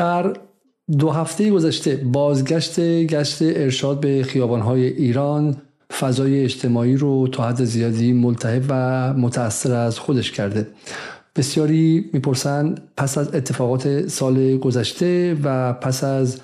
در دو هفته گذشته بازگشت گشت ارشاد به خیابانهای ایران فضای اجتماعی رو تا حد زیادی ملتهب و متأثر از خودش کرده. بسیاری می‌پرسند پس از اتفاقات سال گذشته و پس از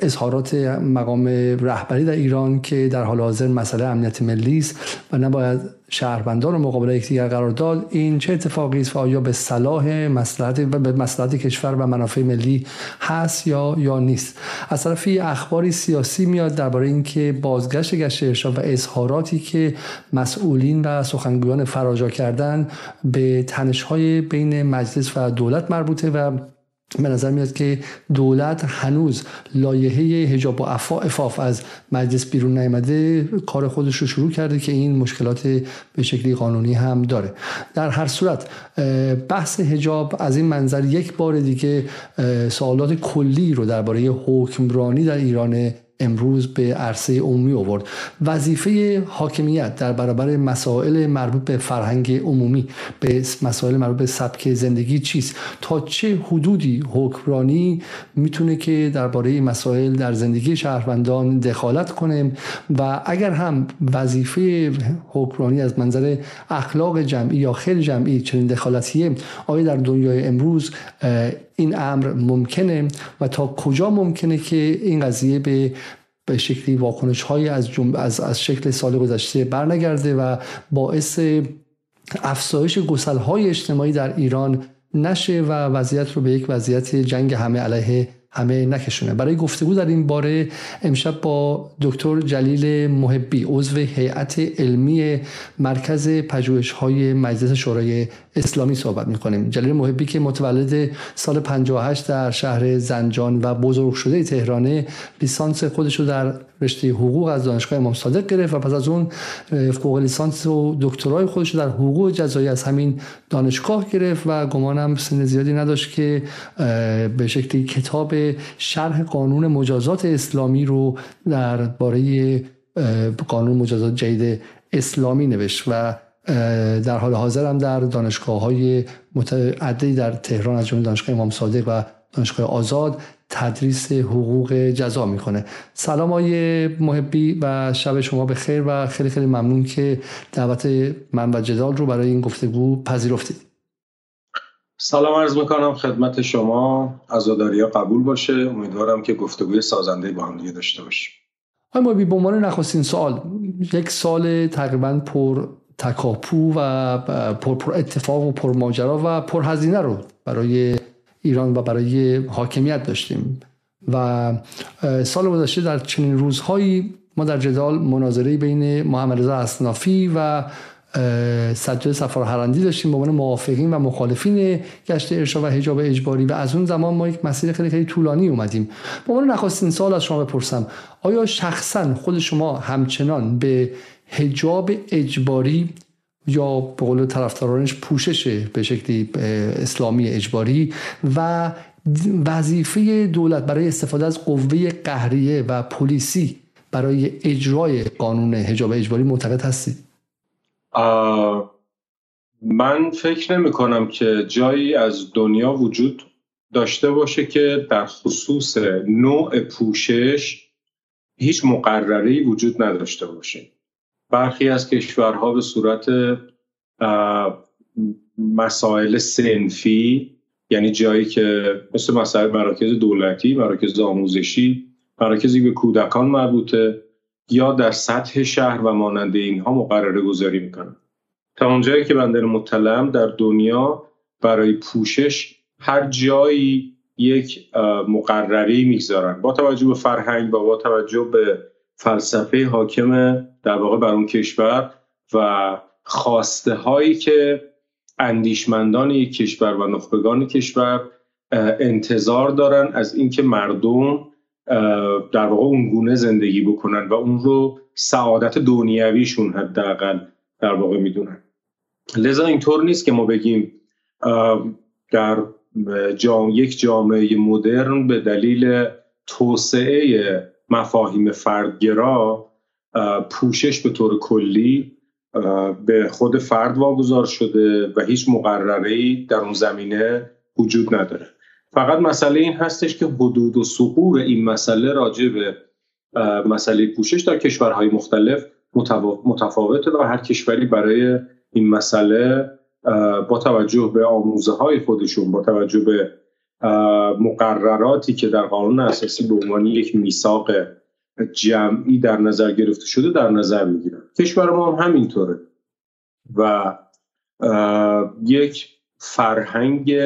اظهارات مقام رهبری در ایران که در حال حاضر مسئله امنیت ملی است و نباید شهروندان رو مقابل یکدیگر قرار داد این چه اتفاقی است و آیا به صلاح مصلحت به مصلحت کشور و منافع ملی هست یا یا نیست؟ از طرفی اخباری سیاسی میاد درباره اینکه بازگشت گشت ارشاد و اظهاراتی که مسئولین و سخنگویان فراجا کردن به تنش‌های بین مجلس و دولت مربوطه و به نظر میاد که دولت هنوز لایحه هجاب و افاف از مجلس بیرون نیامده. کار خودش رو شروع کرده که این مشکلات به شکلی قانونی هم داره. در هر صورت بحث هجاب از این منظر یک بار دیگه سوالات کلی رو درباره حکمرانی در ایران امروز به عرصه عمومی آورد. وظیفه حاکمیت در برابر مسائل مربوط به فرهنگ عمومی به مسائل مربوط به سبک زندگی چیست؟ تا چه حدودی حکمرانی می‌تونه که درباره مسائل در زندگی شهروندان دخالت کنه؟ و اگر هم وظیفه حکمرانی از منظر اخلاق جمعی یا خیلی جمعی چنین دخالتیه آیا در دنیای امروز این امر ممکنه و تا کجا ممکنه که این قضیه به به شکلی واکنش های از, از, از شکل سال گذشته برنگرده و باعث افزایش گسل های اجتماعی در ایران نشه و وضعیت رو به یک وضعیت جنگ همه علیه همه نکشونه. برای گفتگو در این باره امشب با دکتر جلیل محبی عضو هیئت علمی مرکز پژوهش های مجلس شورای اسلامی صحبت می‌کنیم. جلیل محبی که متولد سال 58 در شهر زنجان و بزرگ شده تهرانه لیسانس خودش رو در رشته حقوق از دانشگاه امام صادق گرفت و پس از اون فوق لیسانس و دکترای خودش در حقوق جزایی از همین دانشگاه گرفت و گمانم سن زیادی نداشت که به شکلی کتاب شرح قانون مجازات اسلامی رو در باره قانون مجازات جدید اسلامی نوشت و در حال حاضر هم در دانشگاه های متعددی در تهران از جمله دانشگاه امام صادق و دانشگاه آزاد تدریس حقوق جزا می‌کنه. سلام های محبی و شب شما به خیر و خیلی خیلی ممنون که دعوت من و جدال رو برای این گفتگو پذیرفتید. سلام عرض می‌کنم خدمت شما. عزاداری قبول باشه. امیدوارم که گفتگوی سازنده با هم دیگه داشته باشیم. های محبی به عنوان نخستین سال یک سال تقریبا پر تکاپو و پر, پر اتفاق و پر ماجرا و پر هزینه رو برای ایران و برای حاکمیت داشتیم. و سال گذشته در چنین روزهایی ما در جدال مناظره بین محمد رضا اصنافی و سجاد سفار هرندی داشتیم. به عنوان موافقین و مخالفین گشت ارشاد و حجاب اجباری. و از اون زمان ما یک مسیر خیلی خیلی طولانی اومدیم. به عنوان نخستین سال از شما بپرسم آیا شخصا خود شما همچنان به حجاب اجباری یا به قول طرفدارانش پوشش به شکلی اسلامی اجباری و وظیفه دولت برای استفاده از قوه قهریه و پلیسی برای اجرای قانون حجاب اجباری معتقد هستید من فکر نمی کنم که جایی از دنیا وجود داشته باشه که در خصوص نوع پوشش هیچ مقرری وجود نداشته باشه. برخی از کشورها به صورت مسائل سنفی یعنی جایی که مثل مسائل مراکز دولتی مراکز آموزشی مراکزی به کودکان مربوطه یا در سطح شهر و مانند اینها مقرره گذاری می‌کنن. تا اونجایی که بنده مطلعم در دنیا برای پوشش هر جایی یک مقرری می‌گذارن. با توجه به فرهنگ با توجه به فلسفه حاکم در واقع بر اون کشور و خواسته هایی که اندیشمندان یک کشور و نخبگان کشور انتظار دارن از اینکه مردم در واقع اون گونه زندگی بکنن و اون رو سعادت دنیویشون حداقل در واقع می‌دونن. لذا اینطور نیست که ما بگیم در جام یک جامعه مدرن به دلیل توسعه مفاهیم فردگرا پوشش به طور کلی به خود فرد واگذار شده و هیچ مقرره در اون زمینه وجود نداره. فقط مسئله این هستش که حدود و سقور این مسئله راجع به مسئله پوشش در کشورهای مختلف متفاوته و هر کشوری برای این مسئله با توجه به آموزه های خودشون با توجه به مقرراتی که در قانون اساسی به عنوان یک میثاق جمعی در نظر گرفته شده در نظر می‌گیرن کشور ما هم همینطوره. و یک فرهنگ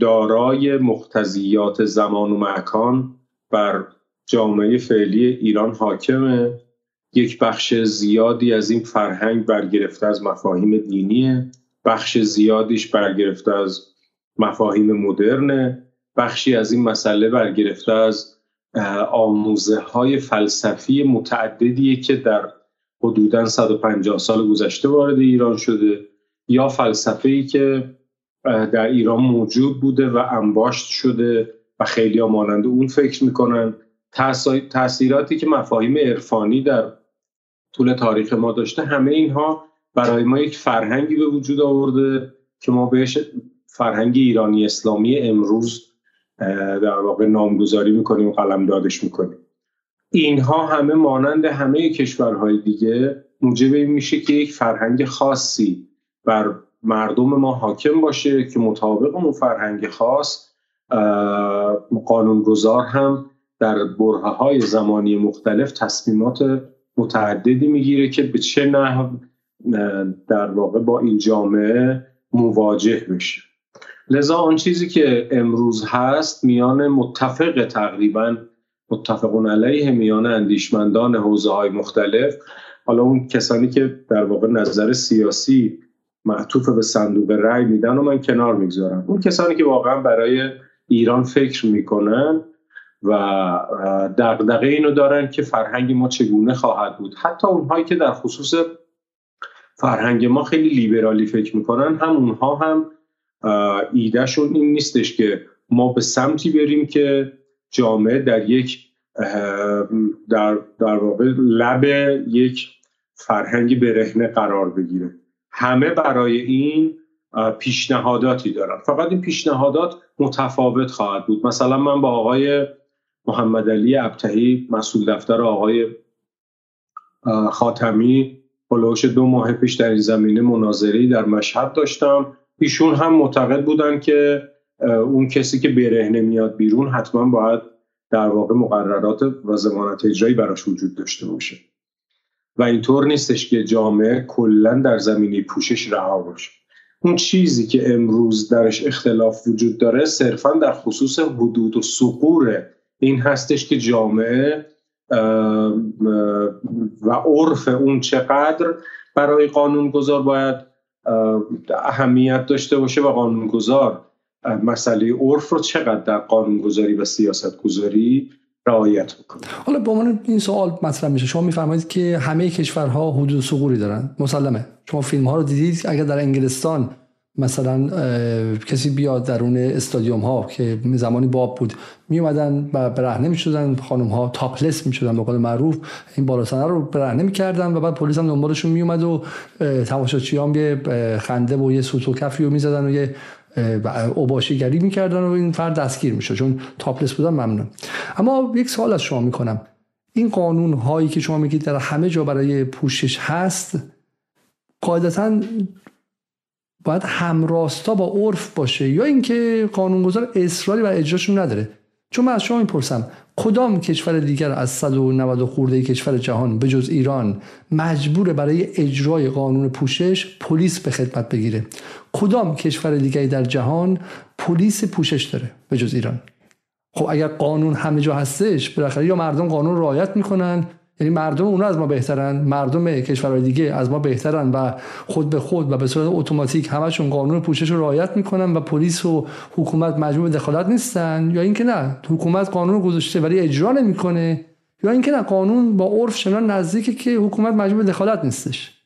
دارای مختزیات زمان و مکان بر جامعه فعلی ایران حاکمه. یک بخش زیادی از این فرهنگ برگرفته از مفاهیم دینیه. بخش زیادیش برگرفته از مفاهیم مدرنه بخشی از این مسئله برگرفته از آموزه های فلسفی متعددیه که در حدودا 150 سال گذشته وارد ایران شده یا فلسفه ای که در ایران موجود بوده و انباشت شده و خیلی ها مانند اون فکر می‌کنن. تاثیراتی که مفاهیم عرفانی در طول تاریخ ما داشته همه اینها برای ما یک فرهنگی به وجود آورده که ما بهش فرهنگ ایرانی اسلامی امروز در واقع نامگذاری می‌کنیم و قلم دادش می‌کنیم. اینها همه مانند همه کشورهای دیگه موجب این میشه که یک فرهنگ خاصی بر مردم ما حاکم باشه که مطابق اون فرهنگ خاص قانونگذار هم در بره های زمانی مختلف تصمیمات متعددی می‌گیره که به چه نحو در واقع با این جامعه مواجه بشه. لذا آن چیزی که امروز هست میان متفق تقریبا متفقون علیه میان اندیشمندان حوزه های مختلف. حالا اون کسانی که در واقع نظر سیاسی معطوف به صندوق رأی میدن و من کنار می‌گذارم. اون کسانی که واقعا برای ایران فکر می‌کنن و دغدغه اینو دارن که فرهنگ ما چگونه خواهد بود. حتی اونهایی که در خصوص فرهنگ ما خیلی لیبرالی فکر می‌کنن هم اونها هم ایدهشون این نیستش که ما به سمتی بریم که جامعه در یک در, در واقع لب یک فرهنگ برهنه قرار بگیره. همه برای این پیشنهاداتی دارن. فقط این پیشنهادات متفاوت خواهد بود. مثلا من با آقای محمد علی ابتهی مسئول دفتر آقای خاتمی بلوش دو ماه پیش در این زمینه مناظری در مشهد داشتم. ایشون هم معتقد بودن که اون کسی که برهنه میاد بیرون حتما باید در واقع مقررات و زمانت اجرایی براش وجود داشته باشه. و اینطور نیستش که جامعه کلا در زمینی پوشش رها باشه. اون چیزی که امروز درش اختلاف وجود داره صرفا در خصوص حدود و سقور این هستش که جامعه و عرف اون چقدر برای قانونگذار باید اهمیت داشته باشه و قانونگذار. مسئله عرف رو چقدر در قانونگذاری و سیاست گذاری رعایت بکنه؟ حالا به عنوان این سوال مطرح میشه. شما میفرمایید که همه کشورها حدود سقوری دارن. مسلمه. شما فیلم ها رو دیدید؟ اگر در انگلستان مثلا کسی بیاد درون استادیوم ها که زمانی باب بود می اومدن و برهنه می شدن خانم ها تاپلس می شدن به قول معروف. این بالاسنه رو برهنه می کردن و بعد پلیس هم دنبالشون می اومد و تماشاچیان یه خنده و یه سوت و کفی رو می زدن و یه اوباشیگری می‌کردن و این فرد دستگیر میشه چون تاپلس بودن ممنون. اما یک سوال از شما می‌کنم. این قانون هایی که شما میگید در همه جا برای پوشش هست قاعدتا باید همراستا با عرف باشه یا اینکه قانونگذار اصراری و اجراشون نداره. چون من از شما می‌پرسم کدام کشور دیگر از 190 خورده کشور جهان به جز ایران مجبور برای اجرای قانون پوشش پلیس به خدمت بگیره؟ کدام کشور دیگری در جهان پلیس پوشش داره به جز ایران؟ خب اگر قانون همه جا هستش بالاخره یا مردم قانون رعایت می‌کنن یعنی مردم اونا از ما بهترن مردم کشورهای دیگه از ما بهترن و خود به خود و به صورت اتوماتیک همشون قانون پوشش رو رعایت می‌کنن و پلیس و حکومت مجبور دخالت نیستن یا اینکه نه حکومت قانون رو گذاشته ولی اجرا نمی‌کنه یا اینکه نه قانون با عرف چنان نزدیکه که حکومت مجبور دخالت نیستش.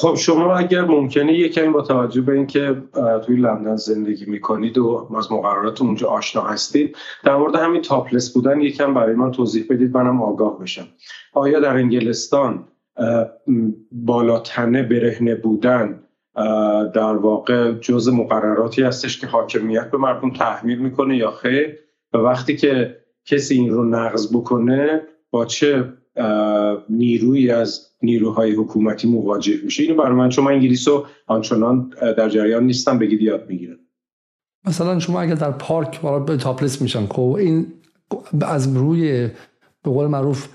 خب شما اگر ممکنه یک کمی با توجه به اینکه توی لندن زندگی می‌کنید و از مقررات اونجا آشنا هستید در مورد همین تاپلس بودن یکم برای من توضیح بدید منم آگاه بشم. آیا در انگلستان بالاتنه برهنه بودن در واقع جز مقرراتی هستش که حاکمیت به مردم تحمیل می‌کنه یا خیر؟ و وقتی که کسی این رو نقض بکنه با چه نیروی از نیروهای حکومتی مواجه میشه. اینو برای من چون من انگلیس رو آنچنان در جریان نیستم بگید یاد می‌گیرم. مثلا شما اگر در پارک به تاپلس میشن خب این از روی به قول معروف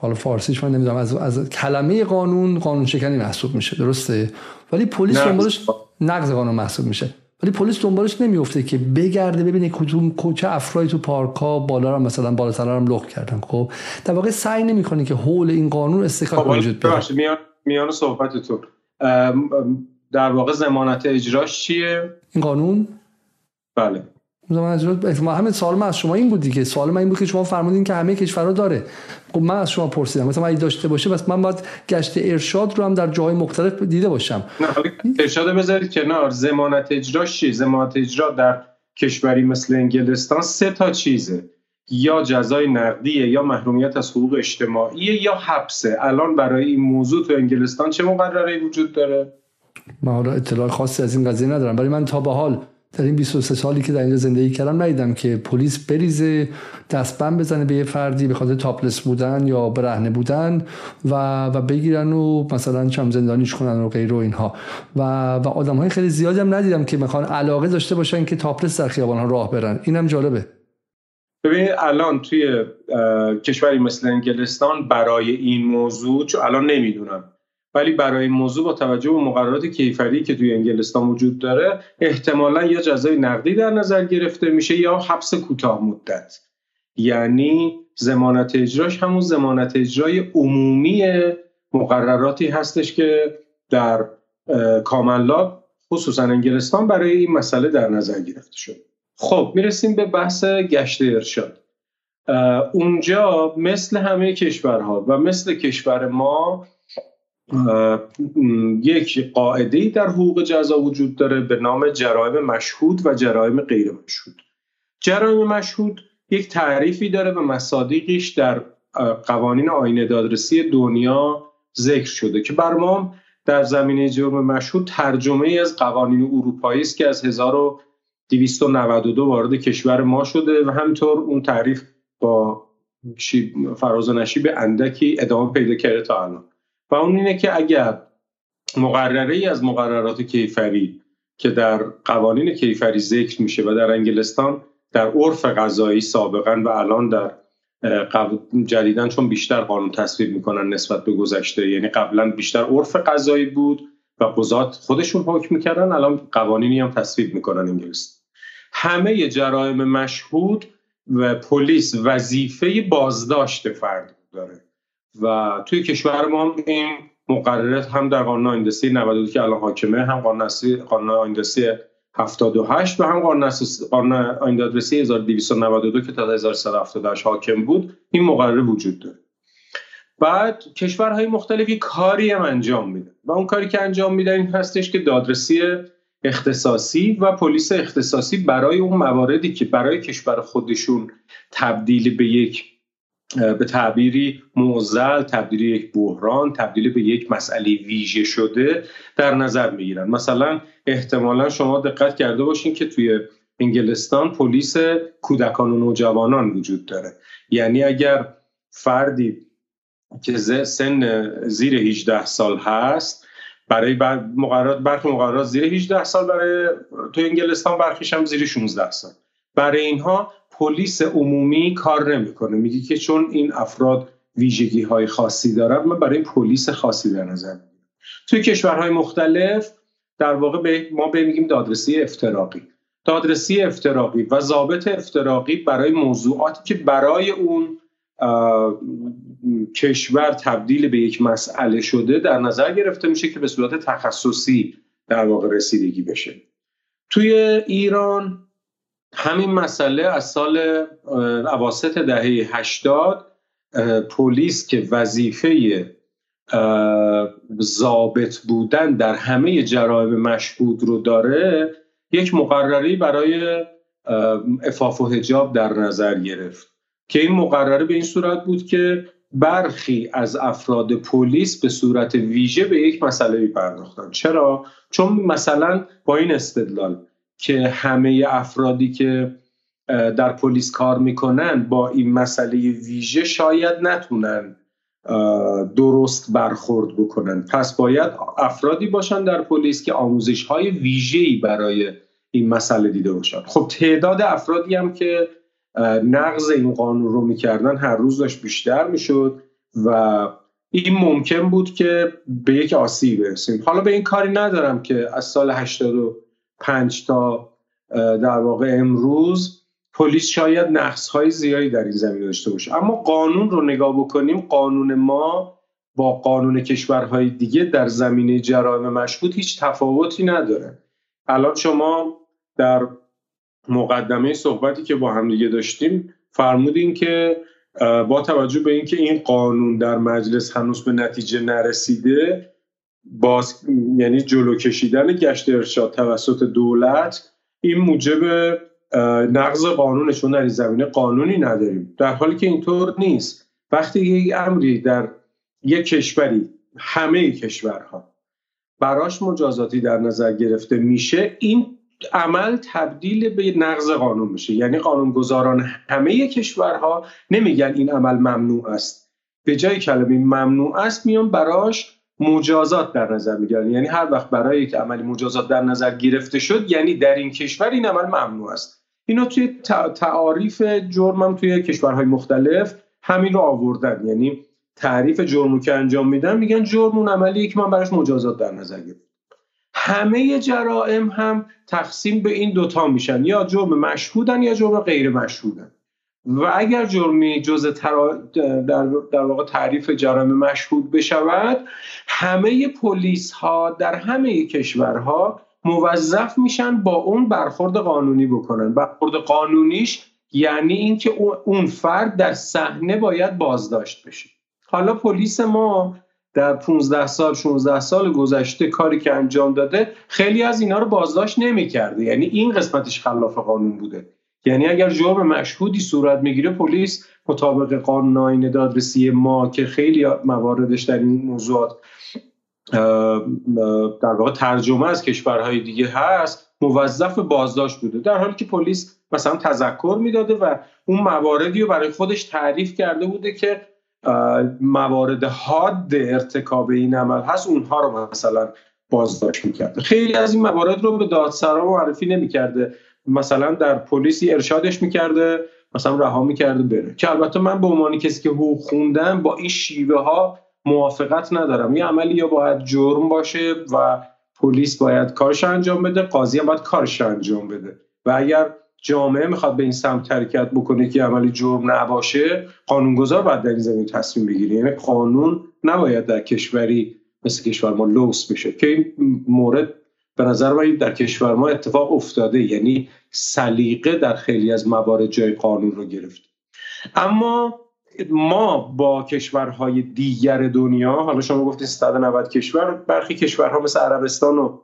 حالا فارسیش من نمی‌دونم از, از کلمه قانون قانون شکنی محسوب میشه درسته؟ ولی پلیس دنبالش نقض قانون محسوب میشه. ولی پلیس دنبالش نمیفته که بگرده ببینه کدوم کوچه افرادی تو پارک ها بالا هم مثلا بالا هم لخ کردن. خب در واقع سعی نمی‌کنه که حول این قانون استکاک خب، وجود بیاره میان میان صحبت تو. در واقع ضمانت اجراش چیه؟ این قانون؟ بله. ما همه سوال من از شما این بود دیگه. سوال من این بود که شما فرمودین که همه کشورها داره. خب من از شما پرسیدم. مثلا اگه داشته باشه بس من باید گشت ارشاد رو هم در جاهای مختلف دیده باشم. نه ارشاد بذارید کنار. ضمانت اجرا چی؟ ضمانت اجرا در کشوری مثل انگلستان سه تا چیزه. یا جزای نقدیه یا محرومیت از حقوق اجتماعی یا حبسه. الان برای این موضوع تو انگلستان چه مقرره وجود داره؟ من اطلاع خاصی از این قضیه ندارم. برای من تا به حال در این 23 سالی که در اینجا زندگی کردم ندیدم که پلیس بریزه دستبند بزنه به یه فردی به خاطر تاپلس بودن یا برهنه بودن و و بگیرن و مثلا چم زندانیش کنن و غیر و اینها. و و آدم های خیلی زیادی هم ندیدم که می‌خوان علاقه داشته باشن که تاپلس در خیابان ها راه برن. اینم جالبه. ببینید الان توی کشوری مثل انگلستان برای این موضوع چون الان نمی‌دونم. ولی برای این موضوع با توجه به مقررات کیفری که توی انگلستان وجود داره احتمالا یا جزای نقدی در نظر گرفته میشه یا حبس کوتاه مدت. یعنی زمانت اجراش همون زمانت اجرای عمومی مقرراتی هستش که در کاملا خصوصا انگلستان برای این مسئله در نظر گرفته شد خب می‌رسیم به بحث گشت ارشاد. اونجا مثل همه کشورها و مثل کشور ما یک قاعده در حقوق جزا وجود داره به نام جرایم مشهود و جرایم غیر مشهود. جرایم مشهود یک تعریفی داره و مصادیقش در قوانین آین دادرسی دنیا ذکر شده که بر ما در زمینه جرم مشهود ترجمه ای از قوانین اروپایی است که از 1292 وارد کشور ما شده و همینطور اون تعریف با فراز و نشیب اندکی ادامه پیدا کرده تا الان. و اون اینه که اگر مقرره ای از مقررات کیفری که در قوانین کیفری ذکر میشه و در انگلستان در عرف قضایی سابقا و الان در جدیدن چون بیشتر قانون تصویب می‌کنن نسبت به گذشته یعنی قبلا بیشتر عرف قضایی بود و قضات خودشون حکم می‌کردن الان قوانینی هم تصویب می‌کنن انگلستان. همه جرایم مشهود و پلیس وظیفه بازداشت فرد داره. و توی کشور ما این مقررات هم در قانون آیندسی 92 که الان حاکمه هم قانون آیندسی 78 و هم قانون آیندادرسی 1292 که تا 1378 حاکم بود. این مقرره وجود داره. بعد کشورهای مختلفی کاری هم انجام میده و اون کاری که انجام میدن این هستش که دادرسی اختصاصی و پلیس اختصاصی برای اون مواردی که برای کشور خودشون تبدیل به یک به تعبیری موزل تبدیل یک بحران تبدیل به یک مسئله ویژه شده در نظر می‌گیرن. مثلا احتمالا شما دقت کرده باشین که توی انگلستان پلیس کودکان و نوجوانان وجود داره. یعنی اگر فردی که سن زیر 18 سال هست برای مقررات برخی مقررات زیر 18 سال برای تو انگلستان برخیش هم زیر 16 سال. برای اینها پلیس عمومی کار نمی‌کنه. میگه که چون این افراد ویژگی های خاصی دارن من برای پلیس خاصی در نظر می‌گیرم. توی کشورهای مختلف در واقع به ما به میگیم دادرسی افتراقی. دادرسی افتراقی و ضابط افتراقی برای موضوعاتی که برای اون کشور تبدیل به یک مسئله شده در نظر گرفته میشه که به صورت تخصصی در واقع رسیدگی بشه. توی ایران همین مسئله از سال عواست دهه 80 پلیس که وظیفه ضابط بودن در همه جرایم مشهود رو داره یک مقرری برای افاف و هجاب در نظر گرفت. که این مقرره به این صورت بود که برخی از افراد پلیس به صورت ویژه به یک مسئله پرداختن چرا؟ چون مثلا با این استدلال که همه افرادی که در پلیس کار می‌کنن با این مسئله ویژه شاید نتونن درست برخورد بکنن. پس باید افرادی باشن در پلیس که آموزش های ویژه‌ای برای این مسئله دیده باشن. خب تعداد افرادی هم که نقض این قانون رو می‌کردن هر روز داشت بیشتر می‌شد و این ممکن بود که به یک آسیب برسیم. حالا به این کاری ندارم که از سال 85 تا در واقع امروز پلیس شاید نقص های زیادی در این زمین داشته باشه. اما قانون رو نگاه بکنیم قانون ما با قانون کشورهای دیگه در زمینه جرائم مشهود هیچ تفاوتی نداره. الان شما در مقدمه صحبتی که با هم دیگه داشتیم فرمودین که با توجه به اینکه این قانون در مجلس هنوز به نتیجه نرسیده باز یعنی جلو کشیدن گشت ارشاد توسط دولت این موجب نقض قانونه چون در این زمینه قانونی نداریم. در حالی که اینطور نیست. وقتی یک امری در یک کشوری همه کشورها براش مجازاتی در نظر گرفته میشه این عمل تبدیل به نقض قانون میشه. یعنی قانونگذاران همه کشورها نمیگن این عمل ممنوع است. به جای کلمه ممنوع است میان براش مجازات در نظر می‌گیرن. یعنی هر وقت برای یک عملی مجازات در نظر گرفته شد یعنی در این کشور این عمل ممنوع است. اینو توی تعاریف جرمم توی کشورهای مختلف همین رو آوردن. یعنی تعریف جرمو که انجام میدن میگن جرم اون عملی که من براش مجازات در نظر گرفت همه جرائم هم تقسیم به این دوتا میشن. یا جرم مشهودن یا جرم غیر مشهودن و اگر جرمی جز در... در واقع تعریف جرائم مشهود بشود همه پلیس ها در همه کشورها موظف میشن با اون برخورد قانونی بکنن. برخورد قانونیش یعنی اینکه اون فرد در صحنه باید بازداشت بشه. حالا پلیس ما در 15 سال 16 سال گذشته کاری که انجام داده خیلی از اینا رو بازداشت نمی‌کرده. یعنی این قسمتش خلاف قانون بوده. یعنی اگر جرم مشهودی صورت می‌گیره پلیس مطابق قانون آینه دادرسی ما که خیلی مواردش در این موضوعات در واقع ترجمه از کشورهای دیگه هست موظف بازداشت بوده. در حالی که پلیس مثلا تذکر می‌داده و اون مواردی رو برای خودش تعریف کرده بوده که موارد حاد ارتکاب این عمل هست اونها رو مثلا بازداشت می‌کرده. خیلی از این موارد رو به دادسرا معرفی نمی‌کرده. مثلا در پلیسی ارشادش می‌کرده مثلا رها می‌کرده بره. که البته من به عنوان کسی که حقوق خوندم با این شیوه ها موافقت ندارم. یه عملی یا باید جرم باشه و پلیس باید کارش انجام بده قاضی هم باید کارش انجام بده. و اگر جامعه می‌خواد به این سمت حرکت بکنه که عملی جرم نباشه قانونگذار باید در این زمین تصمیم بگیره. یعنی قانون نباید در کشوری مثل کشور ما لوس میشه که این مورد به نظر من در کشور ما اتفاق افتاده یعنی سلیقه در خیلی از موارد جای قانون رو گرفت. اما ما با کشورهای دیگر دنیا حالا شما گفتید 190 کشور برخی کشورها مثل عربستان و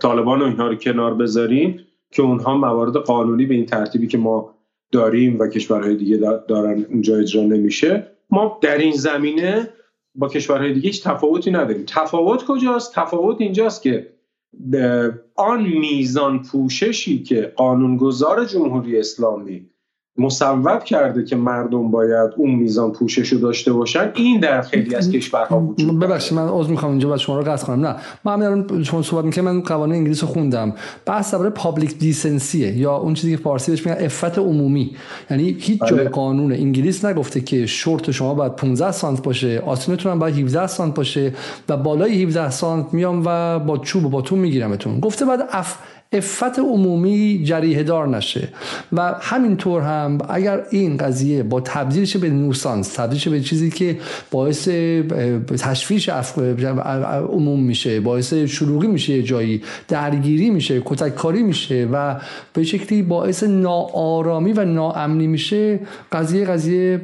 طالبان و اینها رو کنار بذاریم که اونها موارد قانونی به این ترتیبی که ما داریم و کشورهای دیگه دارن اونجا اجرا نمیشه. ما در این زمینه با کشورهای دیگه هیچ تفاوتی نداریم. تفاوت کجاست؟ تفاوت اینجاست که آن میزان پوششی که قانونگذار جمهوری اسلامی مصوب کرده که مردم باید اون میزان پوشش رو داشته باشن این در خیلی از کشورها وجود ببخشید من عذر می‌خوام اینجا بعد شما رو قطع کنم. نه من همین شما صحبت می‌کنم من قوانین انگلیس رو خوندم. بحث درباره پابلیک دیسنسیه یا اون چیزی که فارسی بهش میگن عفت عمومی. یعنی هیچ جای بله. قانون انگلیس نگفته که شورت شما باید 15 سانت باشه آستینتون هم باید 17 سانت باشه و بالای 17 سانت میام و با چوب و با تو میگیرمتون. گفته بعد اف افت عمومی جریه دار نشه. و همینطور هم اگر این قضیه با تبدیلش به نوسانس تبدیلش به چیزی که باعث تشویش عموم میشه باعث شلوغی میشه جایی درگیری میشه کتککاری میشه و به شکلی باعث ناآرامی و ناامنی میشه قضیه قضیه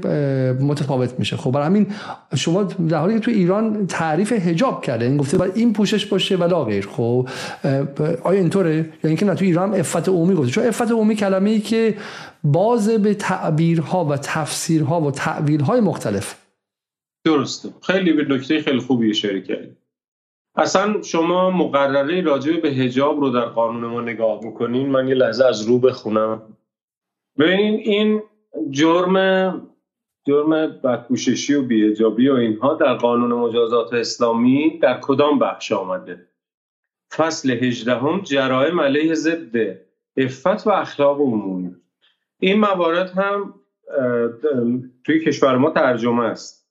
متفاوت میشه. خب برای همین شما در حالی که تو ایران تعریف حجاب کرده این گفته باید این پوشش باشه و غیر. خب آیا اینطوره؟ یا اینکه نه تو ایران افت عمومی گفته. چون افت عمومی کلمه ای که باز به تعبیرها و تفسیرها و تعویلهای مختلف. درسته. خیلی به نکته خیلی خوبی اشاره کردید اصلا شما مقرره راجع به هجاب رو در قانون ما نگاه می‌کنین من یه لحظه از رو بخونم. ببینین این جرم جرم بدپوششی و بیهجابی و اینها در قانون مجازات اسلامی در کدام بخش آمده؟ فصل هجدهم جرائم علیه ضد افت و اخلاق عمومی. این موارد هم توی کشور ما ترجمه است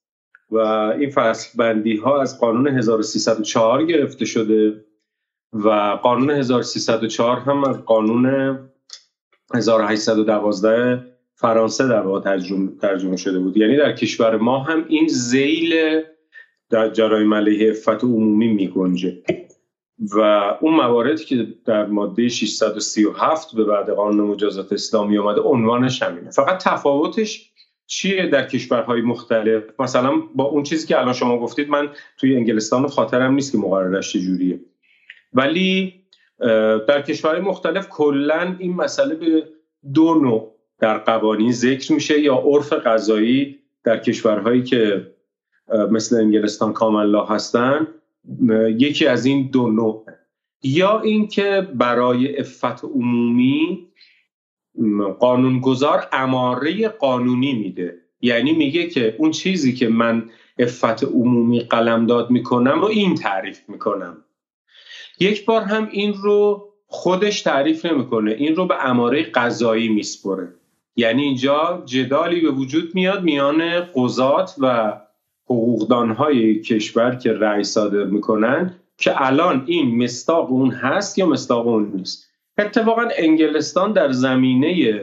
و این فصل بندی ها از قانون 1304 گرفته شده و قانون 1304 هم از قانون 1812 فرانسه در واقع ترجمه, ترجمه شده بود. یعنی در کشور ما هم این زیل در جرایم علیه افت عمومی می گنجه و اون مواردی که در ماده 637 به بعد قانون مجازات اسلامی آمده عنوانش همینه. فقط تفاوتش چیه در کشورهای مختلف؟ مثلا با اون چیزی که الان شما گفتید من توی انگلستان خاطرم نیست که مقررش چجوریه ولی در کشورهای مختلف کلا این مسئله به دو نوع در قوانین ذکر میشه یا عرف قضایی در کشورهایی که مثل انگلستان کاملا هستن. یکی از این دو نوع. یا اینکه برای افت عمومی قانونگذار اماره قانونی میده. یعنی میگه که اون چیزی که من افت عمومی قلمداد می‌کنم رو این تعریف می‌کنم. یک بار هم این رو خودش تعریف نمی‌کنه. این رو به اماره قضایی میسپره. یعنی اینجا جدالی به وجود میاد میان قضات و حقوقدانهای کشور که رأی صادر می‌کنن که الان این مستاق اون هست یا مستاق اون نیست. اتفاقا انگلستان در زمینه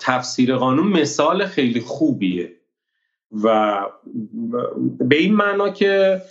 تفسیر قانون مثال خیلی خوبیه. و به این معنا که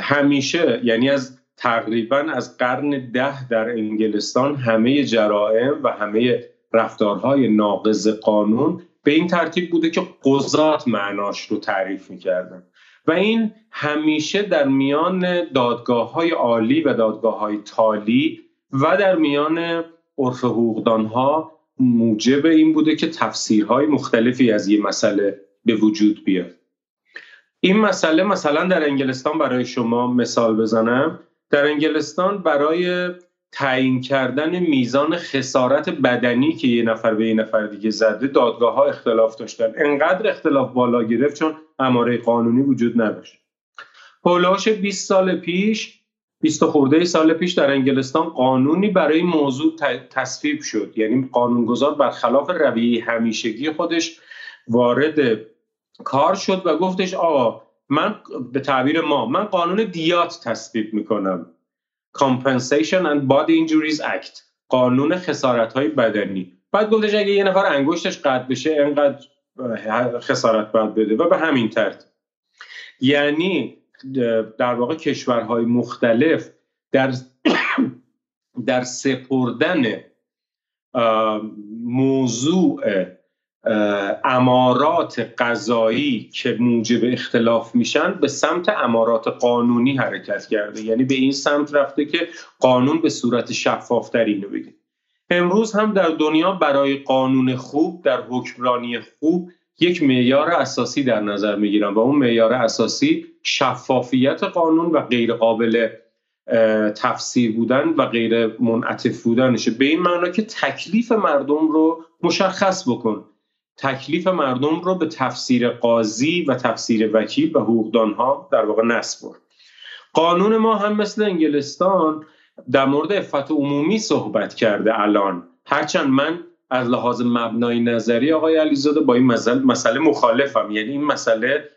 همیشه یعنی از تقریبا از قرن ده در انگلستان همه جرائم و همه رفتارهای ناقض قانون به این ترتیب بوده که قضات معناش رو تعریف می‌کردن. و این همیشه در میان دادگاه های عالی و دادگاه های تالی و در میان عرف حقوقدان ها موجب این بوده که تفسیرهای مختلفی از یه مسئله به وجود بیاد. این مسئله مثلا در انگلستان برای شما مثال بزنم. در انگلستان برای تعیین کردن میزان خسارت بدنی که یه نفر به یه نفر دیگه زده دادگاه ها اختلاف داشتن. انقدر اختلاف بالا گرفت چون اماره قانونی وجود نداشت. هولاش 20 سال پیش 20 خورده سال پیش در انگلستان قانونی برای موضوع تصویب شد. یعنی قانونگذار برخلاف رویه همیشگی خودش وارد کار شد و گفتش آقا من به تعبیر ما من قانون دیات تصویب می‌کنم. Compensation and Body Injuries Act قانون خسارت های بدنی. بعد گفتش اگه یه نفر انگشتش قطع بشه انقدر خسارت باید بده و به همین ترتیب یعنی در واقع کشورهای مختلف در در سپردن موضوع امارات قضایی که موجب اختلاف میشن به سمت امارات قانونی حرکت کرده. یعنی به این سمت رفته که قانون به صورت شفافتر اینو بگه. امروز هم در دنیا برای قانون خوب در حکمرانی خوب یک معیار اساسی در نظر می‌گیرن و اون معیار اساسی شفافیت قانون و غیر قابل تفسیر بودن و غیر منعطف بودنشه. به این معنا که تکلیف مردم رو مشخص بکن. تکلیف مردم رو به تفسیر قاضی و تفسیر وکیل و حقوقدانها در واقع نسپر قانون ما هم مثل انگلستان در مورد افت عمومی صحبت کرده الان. هرچند من از لحاظ مبنای نظری آقای علیزاده با این مسئله مخالفم. یعنی این مسئله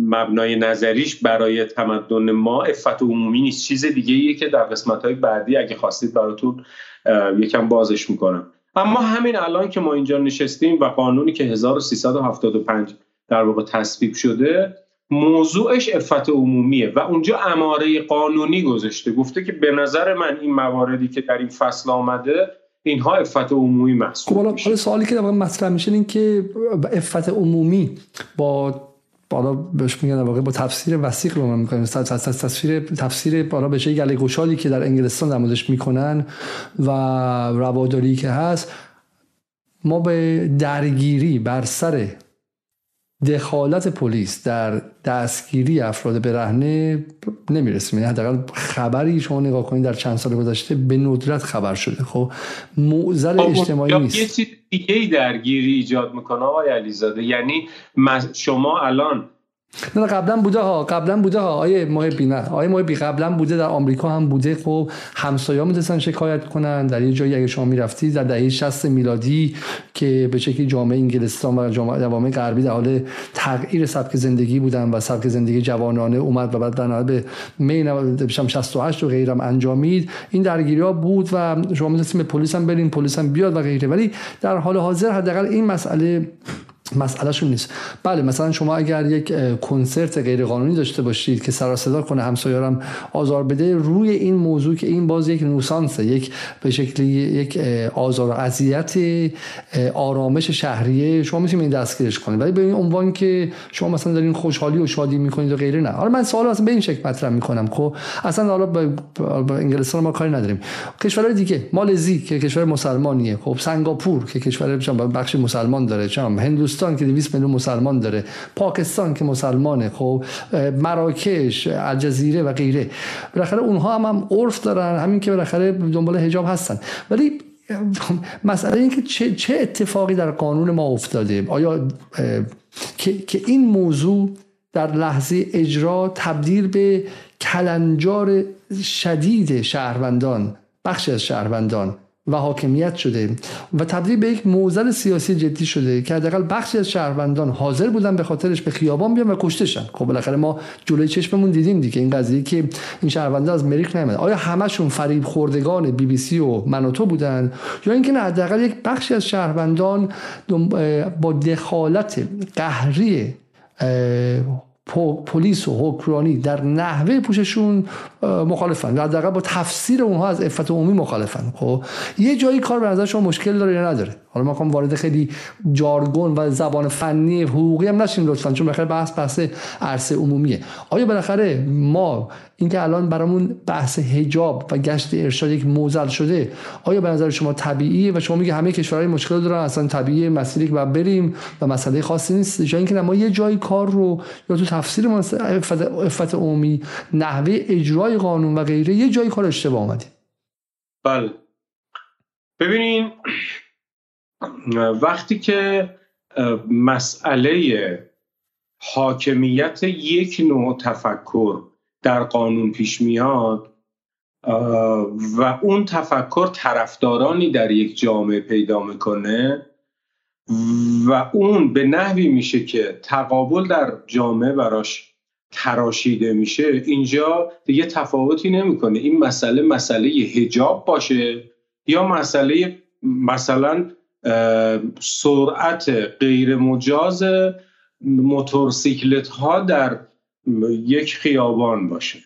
مبنای نظریش برای تمدن ما افت عمومی نیست. چیز دیگه که در قسمت های بعدی اگه خواستید براتون یکم بازش می‌کنم. اما همین الان که ما اینجا نشستیم و قانونی که 1375 در واقع تصویب شده موضوعش افت عمومیه و اونجا اماره قانونی گذاشته. گفته که به نظر من این مواردی که در این فصل آمده اینها افت عمومی محسوب خب حالا سوالی که در مطرح میشه این که افت عمومی با بالا بهش میگن واقع با تفسیر وسیق رو من می‌کنیم. تفسیر تفسیر بالا به گله گشادی که در انگلستان در می‌کنن و رواداری که هست ما به درگیری بر سر دخالت پلیس در دستگیری افراد برهنه نمی‌رسیم یعنی حداقل خبری شما نگاه کنید در چند سال گذشته به ندرت خبر شده. خب معضل اجتماعی نیست. یه چیز دیگه درگیری ایجاد می‌کنه آقای علیزاده. یعنی شما الان نه قبلا بوده ها قبلا بوده ها. آیه محبی نه آیه محبی قبلا بوده در آمریکا هم بوده. خب همسایا می‌تونستن شکایت کنن. در یه جایی اگه شما می‌رفتی در دهه 60 میلادی که به شکلی جامعه انگلستان و جامعه غربی در حال تغییر سبک زندگی بودن و سبک زندگی جوانانه اومد و بعد در به مین 68 و غیرم انجامید این درگیری ها بود و شما می‌تونستید به پلیس هم برین پلیس هم بیاد و غیره. ولی در حال حاضر حداقل این مسئله مسئلهشون نیست. بله مثلا شما اگر یک کنسرت غیر قانونی داشته باشید که سر صدا کنه همسایه‌ام آزار بده روی این موضوع که این باز یک نوسانسه یک به شکلی یک آزار و اذیت آرامش شهریه شما می‌تونید این دستگیرش کنید. ولی به این عنوان که شما مثلا دارین خوشحالی و شادی می‌کنید و غیره نه. حالا من سوال اصلا به این شکل مطرح می‌کنم خب؟ اصلا حالا با انگلستان ما کاری نداریم. کشورهای دیگه مالزی که کشور مسلمانیه خب؟ سنگاپور که کشور بخش مسلمان داره چم هندوستان که 200 میلیون مسلمان داره پاکستان که مسلمانه خب مراکش الجزیره و غیره. بالاخره اونها هم, هم عرف دارن همین که بالاخره دنبال حجاب هستن. ولی مسئله این که چه, چه اتفاقی در قانون ما افتاده؟ آیا که, که این موضوع در لحظه اجرا تبدیل به کلنجار شدید شهروندان بخشی از شهروندان و حاکمیت شده و تبدیل به یک موزل سیاسی جدی شده که حداقل بخشی از شهروندان حاضر بودن به خاطرش به خیابان بیان و کشتشن. خب بالاخره ما جلوی چشممون دیدیم دیگه این قضیه که این شهروندان از مریخ نیامد آیا همشون فریب خوردگان بی بی سی و منوتو بودن؟ یا اینکه نه حداقل یک بخشی از شهروندان با دخالت قهری پلیس و حکمرانی در نحوه پوششون مخالفن حداقل با تفسیر اونها از عفت عمومی مخالفن. خب یه جایی کار به نظر شما مشکل داره یا نداره؟ حالا ما کنم وارد خیلی جارگون و زبان فنی حقوقی هم نشیم لطفا چون بالاخره بحث بحث عرصه عمومیه. آیا بالاخره ما اینکه الان برامون بحث حجاب و گشت ارشاد یک موزل شده آیا به نظر شما طبیعیه؟ و شما میگه همه کشورهای مشکل دارن اصلا طبیعی مسیری که بریم و مسئله خاصی نیست. جای اینکه ما یه جایی کار رو یا تو تفسیر افت عمومی نحوه اجرای قانون و غیره یه جایی کار اشتباه آمدیم بله. ببینین وقتی که مسئله حاکمیت یک نوع تفکر در قانون پیش میاد و اون تفکر طرفدارانی در یک جامعه پیدا می‌کنه و اون به نحوی میشه که تقابل در جامعه براش تراشیده میشه. اینجا دیگه تفاوتی نمی‌کنه. این مسئله مسئله هجاب باشه یا مسئله مثلا سرعت غیر مجاز موتورسیکلت ها در یک خیابان باشه.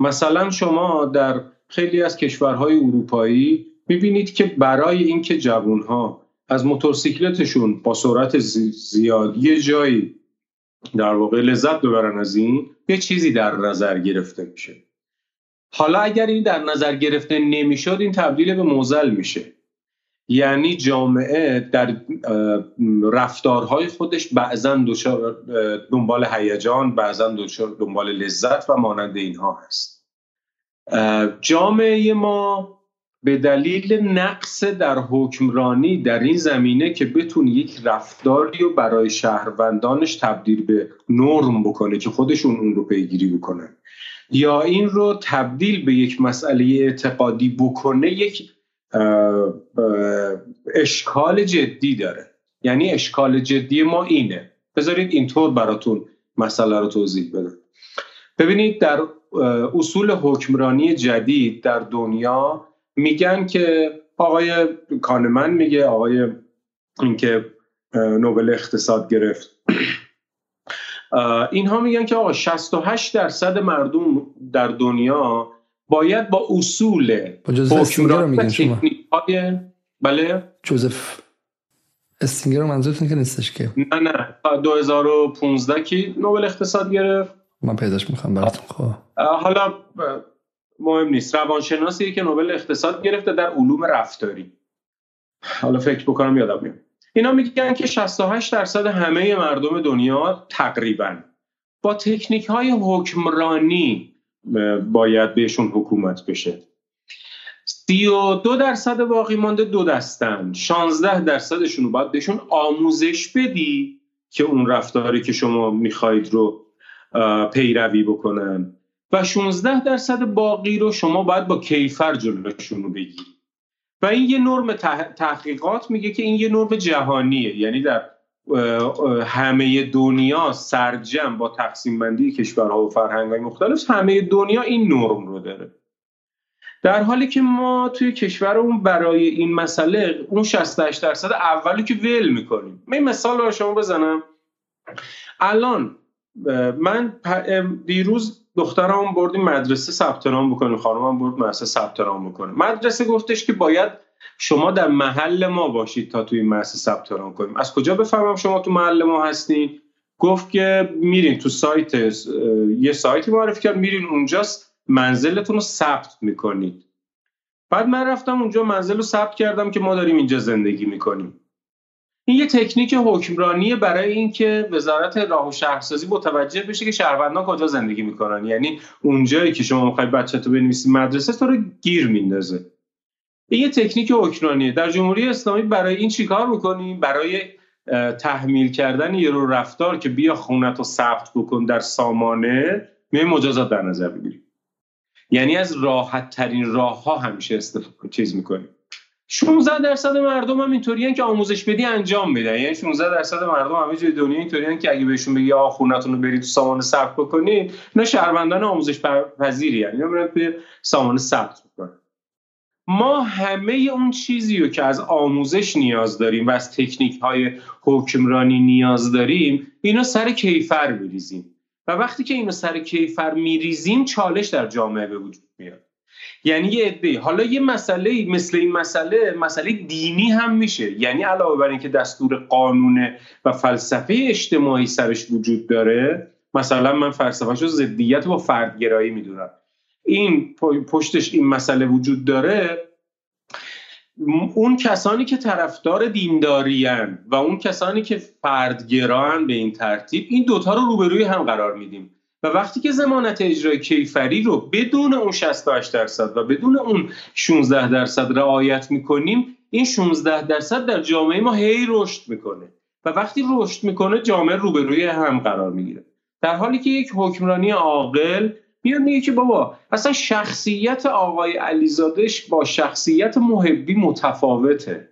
مثلا شما در خیلی از کشورهای اروپایی می‌بینید که برای اینکه جوانها از موتورسیکلتشون با سرعت زیاد یه جایی در واقع لذت ببرن از این یه چیزی در نظر گرفته میشه. حالا اگر این در نظر گرفته نمی‌شد این تبدیل به موزل میشه. یعنی جامعه در رفتارهای خودش بعضا دنبال هیجان بعضا دنبال لذت و مانند اینها هست. جامعه ما به دلیل نقص در حکمرانی در این زمینه که بتونه یک رفتاری رو برای شهروندانش تبدیل به نرم بکنه که خودشون اون رو پیگیری بکنن یا این رو تبدیل به یک مسئله اعتقادی بکنه یک اشکال جدی داره. یعنی اشکال جدی ما اینه. بذارید اینطور براتون مسئله رو توضیح بدم. ببینید در اصول حکمرانی جدید در دنیا میگن که آقای کانمن میگه آقای اینکه نوبل اقتصاد گرفت. اینها میگن که آقا 68 درصد مردم در دنیا باید با اصول حکمرانی های بله؟ جوزف استینگر رو منظورتون که نیستش که. نه نه. 2015 کی نوبل اقتصاد گرفت. من پیداش می‌خوام براتون خب. حالا مهم نیست. روانشناسی که نوبل اقتصاد گرفته در علوم رفتاری. حالا فکر بکنم یادم میاد. اینا میگن که 68 درصد همه مردم دنیا تقریبا با تکنیک های حکمرانی باید بهشون حکومت بشه. سی و دو درصد باقی مانده دو دستن. 16 درصدشون رو باید بهشون آموزش بدی که اون رفتاری که شما می‌خواهید رو پیروی بکنن. و 16 درصد باقی رو شما باید با کیفر جلوشون رو بگیری. و این یه نرم تحقیقات میگه که این یه نرم جهانیه. یعنی در همه دنیا سرجم با تقسیم بندی کشورها و فرهنگ مختلف همه دنیا این نرم رو داره. در حالی که ما توی کشورمون برای این مسئله اون 68 درصد اولی که ول می‌کنیم. من مثال رو شما بزنم. الان من دیروز دخترم بردیم مدرسه ثبت نام بکنیم خانمم برد مدرسه ثبت نام بکنه. مدرسه گفتش که باید شما در محل ما باشید تا توی مدرسه ثبت نام کنیم. از کجا بفهمم شما تو محل ما هستین؟ گفت که میرین تو سایت یه سایتی معرفی کرد میرین اونجاست منزلتون رو ثبت می‌کنید. بعد من رفتم اونجا منزل رو ثبت کردم که ما داریم اینجا زندگی می‌کنیم. این یه تکنیک حکمرانی برای اینکه وزارت راه و شهرسازی متوجه بشه که شهروندان کجا زندگی می‌کنن. یعنی اونجایی که شما می‌خوای بچه تو بنویسی مدرسه تو رو گیر میندازه. این یه تکنیک حکمرانیه در جمهوری اسلامی برای این چیکار می‌کنیم برای تحمیل کردن یه رو رفتار که بیا خونت رو ثبت بکن در سامانه می مجازات در نظر بگیریم یعنی از راحت ترین راه ها همیشه استفاده چیز می‌کنیم 16 درصد مردم هم اینطوریان که آموزش بدی انجام میدن. یعنی 16 درصد مردم همه جای دنیا اینطوریان که اگه بهشون بگی آ خونتون رو برید تو سامانه ثبت بکنید اینا شهروندان آموزش پذیری یعنی میرن سامانه ثبت می‌کنن. ما همه اون چیزی رو که از آموزش نیاز داریم و از تکنیک های حکمرانی نیاز داریم اینو سر کیفر بریزیم. و وقتی که اینو سر کیفر میریزیم چالش در جامعه به وجود میاد. یعنی یه عده حالا یه مسئله مثل این مسئله مسئله دینی هم میشه. یعنی علاوه بر اینکه دستور قانون و فلسفه اجتماعی سرش وجود داره مثلا من فلسفهش رو ضدیت با فردگرایی می‌دونم. این پشتش این مسئله وجود داره اون کسانی که طرفدار دینداریان و اون کسانی که فردگران به این ترتیب این دوتا رو روبروی هم قرار میدیم. و وقتی که زمانت اجرای کیفری رو بدون اون 68 درصد و بدون اون 16 درصد رعایت می‌کنیم این 16 درصد در جامعه ما هی رشد می‌کنه. و وقتی رشد می‌کنه جامعه روبروی هم قرار می‌گیره. در حالی که یک حکمرانی عاقل میاد میگه که بابا اصلا شخصیت آقای علیزادش با شخصیت محبی متفاوته.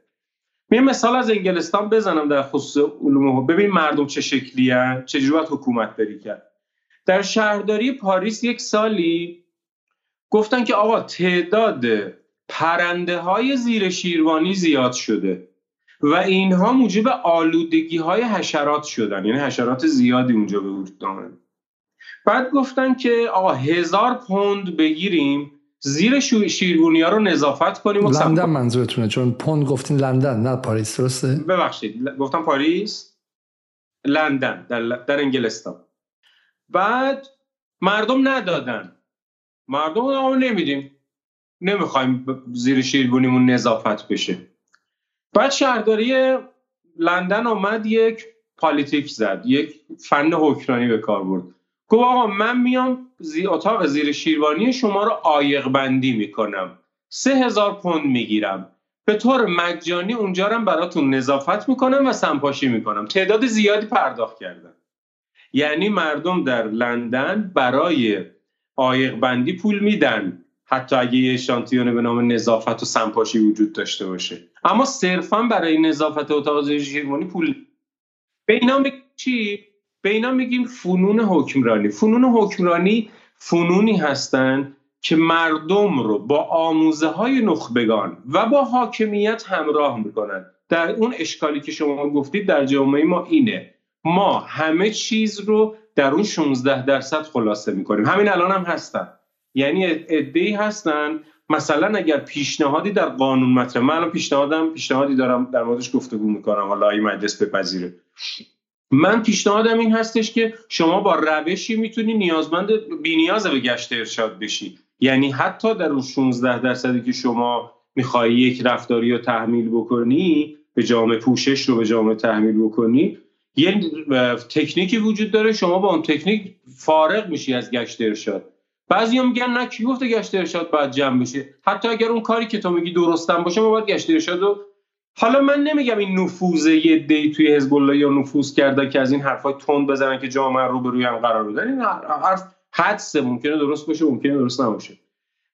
می مثال از انگلستان بزنم در خصوص علوم ببین مردم چه شکلی چجوری حکومت بری کرد. در شهرداری پاریس یک سالی گفتن که آقا تعداد پرنده های زیر شیروانی زیاد شده و اینها موجب آلودگی های حشرات شدن. یعنی حشرات زیادی اونجا به وجود آمد. بعد گفتن که آقا هزار پوند بگیریم زیر شیروانی ها رو نظافت کنیم و لندن منظورتونه چون پوند گفتین لندن نه پاریس درسته؟ ببخشید گفتم پاریس؟ لندن در, در انگلستان. بعد مردم ندادن. مردم رو نمیدیم. نمی‌خوایم زیر شیربونیمون نظافت بشه. بعد شهرداری لندن آمد یک پالیتیک زد یک فن حکرانی به کار برد. گفت آقا من میام زی اتاق زیر شیروانی شما رو آیق بندی می‌کنم. سه هزار پوند می‌گیرم. به طور مجانی اونجا رو براتون نظافت می‌کنم و سنپاشی می‌کنم. تعداد زیادی پرداخت کردن. یعنی مردم در لندن برای آیق بندی پول میدن. حتی اگه یه شانتیونه به نام نظافت و سنپاشی وجود داشته باشه. اما صرفا برای نظافت اتاق شیروانی پول. به اینا چی؟ به اینا میگیم فنون حکمرانی. فنون حکمرانی فنونی هستند که مردم رو با آموزه های نخبگان و با حاکمیت همراه می‌کنن. در اون اشکالی که شما گفتید در جامعه ما اینه. ما همه چیز رو در اون 16 درصد خلاصه می‌کنیم. همین الان هم هستن. یعنی ادهی هستن. مثلا اگر پیشنهادی در قانون مطرح من الان پیشنهادم پیشنهادی دارم در موردش گفتگو می‌کنم. حالا این مجلس بپذیره. من پیشنهادم این هستش که شما با روشی می‌تونی نیازمند بینیاز به گشت ارشاد بشی. یعنی حتی در اون 16 درصدی که شما می‌خوای یک رفتاری رو تحمیل بکنی به جامعه پوشش رو به جامعه تحمیل بکنی یه تکنیکی وجود داره شما با اون تکنیک فارغ میشی از گشت ارشاد. بعضی میگن نه کی گفته گشت ارشاد باید جمع بشه؟ حتی اگر اون کاری که تو میگی درستم باشه ما باید گشت ارشاد رو حالا من نمیگم این نفوذ یه دی توی حزب الله یا نفوذ کرده که از این حرفای تند بزنن که جامعه رو به روی هم قرار بدن این حرف حدسه ممکنه درست باشه ممکنه درست نباشه.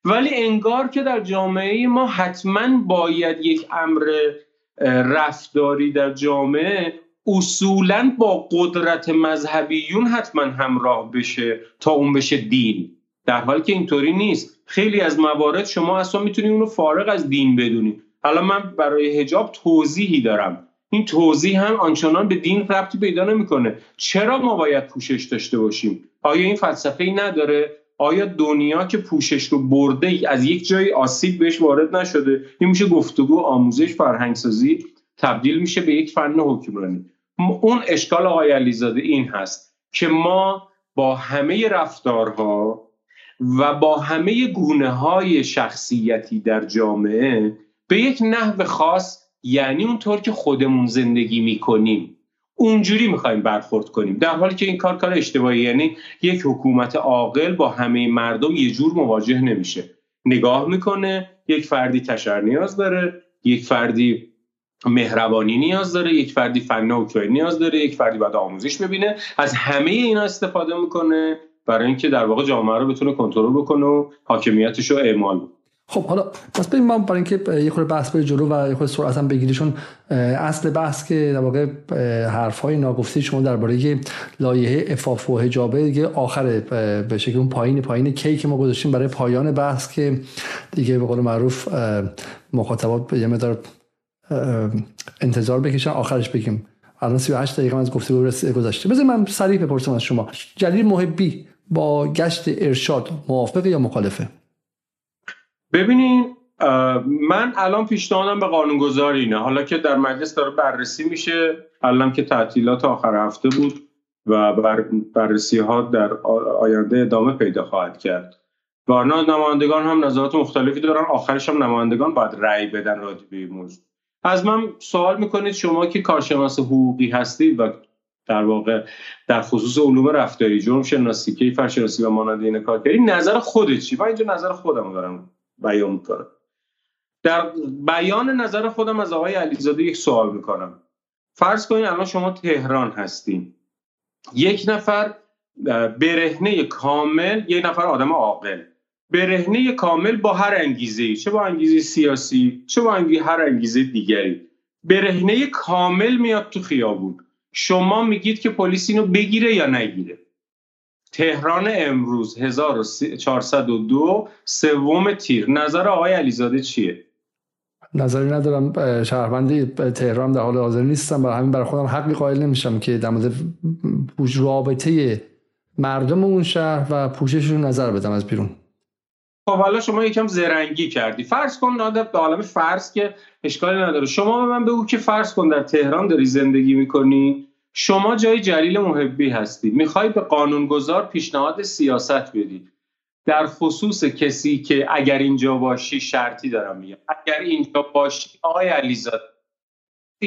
ولی انگار که در جامعه ما حتما باید یک امر رفتاری در جامعه اصولا با قدرت مذهبیون حتما همراه بشه تا اون بشه دین. در حالی که اینطوری نیست. خیلی از موارد شما اصلا می‌تونی اونو فارغ از دین بدونی. حالا من برای هجاب توضیحی دارم. این توضیح هم آنچنان به دین ربطی پیدا نمی‌کنه. چرا ما باید پوشش داشته باشیم؟ آیا این فلسفه ای نداره؟ آیا دنیا که پوشش رو برده از یک جای آسیب بهش وارد نشده؟ این میشه گفتگو آموزش فرهنگسازی تبدیل میشه به یک فن حکمرانی. اون اشکال آقای علیزاده این هست که ما با همه رفتارها و با همه گونه های شخصیتی در جامعه به یک نحو خاص یعنی اونطور که خودمون زندگی می‌کنیم. اونجوری می‌خوایم برخورد کنیم. در حالی که این کار کار اشتباهی یعنی یک حکومت عاقل با همه مردم یه جور مواجه نمیشه. نگاه می‌کنه یک فردی تشر نیاز داره یک فردی مهربانی نیاز داره یک فردی فن و نیاز داره یک فردی باید آموزش ببینه. از همه اینا استفاده می‌کنه برای اینکه در واقع جامعه رو بتونه کنترل بکنه و حاکمیتش رو اعمال خب حالا پس بریم ما برای اینکه یه خورده بحث به جلو و یه خورده سرعت هم بگیریشون اصل بحث که در واقع حرف های ناگفته شما درباره لایحه افاف و حجابه دیگه آخر به شکل اون پایین پایین کی که ما گذاشتیم برای پایان بحث که دیگه به قول معروف مخاطبات یه مقدار انتظار بکشن آخرش بگیم. الان 38 دقیقه از گفتگو گذاشته بذار من سریع بپرسم از شما. جلیل محبی با گشت ارشاد موافقه یا مخالفه؟ ببینین من الان پیشنهادم به قانونگذار اینه. حالا که در مجلس داره بررسی میشه الان که تعطیلات آخر هفته بود و بررسی ها در آینده ادامه پیدا خواهد کرد. وارنا نمایندگان هم نظرات مختلفی دارن آخرش هم نمایندگان باید رأی بدن راجع به موضوع. از من سوال می‌کنید شما که کارشناس حقوقی هستید و در واقع در خصوص علوم رفتاری جرم شناسی کیفر شناسی و مانند این کار کردی نظر خودت چی؟ من اینجا نظر خودم دارم. بیان می‌کنم. در بیان نظر خودم از آقای علیزاده یک سوال می‌کنم. فرض کنید الان شما تهران هستین. یک نفر برهنه کامل یک نفر آدم عاقل. برهنه کامل با هر انگیزه چه با انگیزه سیاسی چه با انگیزه هر انگیزه دیگری. برهنه کامل میاد تو خیابون. شما میگید که پلیس اینو بگیره یا نگیره. تهران امروز 1402 سوم تیر. نظر آقای علیزاده چیه؟ نظری ندارم. شهروندی تهران در حال حاضر نیستم. برای همین برای خودم حقی قائل نمیشم که در مورد رابطه مردم اون شهر و پوشششون نظر بدم از بیرون. خب حالا شما یکم زرنگی کردی. فرض کن نادر به عالم فرض که اشکالی نداره. شما به من بگو که فرض کن در تهران داری زندگی می‌کنی؟ شما جای جلیل محبی هستی. می‌خوای به قانونگذار پیشنهاد سیاست بدی. در خصوص کسی که اگر اینجا باشی شرطی دارم میگم. اگر اینجا باشی آقای علیزاده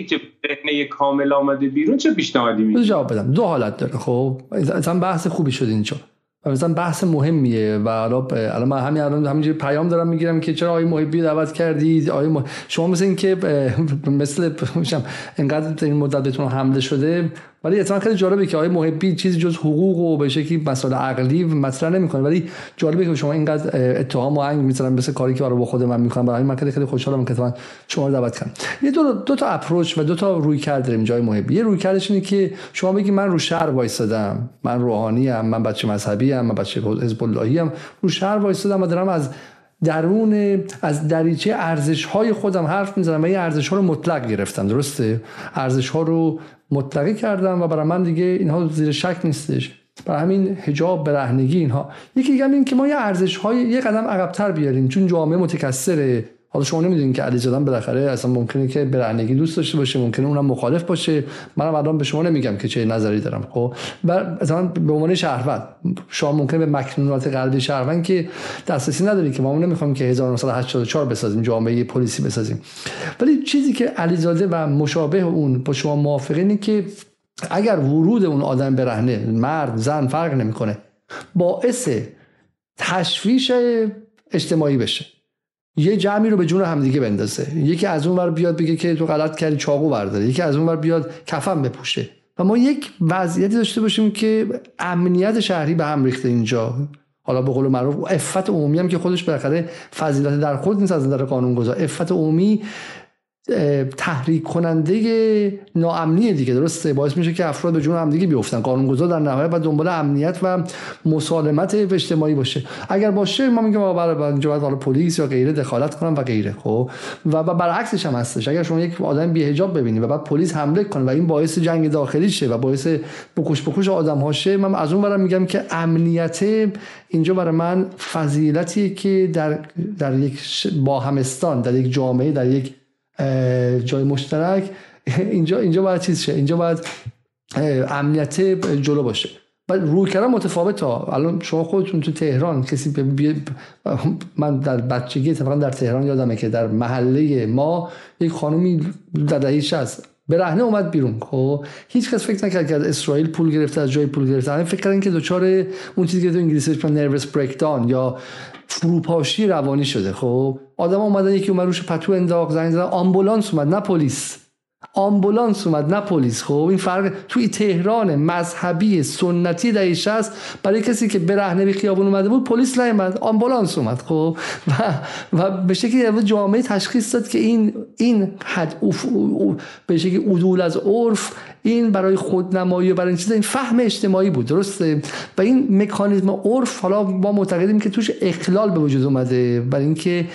که برهنه کامل آمده بیرون چه پیشنهادی میدی؟ جواب بدم. دو حالت داره. خب اصلا بحث خوبی شد اینجا. مثلا بحث مهمیه و الان من همین الان همینجوری پیام دارم می‌گیرم که چرا آقای محبی دعوت کردید آقای مح... شما مثل اینکه مثل انقدر این مدت بهتون حمله شده ولی اتفاقا خیلی جالبه که آقای محبی چیزی جز حقوق و به شکلی مسائل عقلی مطرح نمی‌کنه. ولی جالبه که شما اینقدر اتهام و انگ می‌ذارن مثل کاری که برای خود من می‌کنم برای من خیلی خوشحالم که من شما رو دعوت کردم یه دو, دو تا اپروچ و دو تا روی کرد داریم جای محبی. یه روی کردش اینه که شما بگی من رو شهر وایسادم من روحانی ام من بچه مذهبی ام من بچه حزب اللهی ام. رو شهر وایسادم و دارم از درون از دریچه ارزش های خودم حرف می‌زنم و این ارزش ها رو مطلق گرفتم درسته؟ ارزش ها رو مطلقی کردم و برای من دیگه اینها زیر شک نیستش. برای همین حجاب برهنگی اینها. یکی دیگه این که ما یه ارزش های یه قدم عقبتر بیاریم چون جامعه متکثره. حالا شما نمی‌دونید که علی زادن بالاخره اصلا ممکنه که برهنگی دوست داشته باشه ممکنه اونم مخالف باشه. منم الان به شما نمیگم که چه نظری دارم خب؟ مثلا به عنوان شهروند شما ممکنه به مکنونات قلبی شهروند که دسترسی نداری که ما نمی‌خوام که 1984 بسازیم جامعه پلیسی بسازیم. ولی چیزی که علیزاده و مشابه اون با شما موافقه که اگر ورود اون آدم برهنه مرد زن فرق نمی‌کنه باعث تشویش اجتماعی بشه. یه جمعی رو به جون همدیگه بندازه. یکی از اون ور بیاد بگه که تو غلط کردی چاقو برداره. یکی از اون ور بیاد کفن بپوشه. و ما یک وضعیتی داشته باشیم که امنیت شهری به هم ریخته اینجا. حالا به قول معروف افت عمومی هم که خودش بالاخره فضیلت در خود نیست از نظر قانون گذار افت عمومی تحریک کننده ناامنی دیگه. درسته؟ باعث میشه که افراد به جون همدیگه بیفتن. قانونگذار در نهایت باید دنبال امنیت و مسالمت اجتماعی باشه. اگر باشه ما میگیم برای اینجا باید حالا پلیس یا غیره دخالت کنن و غیره خب؟ و برعکسش هم هستش. اگر شما یک آدم بی‌حجاب ببینید و بعد پلیس حمله کنه و این باعث جنگ داخلی شه و باعث بکش بکش آدم هاشه من از اون برم میگم که امنیت اینجا برای من فضیلتیه که در در یک با همستان در یک جامعه در یک جای مشترک. اینجا اینجا باید چیز شه؟ اینجا باید امنیت جلو باشه. و روی کردن متفاوت ها الان شما خودتون تو تهران کسی بی... من در بچگی اتفاقا در تهران یادمه که در محله ما یک خانومی در دهه 60 به رهنه اومد بیرون. خب هیچ کس فکر نکرد که از اسرائیل پول گرفته از جای پول گرفته. همه فکر کردن که دچار اون چیزی که تو انگلیسی بهش نروس بریک یا فروپاشی روانی شده. خب آدم اومدن یکی اومد روش پتو انداخت زنگ زدن آمبولانس اومد نه پلیس. آمبولانس اومد نه پلیس. خب این فرق توی تهران مذهبی سنتی دهه 60 برای کسی که برهنه به خیابون اومده بود پلیس نیومد آمبولانس اومد. خب و و به شکلی جامعه تشخیص داد که این این حد به شکلی عدول از عرف این برای خودنمایی و برای این چیزا این فهم اجتماعی بود درسته؟ و این مکانیزم عرف حالا ما معتقدیم که توش اخلال به وجود اومده برای اینکه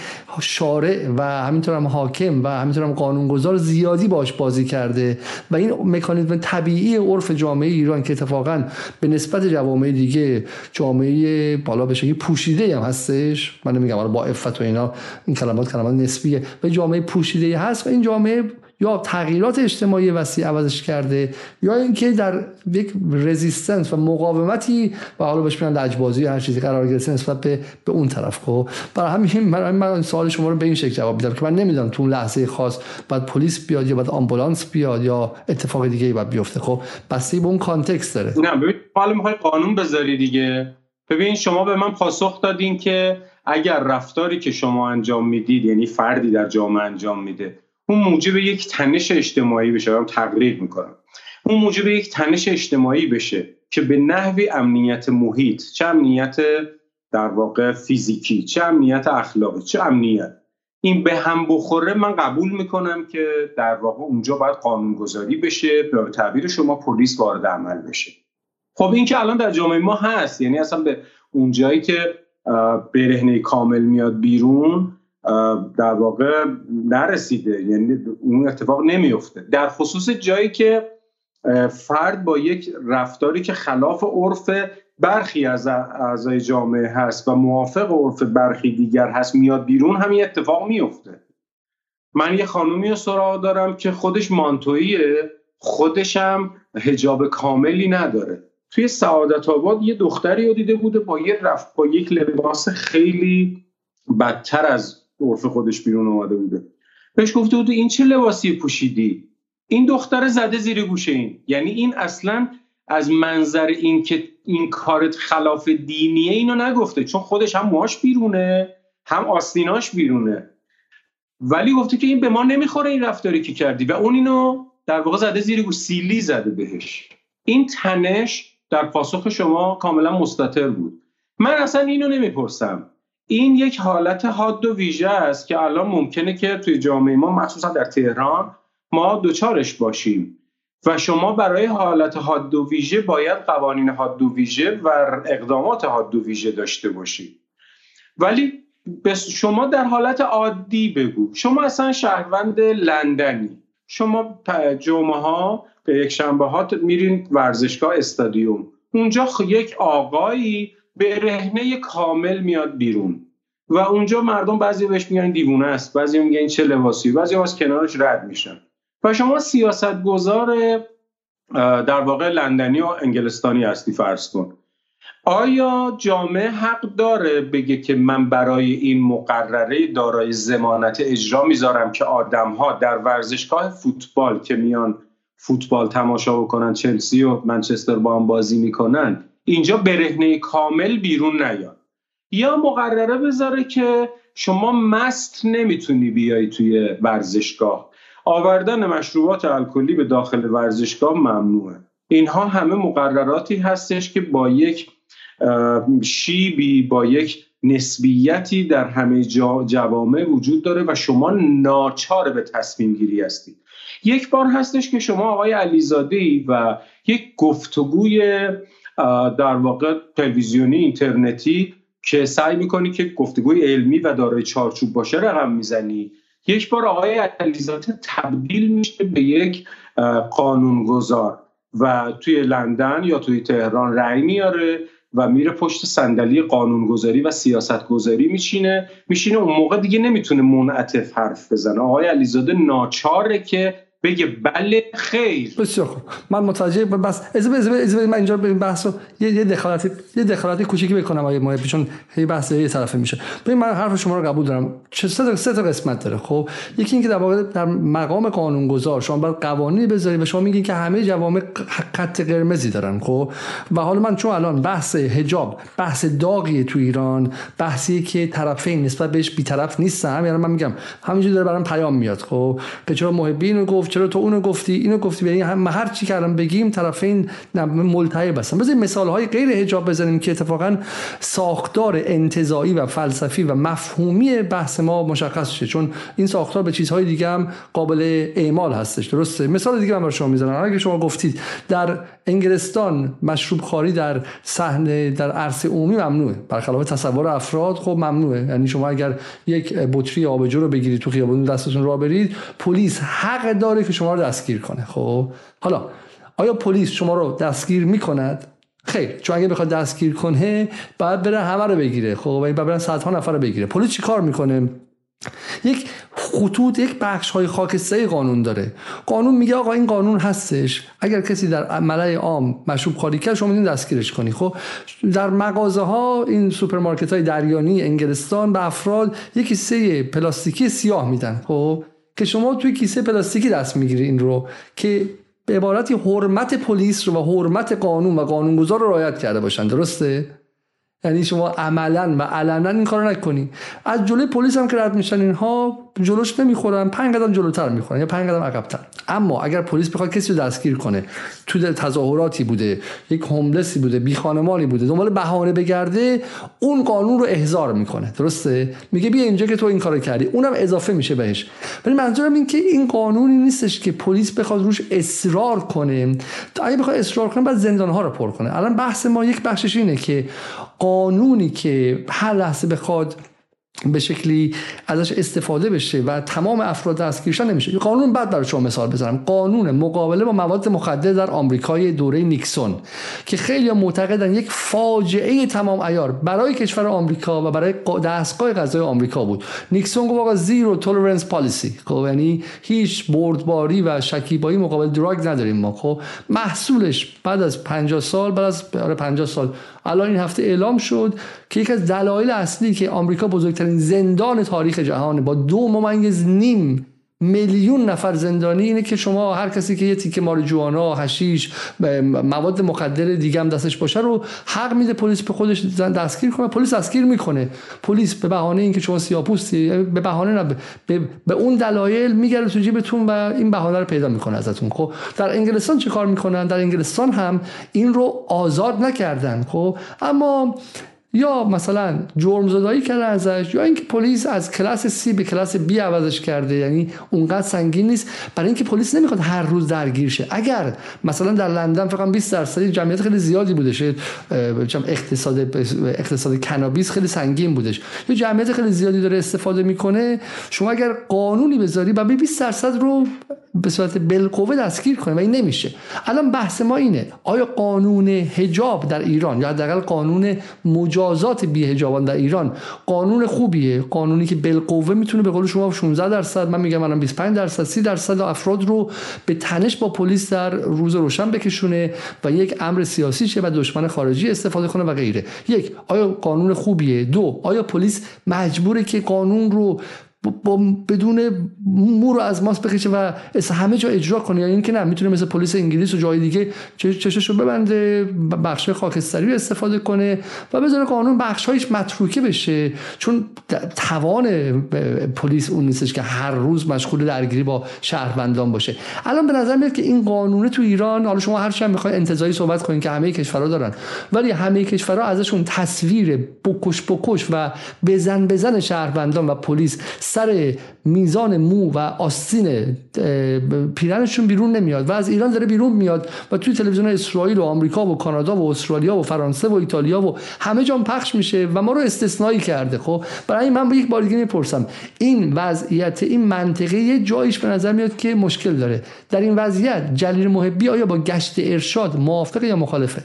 شارع و همینطور هم حاکم و همینطور هم قانونگذار زیادی باش بازی کرده و این مکانیزم طبیعی عرف جامعه ایران که اتفاقا به نسبت جوامع دیگه جامعه بالا بشه پوشیده هم هستش. من نمیگم با عفت و اینا این کلمات کلمات نسبیه و جامعه پوشیده هست و این جامعه یا تغییرات اجتماعی وسیع عوضش کرده یا اینکه در یک رزیستنس و مقاومتی و حالا بهش میگن لجبازی هر چیزی قرار گرفته نسبت به به اون طرف خب؟ برای همین من, من سوال شما رو به این شکل جواب میدم که من نمی‌دونم تو اون لحظه خاص بعد پلیس بیاد یا بعد آمبولانس بیاد یا اتفاق دیگه ای باید بیفته خب؟ بسته به اون کانتکست داره. نه ببین حالا می‌خوای قانون بذاری دیگه. ببین شما به من پاسخ دادین که اگر رفتاری که شما انجام می‌دید یعنی فردی در جامعه انجام میده اون موجب یک تنش اجتماعی بشه. من تقریب می‌کنم. اون موجب یک تنش اجتماعی بشه که به نحوی امنیت محیط چه امنیت در واقع فیزیکی چه امنیت اخلاقی چه امنیت. این به هم بخوره من قبول می‌کنم که در واقع اونجا باید قانونگذاری بشه به تعبیر شما پلیس وارد عمل بشه. خب این که الان در جامعه ما هست یعنی اصلا به اونجایی که برهنه کامل میاد بیرون در واقع نرسیده. یعنی اون اتفاق نمیفته در خصوص جایی که فرد با یک رفتاری که خلاف عرف برخی از اعضای جامعه هست و موافق عرف برخی دیگر هست میاد بیرون همین اتفاق میفته من یه خانومی رو سراغ دارم که خودش مانتویه هم هجاب کاملی نداره. توی سعادت آباد یه دختری رو دیده بوده با یه رفت با یک لباس خیلی بدتر از عرف خودش بیرون اومده بوده. بهش گفته بوده این چه لباسی پوشیدی؟ این دختر زده زیر گوشه این. یعنی این اصلا از منظر این که این کارت خلاف دینیه اینو نگفته. چون خودش هم موهاش بیرونه هم آستیناش بیرونه. ولی گفته که این به ما نمی‌خوره این رفتاری که کردی. و اون اینو در واقع زده زیر گوش. سیلی زده بهش. این تنش در پاسخ شما کاملا مستطر بود. من اصلا اینو نمی‌پرسم. این یک حالت حاد و ویژه است که الان ممکنه که توی جامعه ما مخصوصا در تهران ما دوچارش باشیم. و شما برای حالت حاد و ویژه باید قوانین حاد و ویژه و اقدامات حاد و ویژه داشته باشید. ولی شما در حالت عادی بگو. شما اصلا شهروند لندنی. شما جمعه ها به یک شنبه ها میرین ورزشگاه استادیوم. اونجا یک آقایی به رهنه کامل میاد بیرون. و اونجا مردم بعضی بهش میگن دیوونه است بعضی میگن چه لباسی بعضی از کنارش رد میشن. و شما سیاست گذار در واقع لندنی و انگلستانی هستی فرض کن. آیا جامعه حق داره بگه که من برای این مقرره دارای زمانت اجرا می‌ذارم که آدم ها در ورزشگاه فوتبال که میان فوتبال تماشا بکنن چلسی و منچستر با هم بازی می‌کنن اینجا برهنه کامل بیرون نیاد. یا مقرره بذاره که شما مست نمی‌تونی بیای توی ورزشگاه. آوردن مشروبات الکلی به داخل ورزشگاه ممنوعه. اینها همه مقرراتی هستش که با یک شیبی با یک نسبیتی در همه جوامع وجود داره و شما ناچار به تصمیم گیری هستید. یک بار هستش که شما آقای علیزاده و یک گفتگوی در واقع تلویزیونی اینترنتی که سعی می‌کنی که گفتگوی علمی و دارای چارچوب باشه رقم می‌زنی. یک بار آقای علیزاده تبدیل میشه به یک قانونگذار و توی لندن یا توی تهران رأی میاره و میره پشت صندلی قانونگذاری و سیاستگذاری میشینه میشینه اون موقع دیگه نمی‌تونه منعطف حرف بزنه. آقای علیزاده ناچاره که بگه بله خیر. بسیار خوب. من متوجه بس از از من اینجا به بحث رو یه یه دخالتی یه دخالتی کوچیکی بکنم آقای ماه چون هی بحث یه طرفه میشه. ببین من حرف شما رو قبول دارم. چه سه سه تا قسمت داره خب؟ یکی اینکه در واقع در مقام قانونگذار شما باید قوانینی بذارید و شما میگین که همه جوامع خط قرمزی دارن خب؟ و حالا من چون الان بحث حجاب بحث داغی تو ایران بحثی که طرفین نسبت بهش بی‌طرف نیستن. یعنی من میگم همینجوری داره برام پیام میاد خب؟ که چرا محبین گفت چرا تو اونو گفتی اینو گفتی؟ یعنی هم هر چی کردم بگیم طرفین ملتهب هستن بذاریم مثال های غیر حجاب بزنیم که اتفاقا ساختار انتزاعی و فلسفی و مفهومی بحث ما مشخص شه. چون این ساختار به چیزهای دیگه هم قابل اعمال هستش. درسته؟ مثال دیگه من برای شما می‌زنم. اگه شما گفتید در انگلستان مشروب خاری در صحنه در عرصه عمومی ممنوعه. برخلاف تصور افراد خب ممنوعه. یعنی شما اگر یک بطری آبجو رو بگیرید تو خیابون دستتون را برید پلیس حق داره که شما رو دستگیر کنه. خب؟ حالا آیا پلیس شما رو دستگیر می‌کند؟ خیر چون اگه بخواد دستگیر کنه باید بره همه رو بگیره. خب؟ و بعد برن صدها نفر رو بگیره. پلیس چی کار می‌کنه؟ یک خطوط یک بخش های خاکستری قانون داره. قانون میگه آقا این قانون هستش. اگر کسی در ملای عام مشروب خواری کرد شما می‌تونید دستگیرش کنی. خب؟ در مغازه ها این سوپرمارکت های دریانی انگلستان به افراد یک کیسه پلاستیکی سیاه میدن. خب؟ که شما توی کیسه پلاستیکی دست می‌گیری این رو که به عبارتی حرمت پلیس رو و حرمت قانون و قانونگذار رو رعایت کرده باشن درسته؟ یعنی شما عملا و علنا این کارو نکنی. از جلوی پلیس هم که رد میشن اینها جلوش نمی‌خورن پنج قدم جلوتر می‌خورن یا پنج قدم عقبتر. اما اگر پلیس بخواد کسی رو دستگیر کنه تو تظاهراتی بوده یک هوملسی بوده بی خانمانی بوده دنبال بهانه بگرده اون قانون رو احضار می‌کنه. درسته؟ میگه بیا اینجا که تو این کارو کردی. اونم اضافه میشه بهش. ولی منظورم این که این قانونی نیستش که پلیس بخواد روش اصرار کنه. اگه بخواد اصرار کنه بعد زندان ها رو پر کنه. الان بحث ما یک بخشش اینه که قانونی که هر لحظه بخواد به شکلی ازش استفاده بشه و تمام افراد دستگیرشن نمیشه. قانون بعد برای شما مثال بزنم. قانون مقابله با مواد مخدر در آمریکای دوره نیکسون که خیلی معتقدن یک فاجعه تمام ایار برای کشور آمریکا و برای دستگاه غذای آمریکا بود. نیکسون گفت آقا زیرو تولرنس پالیسی. خب یعنی هیچ بردباری و شکیبایی مقابل دراگ نداریم ما. خب محصولش بعد از 50 سال بعد از 50 آره سال. الان این هفته اعلام شد که یکی از دلایل اصلی که آمریکا بزرگترین زندان تاریخ جهان. با دو ممیز نیم میلیون نفر زندانی. اینه که شما هر کسی که یه تیکه ماریجوانا هشیش مواد مخدر دیگه هم دستش باشه رو حق میده پلیس به خودش دستگیر کنه. پلیس دستگیر می‌کنه. پلیس به بهانه اینکه شما سیاپوستی به بهانه نه به, به اون دلایل میگره تو جیبتون و این بهانه رو پیدا می‌کنه ازتون. خب در انگلستان چه کار می‌کنن؟ در انگلستان هم این رو آزاد نکردن. خب اما یا مثلا جرم زدایی کرده ازش یا اینکه پلیس از کلاس سی به کلاس بی عوضش کرده یعنی اونقدر سنگین نیست. برای اینکه پلیس نمی‌خواد هر روز درگیر شه. اگر مثلا در لندن فقط 20 درصد جمعیت خیلی زیادی بودش اقتصاد اقتصاد کنابیس خیلی سنگین بودش. یا جمعیت خیلی زیادی داره استفاده می‌کنه. شما اگر قانونی بذاری و 20 درصد رو به صورت بالقوه دستگیر کنه و این نمیشه. الان بحث ما اینه. آیا قانون حجاب در ایران یا حداقل قانون مجازات بی حجابان در ایران قانون خوبیه. قانونی که بالقوه می‌تونه به قول شما 16 درصد من میگم الان 25 درصد 30 درصد افراد رو به تنش با پلیس در روز روشن بکشونه و یک امر سیاسی شه و دشمن خارجی استفاده کنه و غیره. یک آیا قانون خوبیه؟ دو آیا پلیس مجبوره که قانون رو با بدون مور از ماست بکشه و همه جا اجرا کنه. یعنی اینکه نه می‌تونه مثل پلیس انگلیس و جای دیگه چشش رو ببنده بخش خاکستری استفاده کنه و بذاره قانون بخشهایش متروکه بشه. چون توان پلیس اون نیستش که هر روز مشغول درگیری با شهروندان باشه. الان به نظر میاد که این قانون تو ایران حالا شما هر چند می‌خواین انتزاعی صحبت کنین که همه کشورها دارن ولی همه کشورها ازشون تصویر بکش بکش و بزن بزن شهروندان و پلیس سر میزان مو و آستین پیرنشون بیرون نمیاد و از ایران داره بیرون میاد و توی تلویزیون اسرائیل و آمریکا و کانادا و استرالیا و فرانسه و ایتالیا و همه جا پخش میشه و ما رو استثنایی کرده خب؟ برای من با یک بار دیگه می‌پرسم. این وضعیت این منطقه یه جایش به نظر میاد که مشکل داره. در این وضعیت جلیل محبی آیا با گشت ارشاد موافقه یا مخالفه؟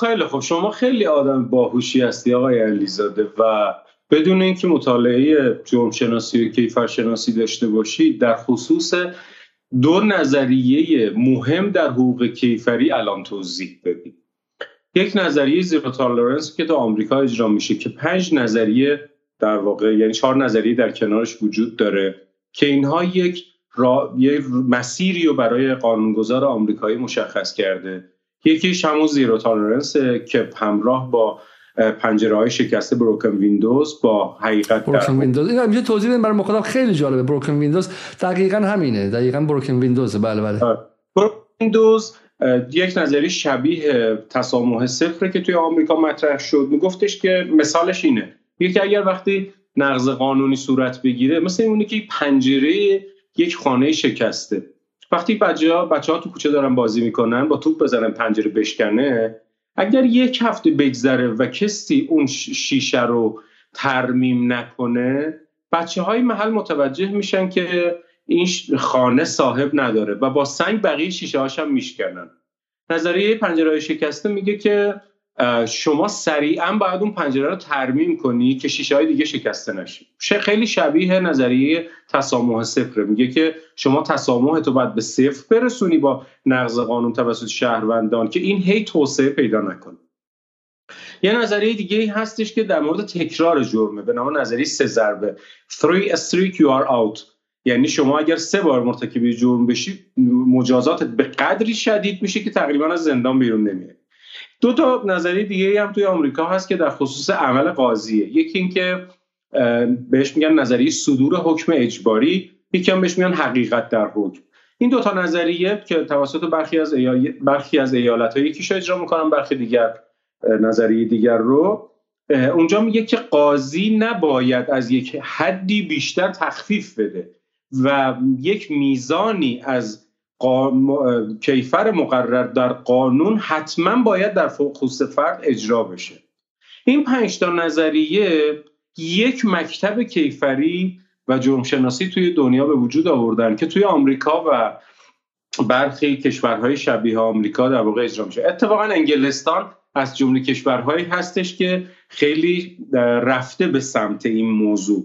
خیلی خب شما خیلی آدم باهوشی هستی آقای علیزاده و بدون اینکه مطالعه جرم شناسی و کیفر شناسی داشته باشید در خصوص دو نظریه مهم در حقوق کیفری الان توضیح بدید یک نظریه زیرو تالرنس که تو آمریکا اجرا میشه که پنج نظریه در واقع یعنی چهار نظریه در کنارش وجود داره که اینها یک را... یک مسیری رو برای قانونگذار آمریکایی مشخص کرده. یکیش همون zero tolerance که همراه با پنجره های شکسته broken windows با حقیقت بروکن ویندوز این میشه توضیح بدیم برای مخاطب خیلی جالبه. broken windows دقیقا همینه. دقیقا broken windows بله بله. broken windows یک نظری شبیه تسامح صفره که توی آمریکا مطرح شد. میگفتش که مثالش اینه. یکی اگر وقتی نقض قانونی صورت بگیره مثل اونی که پنجره یک خانه شکسته. وقتی بچه ها, بچه ها تو کوچه دارن بازی می‌کنن با توپ بزنن پنجره بشکنه اگر یک هفته بگذره و کسی اون شیشه رو ترمیم نکنه بچه های محل متوجه میشن که این خانه صاحب نداره و با سنگ بقیه شیشه هاش هم میشکنن. نظریه پنجره شکسته میگه که شما سریعا باید اون پنجره رو ترمیم کنی که شیشه های دیگه شکسته نشه. خیلی شبیه نظریه تسامح صفر میگه که شما تسامح تو باید به صفر برسونی با نقض قانون توسط شهروندان که این هی توسعه پیدا نکنه. یه نظریه دیگه ای هستش که در مورد تکرار جرمه. به نام نظریه سه ضربه. 3 streak you are out. یعنی شما اگر سه بار مرتکب جرم بشی مجازاتت به قدری شدید میشه که تقریبا از زندان بیرون نمیاد دو تا نظریه دیگه هم توی آمریکا هست که در خصوص عمل قاضیه. یکی اینکه بهش میگن نظریه صدور حکم اجباری یکی هم بهش میگن حقیقت در حکم. این دو تا نظریه که توسط برخی از برخی از ایالت ها یکیش اجرا می‌کنن برخی دیگر نظریه دیگر رو. اونجا میگه که قاضی نباید از یک حدی بیشتر تخفیف بده و یک میزانی از کیفر مقرر در قانون حتما باید در خصوص فرد اجرا بشه. این پنج تا نظریه یک مکتب کیفری و جرمشناسی توی دنیا به وجود آوردن که توی آمریکا و برخی کشورهای شبیه آمریکا در واقع اجرا میشه. اتفاقا انگلستان از جمله کشورهایی هستش که خیلی رفته به سمت این موضوع.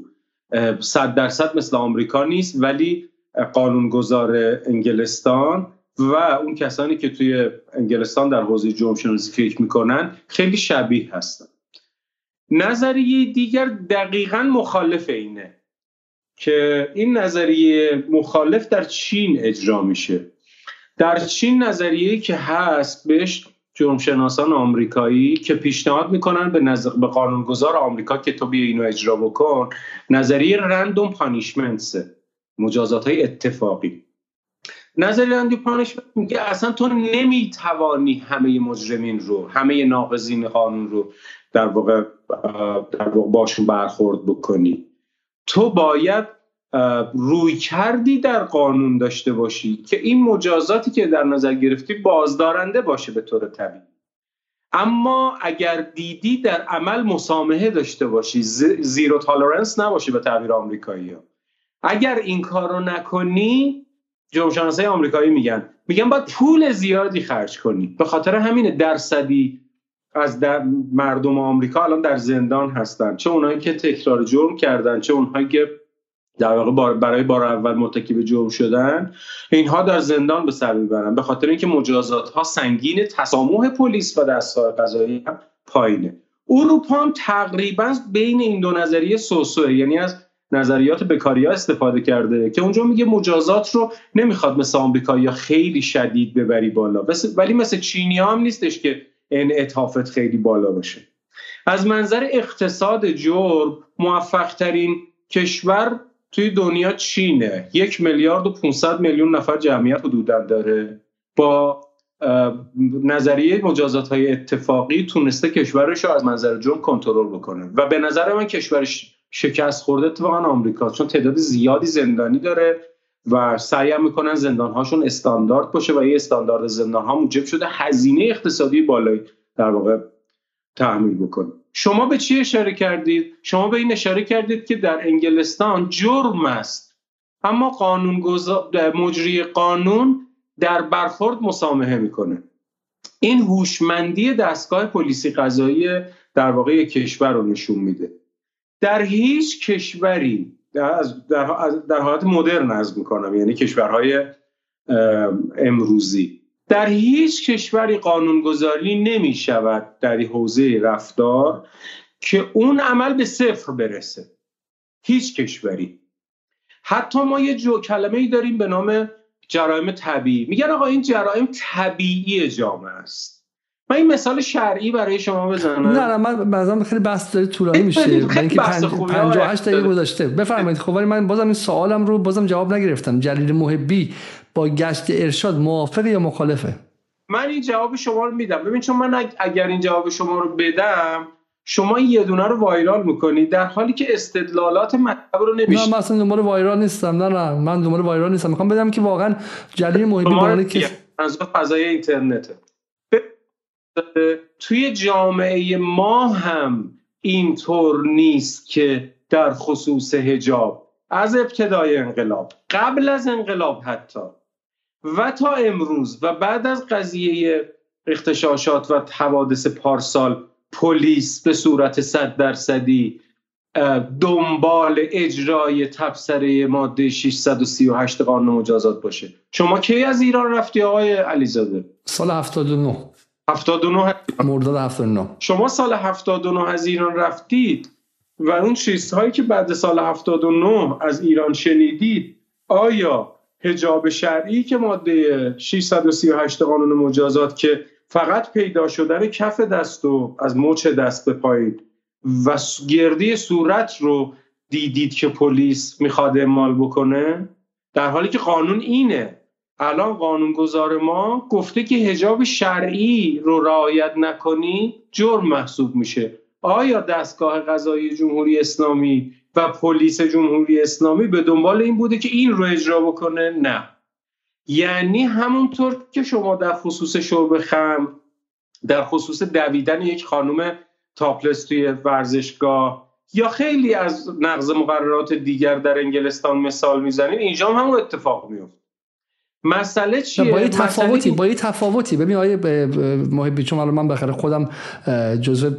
صد درصد مثل آمریکا نیست ولی قانونگذار انگلستان و اون کسانی که توی انگلستان در حوزه جرم شناسی فکر می‌کنن خیلی شبیه هستن. نظریه دیگر دقیقا مخالف اینه که این نظریه مخالف در چین اجرا میشه. در چین نظریه که هست بهش جرمشناسان آمریکایی که پیشنهاد می‌کنن به, نظر به قانونگذار آمریکا که تو بیا اینو اجرا بکن نظریه رندوم پانیشمنتسه مجازات های اتفاقی. نظری اندی پانشمنت میگه اصلا تو نمی‌توانی همه مجرمین رو همه ناقضین قانون رو در واقع, در واقع باشون برخورد بکنی. تو باید روی کردی در قانون داشته باشی که این مجازاتی که در نظر گرفتی بازدارنده باشه به طور طبیعی. اما اگر دیدی در عمل مسامحه داشته باشی زیرو تالرنس نباشه به تعبیر آمریکایی اگر این کار رو نکنی جمهورشناسای آمریکایی میگن. میگن باید پول زیادی خرج کنی. به خاطر همین درصدی از در مردم آمریکا الان در زندان هستن. چه اونایی که تکرار جرم کردن چه اونهایی که در واقع برای بار اول متکی جرم شدن اینها در زندان به سر می‌برن. به خاطر اینکه مجازات ها سنگین تسامح پلیس و دستگاه قضایی هم پایینه. اروپا هم تقریبا بین این دو نظریه سوسوه یعنی از نظریات بکاریا استفاده کرده که اونجا میگه مجازات رو نمی‌خواد مثل آمریکا خیلی شدید ببری بالا. ولی مثل چینی هم نیستش که انعطافت خیلی بالا باشه. از منظر اقتصاد جرم موفق ترین کشور توی دنیا چینه. یک میلیارد و 500 میلیون نفر جمعیت حدودا داره. با نظریه مجازات های اتفاقی تونسته کشورش رو از منظر جرم کنترل بکنه. و به نظر من کشورش شکست خورده اتفاقا آمریکا چون تعداد زیادی زندانی داره و سعی می‌کنن زندان هاشون استاندارد باشه و یه استاندارد زندان ها موجب شده. هزینه اقتصادی بالایی در واقع تحمیل بکنه. شما به چی اشاره کردید؟ شما به این اشاره کردید که در انگلستان جرم است. اما قانون مجری قانون در برخورد مسامحه می‌کنه. این هوشمندی دستگاه پلیسی قضایی در واقع کشور رو نشون میده. در هیچ کشوری در, در حالت مدرن از می‌کنم یعنی کشورهای امروزی. در هیچ کشوری قانونگذاری نمی شود در حوزه رفتار که اون عمل به صفر برسه. هیچ کشوری. حتی ما یه جو کلمه ای داریم به نام جرایم طبیعی. میگن آقا این جرایم طبیعی جامعه است. من این مثال شرعی برای شما بزنم. نه نه من بعضا خیلی بحث داره طولانی میشه. اینکه 58 دقیقه گذاشته. بفرمایید. خب ولی من بازم این سوالم رو بازم جواب نگرفتم. جلیل محبی با گشت ارشاد موافق یا مخالفه؟ من این جواب شما رو میدم. ببین چون من اگر این جواب شما رو بدم شما یه دونه رو وایرال می‌کنید در حالی که استدلالات مطلب رو نمیشه نه من اصلا دنبال وایرال نیستم. نه نه من دنبال وایرال نیستم. می‌خوام بدم که واقعا جلیل محبی که از فضای اینترنته. توی جامعه ما هم اینطور نیست که در خصوص هجاب از ابتدای انقلاب قبل از انقلاب حتی. و تا امروز و بعد از قضیه اختشاشات و حوادث پارسال پلیس به صورت صد درصدی دنبال اجرای تبصره ماده 638 قانون مجازات باشه. شما کی از ایران رفتی آقای علیزاده؟ سال 79 79 مرداد 79 شما سال 79 از ایران رفتید و اون چیزهایی که بعد سال 79 از ایران شنیدید آیا هجاب شرعی که ماده 638 قانون مجازات که فقط پیدا شدن کف دست و از مچ دست به پایین و گردی صورت رو دیدید که پلیس می‌خواد اعمال بکنه؟ در حالی که قانون اینه. الان قانونگذار ما گفته که هجاب شرعی رو رعایت نکنی جرم محسوب میشه. آیا دستگاه قضایی جمهوری اسلامی و پلیس جمهوری اسلامی به دنبال این بوده که این رو اجرا بکنه؟ نه. یعنی همونطور که شما در خصوص شرب خم در خصوص دویدن یک خانم تاپلس توی ورزشگاه یا خیلی از نقض مقررات دیگر در انگلستان مثال می‌زنید اینجا هم همون اتفاق میفته مسئله چیه با یه تفاوتی با یه تفاوتی. ببین آیه محبی چون الان من بخره خودم جزء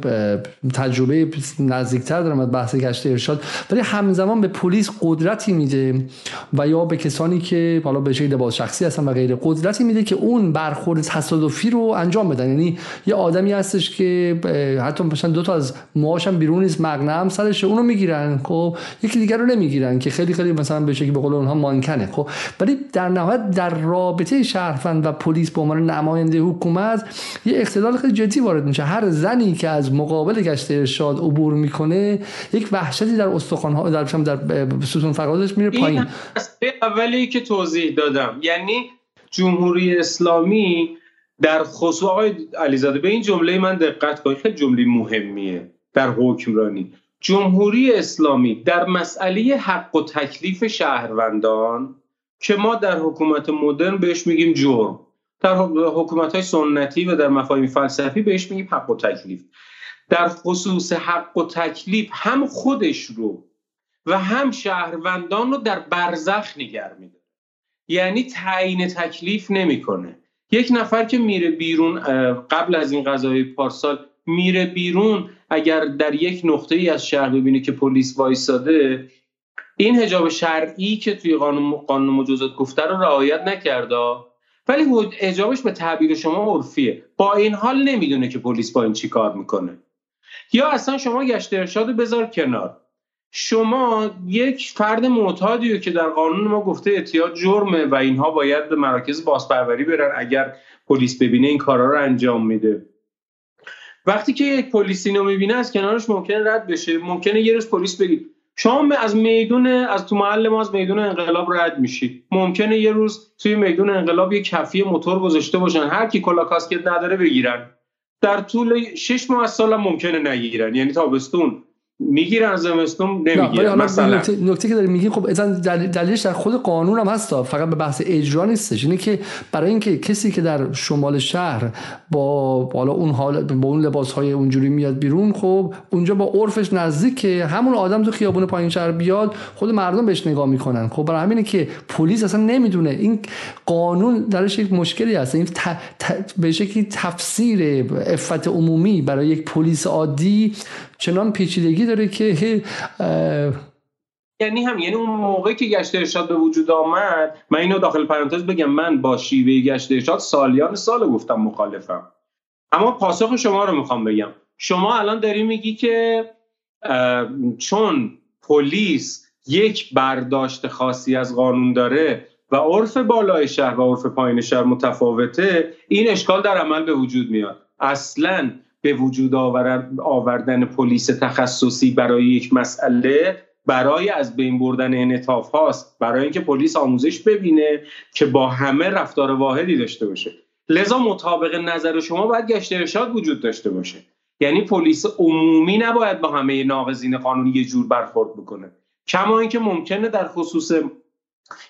تجربه نزدیکتر دارم از بحث گشت ارشاد ولی همزمان به پلیس قدرتی میده و یا به کسانی که حالا به شکل لباس شخصی هستن و غیره قدرتی میده که اون برخورد تصادفی رو انجام بدن. یعنی یه آدمی هستش که حتی مثلا دو تا از موهاشم بیرون نیست مقنعه هم سرشه اونو می‌گیرن خب؟ یکی دیگر رو نمی‌گیرن که خیلی خیلی مثلا به شکلی به قول اونها مانکنه خب؟ ولی در نهایت در رابطه شهروند و پلیس به عنوان نماینده حکومت یه اختلال خیلی جدی وارد میشه. هر زنی که از مقابل گشت ارشاد عبور می‌کنه یک وحشتی در استخوان ها در در ستون فقادش میره پایین. اولی که توضیح دادم. یعنی جمهوری اسلامی در خصوص آقای علیزاده به این جمله من دقت کنید. خیلی جمله مهمیه در حکمرانی. جمهوری اسلامی در مسئله حق و تکلیف شهروندان که ما در حکومت مدرن بهش میگیم جرم. در حکومت های سنتی و در مفاهیم فلسفی بهش میگیم حق و تکلیف. در خصوص حق و تکلیف هم خودش رو و هم شهروندان رو در برزخ نگر میده یعنی تعیین تکلیف نمی‌کنه. یک نفر که میره بیرون قبل از این قضای پارسال میره بیرون اگر در یک نقطه ای از شهر ببینه که پلیس وایساده این هجاب شرعی که توی قانون قانون مجازات گفته رو رعایت نکرده. ولی هجابش به تعبیر شما عرفیه. با این حال نمی‌دونه که پلیس با این چی کار می‌کنه. یا اصلا شما گشت ارشاد بذار کنار. شما یک فرد معتادی که در قانون ما گفته اعتیاد جرمه و اینها باید به مراکز بازپروری برن اگر پلیس ببینه این کارا رو انجام میده. وقتی که یک پلیس اینو می‌بینه از کنارش ممکنه رد بشه. ممکنه یه روز پلیس بگی شما از میدون از تو محل ما از میدون انقلاب رد میشید. ممکنه یه روز توی میدون انقلاب یه کفی موتور گذاشته باشن. هر کی کلا کاسکت نداره بگیرن. در طول شش ماه از سال ممکنه نگیرن. یعنی تابستون. می‌گیرن زمستون نمی‌گیرن مثلا. نکته که داری میگی خب دلیلش در خود قانون هم هست فقط به بحث اجرا نیستش. اینه که برای اینکه کسی که در شمال شهر با بالا اون حال با اون لباس های اونجوری میاد بیرون خب اونجا با عرفش نزدیک همون آدم تو خیابون پایین شهر بیاد خود مردم بهش نگاه می‌کنن. خب برای همینه که پلیس اصلا نمی‌دونه. این قانون درش یک مشکلی هست. این به شکلی تفسیر افت عمومی برای یک پلیس عادی چنان پیچیدگی داره که یعنی هم یعنی اون موقعی که گشت ارشاد به وجود آمد من اینو داخل پرانتز بگم من با شیوه گشت ارشاد سالیان سال گفتم مخالفم. اما پاسخ شما رو می‌خوام بگم. شما الان داری میگی که چون پلیس یک برداشت خاصی از قانون داره و عرف بالای شهر و عرف پایین شهر متفاوته این اشکال در عمل به وجود میاد. اصلا به وجود آوردن پلیس تخصصی برای یک مسئله برای از بین بردن انعطاف هاست. برای اینکه پلیس آموزش ببینه که با همه رفتار واحدی داشته باشه. لذا مطابق نظر شما باید گشت ارشاد وجود داشته باشه. یعنی پلیس عمومی نباید با همه ناقضین قانونی یه جور برخورد بکنه. کما اینکه ممکنه در خصوص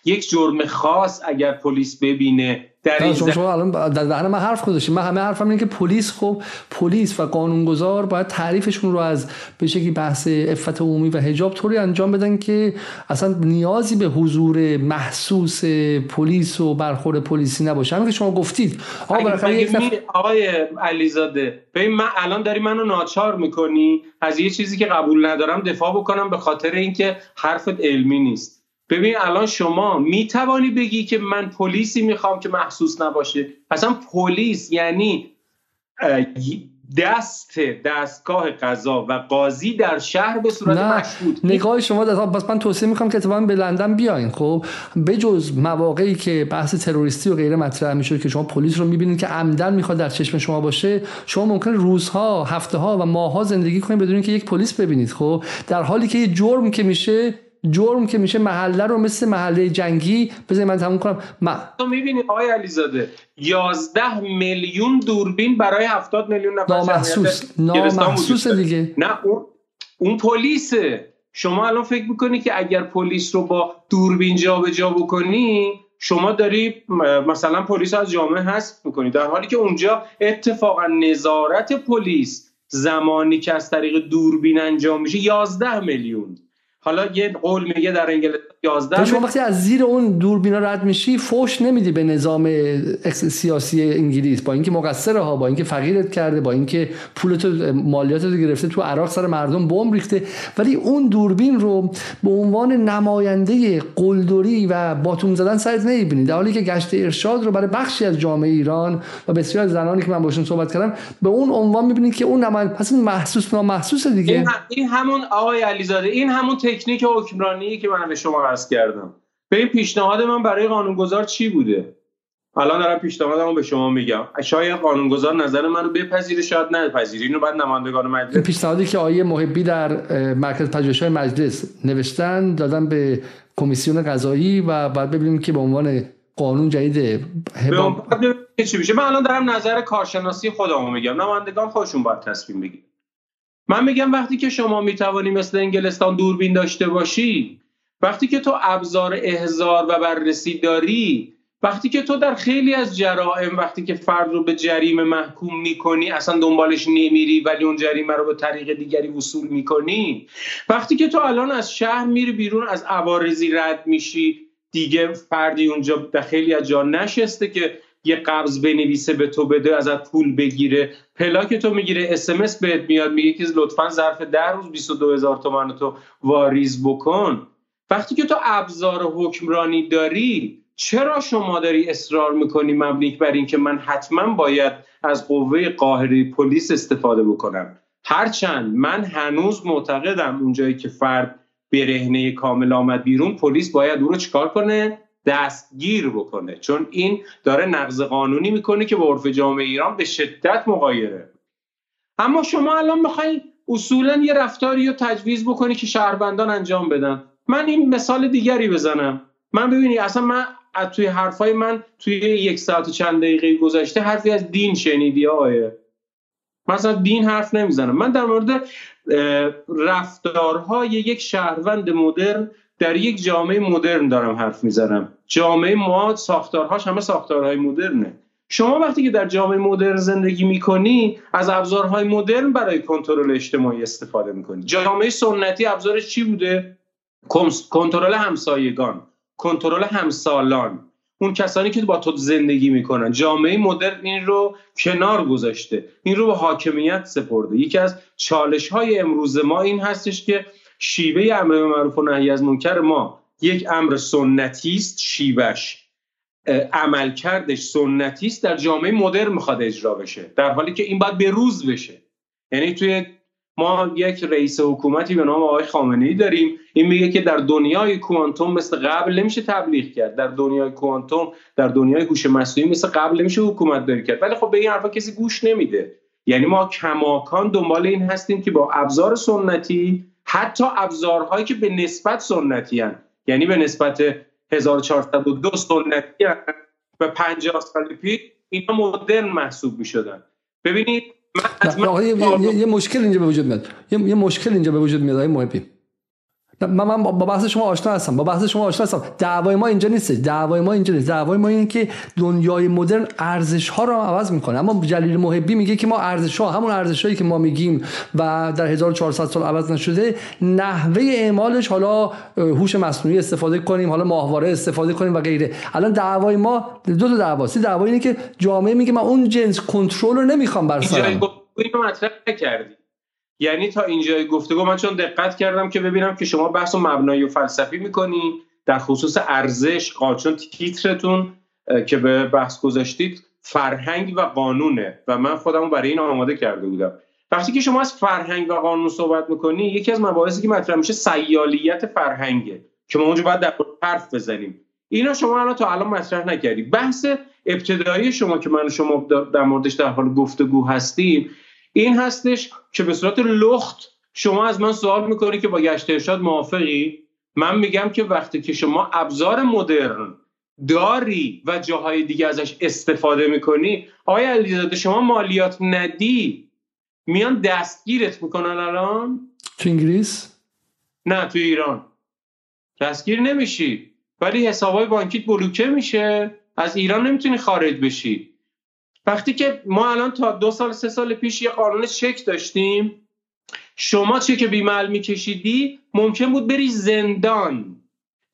یک جرم خاص اگر پلیس ببینه در این شما, شما الان در من حرف گذاشتیم من همه حرفم اینه که پلیس خب پلیس و قانونگذار باید تعریفشون رو از به شکلی بحث عفت عمومی و حجاب طوری انجام بدن که اصلا نیازی به حضور محسوس پلیس و برخورد پلیسی نباشه. همین که شما گفتید. آقای علیزاده ببین من الان داری منو ناچار می‌کنی؟ از یه چیزی که قبول ندارم دفاع بکنم به خاطر اینکه حرفت علمی نیست. ببین الان شما می توانی بگی که من پلیسی می‌خوام که محسوس نباشه؟ اصلا پلیس یعنی دست دستگاه قضا و قاضی در شهر به صورت مشهود. نگاه شما در بس من توصیه می‌کنم که اتفاقا به لندن بیاین. خب بجز مواقعی که بحث تروریستی و غیره مطرح میشه که شما پلیس رو می‌بینید که عمدن می‌خواد در چشم شما باشه شما ممکن روزها هفته ها و ماهها زندگی کنید بدون که یک پلیس ببینید. خب در حالی که یه جرم که میشه جرم که میشه محله رو مثل محله جنگی بذارید من تموم کنم. ما... تو می‌بینی آقای علیزاده 11 میلیون دوربین برای 70 میلیون نفر نامحسوس نامحسوس دیگه. نه اون اون پلیسه. شما الان فکر می‌کنی که اگر پلیس رو با دوربین جابجا جا بکنی شما داری مثلا پلیس از جامعه حذف می‌کنی. در حالی که اونجا اتفاقا نظارت پلیس زمانی که از طریق دوربین انجام میشه 11 میلیون. حالا یه قول میگه در انگلستان 11 شما وقتی از زیر اون دوربینا رد میشی فوش نمیدی به نظام سیاسی انگلیس. با اینکه مقصره ها با اینکه فقیرت کرده با اینکه پولت مالیات رو گرفته تو عراق سر مردم بمب ریخته. ولی اون دوربین رو به عنوان نماینده قلدری و باتوم زدن سرت نمی‌بینی. در حالی که گشت ارشاد رو برای بخشی از جامعه ایران و بسیار زنانی که من باشون صحبت کردم به اون عنوان می‌بینید که اون نماینده پس محسوس نامحسوس دیگه. این, این همون آقای علیزاده این همون تکنیک حکمرانی که من به شما عرض کردم. به این پیشنهاد من برای قانونگذار چی بوده؟ الان دارم پیشنهادمو به شما میگم. شاید قانونگذار نظر منو بپذیره شاید نپذیره. اینو بعد نمایندگان مجلس پیشنهادی که آیه محبی در مرکز پژوهش‌های مجلس نوشتن دادن به کمیسیون قضایی و بعد ببینیم که به عنوان قانون جدید چی میشه. من الان دارم نظر کارشناسی خودمو میگم. نمایندگان خودشون باید تصمیم بگیرن. من میگم وقتی که شما می‌توانی مثل انگلستان دوربین داشته باشی وقتی که تو ابزار احزار و بررسی داری وقتی که تو در خیلی از جرائم وقتی که فرد رو به جریمه محکوم می‌کنی اصلا دنبالش نمیری ولی اون جریمه رو به طریق دیگری وصول می‌کنی. وقتی که تو الان از شهر میری بیرون از عوارضی رد میشی دیگه فردی اونجا خیلی از جا نشسته که یه قبض بنویسه به تو بده ازت پول بگیره. پلاک تو می‌گیره اسمس بهت میاد میگه که لطفا ظرف ده روز 22 هزار تومن تو واریز بکن. وقتی که تو ابزار حکمرانی داری چرا شما داری اصرار می‌کنی مبنی بر اینکه من حتما باید از قوه قاهره پلیس استفاده بکنم؟ هرچند من هنوز معتقدم اونجایی که فرد برهنه کامل آمد بیرون پلیس باید او رو چیکار کنه؟ دستگیر بکنه. چون این داره نقض قانونی می‌کنه که با عرف جامعه ایران به شدت مقایره. اما شما الان می‌خواین اصولا یه رفتاری رو تجویز بکنی که شهروندان انجام بدن. من این مثال دیگری بزنم. من ببینی اصلا من توی حرفای من توی یک ساعت و چند دقیقه گذشته حرفی از دین شنیدی آیه مثلا دین حرف نمی‌زنم. من در مورد رفتارهای یک شهروند مدرن در یک جامعه مدرن دارم حرف می‌زنم. جامعه ما ساختارهاش همه ساختارهای مدرنه. شما وقتی که در جامعه مدرن زندگی می‌کنی از ابزارهای مدرن برای کنترل اجتماعی استفاده می‌کنی. جامعه سنتی ابزارش چی بوده؟ کنترل همسایگان کنترل همسالان. اون کسانی که با تو زندگی می‌کنن. جامعه مدرن این رو کنار گذاشته. این رو به حاکمیت سپرده. یکی از چالش های امروز ما این هستش که شیوه امر معروف و نهی از منکر ما یک امر سنتی است شیوهش عملکردش سنتی است در جامعه مدرن می‌خواد اجرا بشه. در حالی که این باید به روز بشه. یعنی توی ما یک رئیس حکومتی به نام آقای خامنه ای داریم این میگه که در دنیای کوانتوم مثل قبل نمیشه تبلیغ کرد در دنیای کوانتوم در دنیای هوش مصنوعی مثل قبل نمیشه حکومت داری کرد ولی خب به این حرفا کسی گوش نمیده یعنی ما کماکان دنبال این هستیم که با ابزار سنتی حتی ابزارهایی که به نسبت سنتی هن. یعنی به نسبت 1402 سنتی. به 50 سال پیش اینا مدرن محسوب می شدن ببینید من یه, یه, مشکل اینجا به وجود میاد. یه, یه مشکل اینجا به وجود میاد محبی. من, من با بحث شما آشنا هستم. با بحث شما آشنا هستم. دعوای ما اینجا نیست. دعوای ما اینجا نیست. دعوای ما اینه که دنیای مدرن ارزش ها رو عوض می‌کنه. اما جلیل محبی میگه که ما ارزش ها همون ارزش هایی که ما میگیم و در 1400 سال عوض نشده نحوه اعمالش حالا هوش مصنوعی استفاده کنیم حالا ماهواره استفاده کنیم و غیره. الان دعوای ما دو تا دعواست. دعوای اینه که جامعه میگه من اون جنس کنترل رو نمی‌خوام بر سرم. مطرح کردی یعنی تا اینجای گفتگو من چون دقت کردم که ببینم که شما بحث و مبنایی و فلسفی می‌کنی در خصوص ارزش چون تیترتون که به بحث گذاشتید فرهنگ و قانونه و من خودمو برای این آماده کرده بودم. وقتی که شما از فرهنگ و قانون صحبت می‌کنی یکی از مباحثی که مطرح میشه سیالیت فرهنگه که ما اونجا باید در حرف بزنیم. اینا شما الان تا الان مطرح نکردی. بحث ابتدایی شما که من شما در موردش در حال گفتگو هستیم این هستش که به صورت لخت شما از من سوال می‌کنی که با گشت ارشاد موافقی؟ من میگم که وقتی که شما ابزار مدرن داری و جاهای دیگه ازش استفاده می‌کنی آیا علیزاده شما مالیات ندی میان دستگیرت می‌کنن الان؟ تو انگلیس؟ نه تو ایران. دستگیر نمیشی. ولی حسابای بانکیت بلوکه میشه. از ایران نمی‌تونی خارج بشی. وقتی که ما الان تا دو سال سه سال پیش یه قانون چک داشتیم شما چک بیمل میکشیدی ممکن بود بری زندان.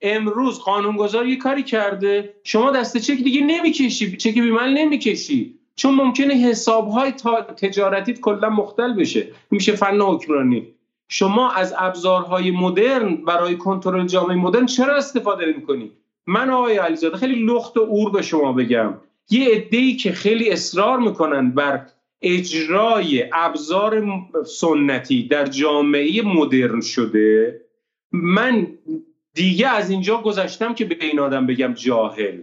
امروز قانونگذار یه کاری کرده شما دست چک دیگه نمی‌کشی چک بیمل نمی‌کشی. چون ممکنه حسابهای تجارتیت کلا مختل بشه. میشه فن حکمرانی. شما از ابزارهای مدرن برای کنترل جامعه مدرن چرا استفاده نمی‌کنی؟ من آقای علیزاده خیلی لخت و اور به شما بگم. یه عده‌ای که خیلی اصرار می‌کنن بر اجرای ابزار سنتی در جامعه مدرن شده من دیگه از اینجا گذشتم که به این آدم بگم جاهل.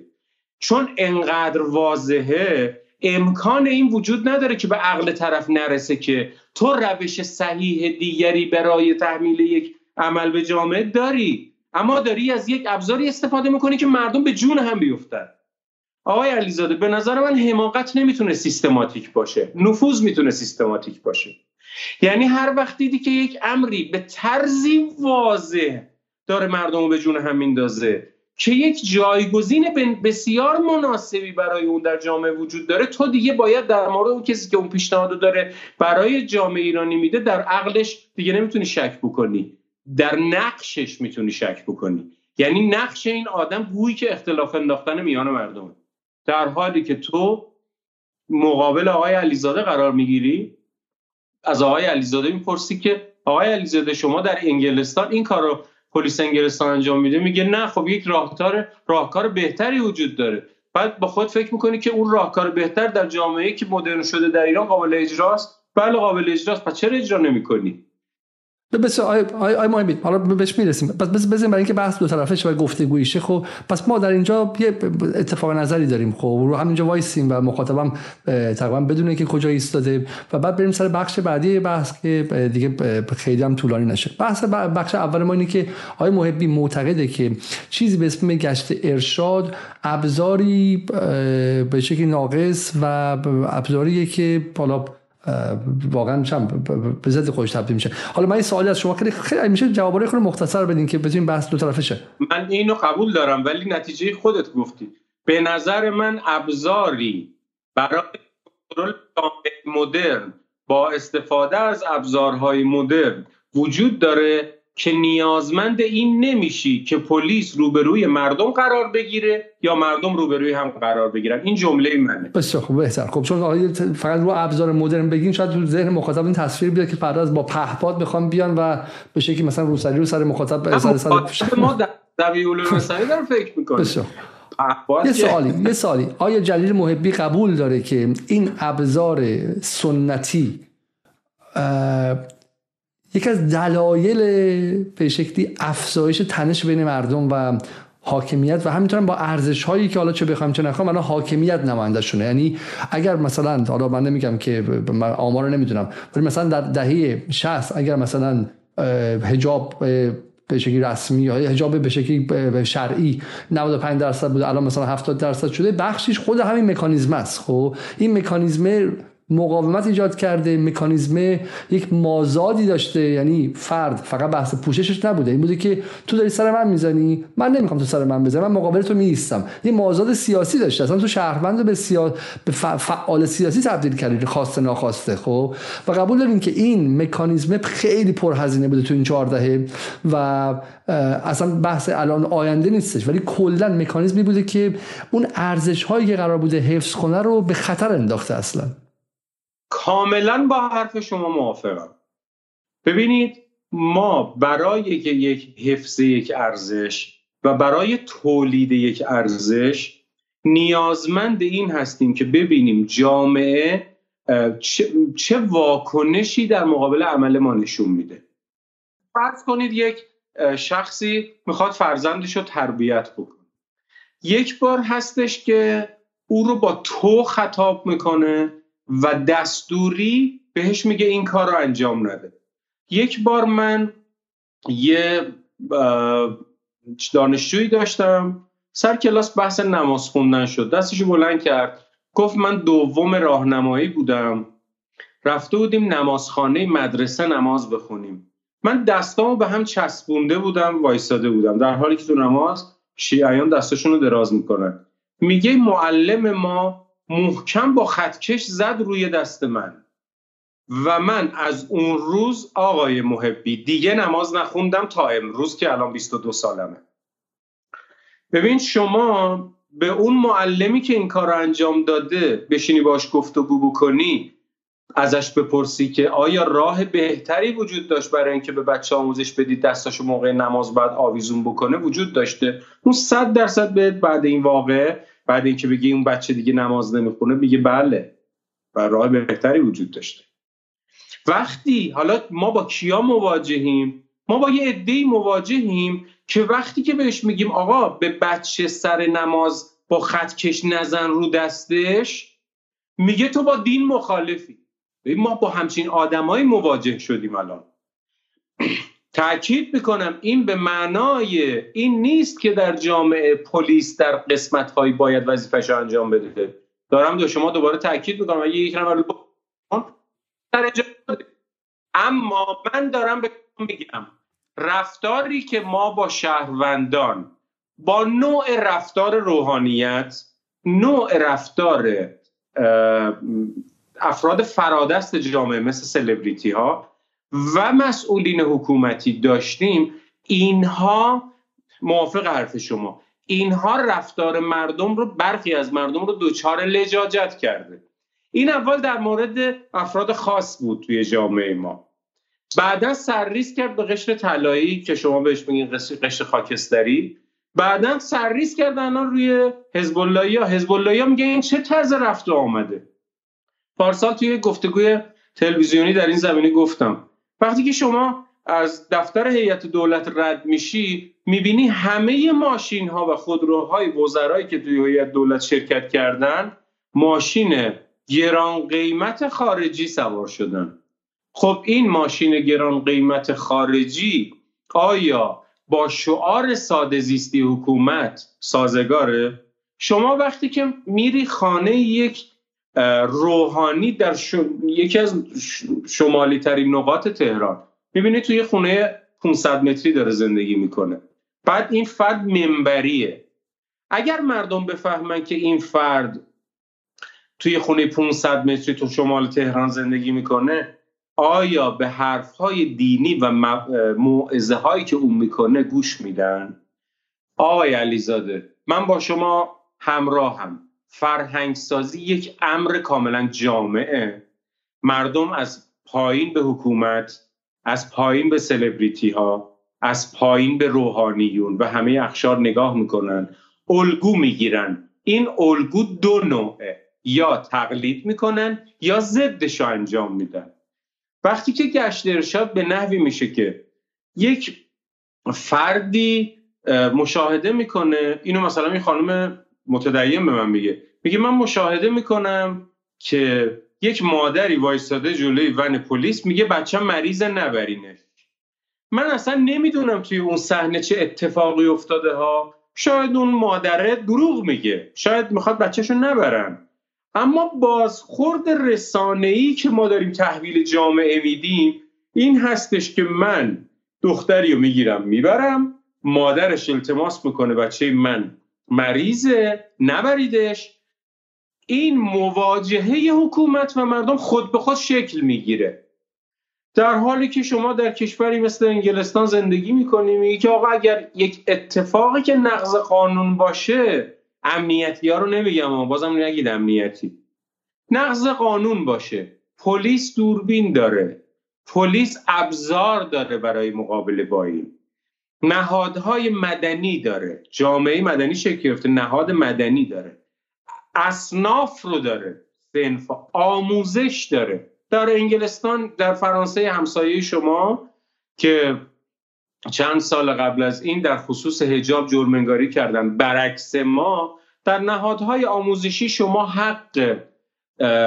چون انقدر واضحه امکان این وجود نداره که به عقل طرف نرسه که تو روش صحیح دیگری برای تحمیل یک عمل به جامعه داری اما داری از یک ابزاری استفاده می‌کنی که مردم به جون هم بیفتن. آقای علیزاده به نظر من حماقت نمی‌تونه سیستماتیک باشه. نفوذ می‌تونه سیستماتیک باشه. یعنی هر وقت دیدی که یک امری به طرزی واضح داره مردم رو به جون هم میندازه که یک جایگزین بسیار مناسبی برای اون در جامعه وجود داره تو دیگه باید در مورد اون کسی که اون پیشنهاد داره برای جامعه ایرانی میده در عقلش دیگه نمی‌تونی شک بکنی. در نقشش می‌تونی شک بکنی. یعنی نقش این آدم گویی که اختلاف انداختن میان مردم. در حالی که تو مقابل آقای علیزاده قرار می‌گیری از آقای علیزاده می‌پرسی که آقای علیزاده شما در انگلستان این کار رو پلیس انگلستان انجام میده میگه نه خب یک راهکار راهکار بهتری وجود داره. بعد با خود فکر می‌کنی که اون راهکار بهتر در جامعه که مدرن شده در ایران قابل اجراست؟ بله قابل اجراست. پس چرا اجرا نمی‌کنی؟ بسیار آی, آی, آی مهمی حالا بهش می‌رسیم. پس بس بزنیم برای اینکه بحث دو طرفه شه و گفتگویی خب پس ما در اینجا یه اتفاق نظری داریم. خب رو همینجا وایسیم و مخاطبم تقریبا بدونه که کجا ایستاده و بعد بریم سر بخش بعدی بحث که دیگه خیلی هم طولانی نشه. بحث بخش اول ما اینه که آقای محبی معتقده که چیزی به اسم گشت ارشاد ابزاری به شکلی ناقص و ابزاریه که حالا واقعا چم به ضد خودش تبدیل میشه. حالا من این سوالی از شما خیلی خیلی میشه جوابای خیلی مختصر بدین که بتونیم بحث دو طرفه شه. من اینو قبول دارم ولی نتیجه خودت گفتی. به نظر من ابزاری برای کنترل مدرن با استفاده از ابزارهای مدرن وجود داره که نیازمند این نمیشی که پلیس روبروی مردم قرار بگیره یا مردم روبروی هم قرار بگیرن. این جمله منه. بسیار خوب بهتر. خب چون فقط رو ابزار مدرن بگین شاید تو ذهن مخاطب این تصویر بیاد که فردا با پهپاد بخوام بیان و به شکلی مثلا روسری رو سر مخاطب سر سر ما در علوم دارم فکر بسیار. یه سوالی یه سوالی. آیا جلیل محبی قبول داره که این ابزار سنتی یکی از دلایل به شکلی افزایش تنش بین مردم و حاکمیت و همینطور با ارزش هایی که حالا چه بخوام چه نخوام الان حاکمیت نماینده شونه یعنی اگر مثلا حالا من نمیگم که من آمار رو نمی‌دونم ولی مثلا در دهه 60 اگر مثلا حجاب به شکلی رسمی یا حجاب به شکلی شرعی 95 درصد بود الان مثلا 70 درصد شده بخشش خود همین مکانیزم است. خب این مکانیزم مقاومت ایجاد کرده مکانیزم یک مازادی داشته. یعنی فرد فقط بحث پوششش نبوده. این بوده که تو داری سر من می‌زنی من نمی‌خوام تو سر من بزنی من مقابل تو میستم. یه مازاد سیاسی داشته. اصلا تو شهروند به, سیا... به فعال سیاسی تبدیل کردی. خواسته ناخواسته خب؟ و قبول داریم که این مکانیزم خیلی پرهزینه بوده تو این چهار دهه و اصلا بحث الان آینده نیستش. ولی کلا مکانیزمی بوده که اون ارزش هایی که قرار بوده حفظ کنه رو به خطر انداخته اصلا. کاملا با حرف شما موافقم. ببینید ما برای که یک حفظ یک ارزش و برای تولید یک ارزش نیازمند این هستیم که ببینیم جامعه چه, واکنشی در مقابل عمل ما نشون میده. فرض کنید یک شخصی می‌خواد فرزندش رو تربیت بکنه. یک بار هستش که او رو با تو خطاب می‌کنه. و دستوری بهش میگه این کار رو انجام نده. یک بار من یه دانشجویی داشتم سر کلاس بحث نماز خوندن شد. دستشو بلند کرد. گفت من دوم راهنمایی بودم. رفته بودیم نمازخانه مدرسه نماز بخونیم. من دستامو به هم چسبونده بودم وایستاده بودم. در حالی که تو نماز شیعیان دستشون رو دراز می‌کنن. میگه معلم ما محکم با خطکش زد روی دست من و من از اون روز آقای محبی دیگه نماز نخوندم تا امروز که الان 22 سالمه. ببین شما به اون معلمی که این کار انجام داده بشینی باش گفتگو بکنی ازش بپرسی که آیا راه بهتری وجود داشت برای اینکه به بچه آموزش بدید دستاشو موقع نماز بعد آویزون بکنه وجود داشته؟ اون صد درصد بهت بعد این واقع بعد اینکه بگی اون بچه دیگه نماز نمی‌خونه میگه بله. و راه بهتری وجود داشته. وقتی حالا ما با کیا مواجهیم؟ ما با یه عده‌ای مواجهیم که وقتی که بهش میگیم آقا به بچه سر نماز با خطکش نزن رو دستش میگه تو با دین مخالفی. ما با همچین آدمایی مواجه شدیم الان. تاکید می‌کنم این به معنای این نیست که در جامعه پلیس در قسمت هایی باید وظیفش انجام بده. دارم دو شما دوباره تاکید می‌کنم اگه یک نفر اما من دارم به میگم رفتاری که ما با شهروندان با نوع رفتار روحانیت نوع رفتار افراد فرادست جامعه مثل سلبریتی ها و مسئولین حکومتی داشتیم اینها موافق حرف شما اینها رفتار مردم رو برخی از مردم رو دچار لجاجت کرده. این اول در مورد افراد خاص بود توی جامعه ما. بعدا سرریز کرد به قشر طلایی که شما بهش میگین قشر خاکستری. بعدا سرریز کردن روی حزب الله یا حزب میگه این چه طرز رفت آمده؟ پارسال توی گفتگوی تلویزیونی در این زمینه گفتم. وقتی که شما از دفتر هیئت دولت رد میشی می‌بینی همه ماشین ها و خودروهای وزرایی که توی هیئت دولت شرکت کردن ماشین گران قیمت خارجی سوار شدن. خب این ماشین گران قیمت خارجی آیا با شعار ساده زیستی حکومت سازگاره؟ شما وقتی که میری خانه یک روحانی در یکی از شمالی ترین نقاط تهران. می‌بینی توی خونه 500 متری داره زندگی می‌کنه. بعد این فرد منبریه. اگر مردم بفهمن که این فرد توی خونه 500 متری تو شمال تهران زندگی می‌کنه آیا به حرفهای دینی و موعظه هایی که اون می‌کنه گوش میدن؟ آقای علیزاده من با شما همراهم. فرهنگ سازی یک امر کاملا جامعه. مردم از پایین به حکومت از پایین به سلبریتی ها از پایین به روحانیون و همه اخشار نگاه می‌کنن الگو می‌گیرن. این الگو دو نوعه. یا تقلید می‌کنن یا ضدش انجام میدن. وقتی که گشت ارشاد به نحوی میشه که یک فردی مشاهده می‌کنه اینو مثلا این خانم متدین به من میگه. میگه من مشاهده می‌کنم که یک مادری وایستاده جلوی ون پلیس میگه بچه مریض نبرینه من اصلا نمی‌دونم توی اون صحنه چه اتفاقی افتاده ها. شاید اون مادره دروغ میگه. شاید می‌خواد بچهشو نبرن. اما بازخورد رسانه‌ای که ما داریم تحویل جامعه میدیم این هستش که من دختری رو می‌گیرم می‌برم مادرش التماس می‌کنه بچه من. مریضه نبریدش. این مواجهه حکومت و مردم خود به خود شکل می‌گیره. در حالی که شما در کشوری مثل انگلستان زندگی می‌کنیم میگی که آقا اگر یک اتفاقی که نقض قانون باشه امنیتی ها رو نمیگم اما بازم نگید امنیتی. نقض قانون باشه. پلیس دوربین داره. پلیس ابزار داره برای مقابله با این. نهادهای مدنی داره. جامعه مدنی شکل گرفته نهاد مدنی داره. اصناف رو داره. سنف آموزش داره. در انگلستان در فرانسه همسایه شما که چند سال قبل از این در خصوص هجاب جرمنگاری کردن. برعکس ما در نهادهای آموزشی شما حق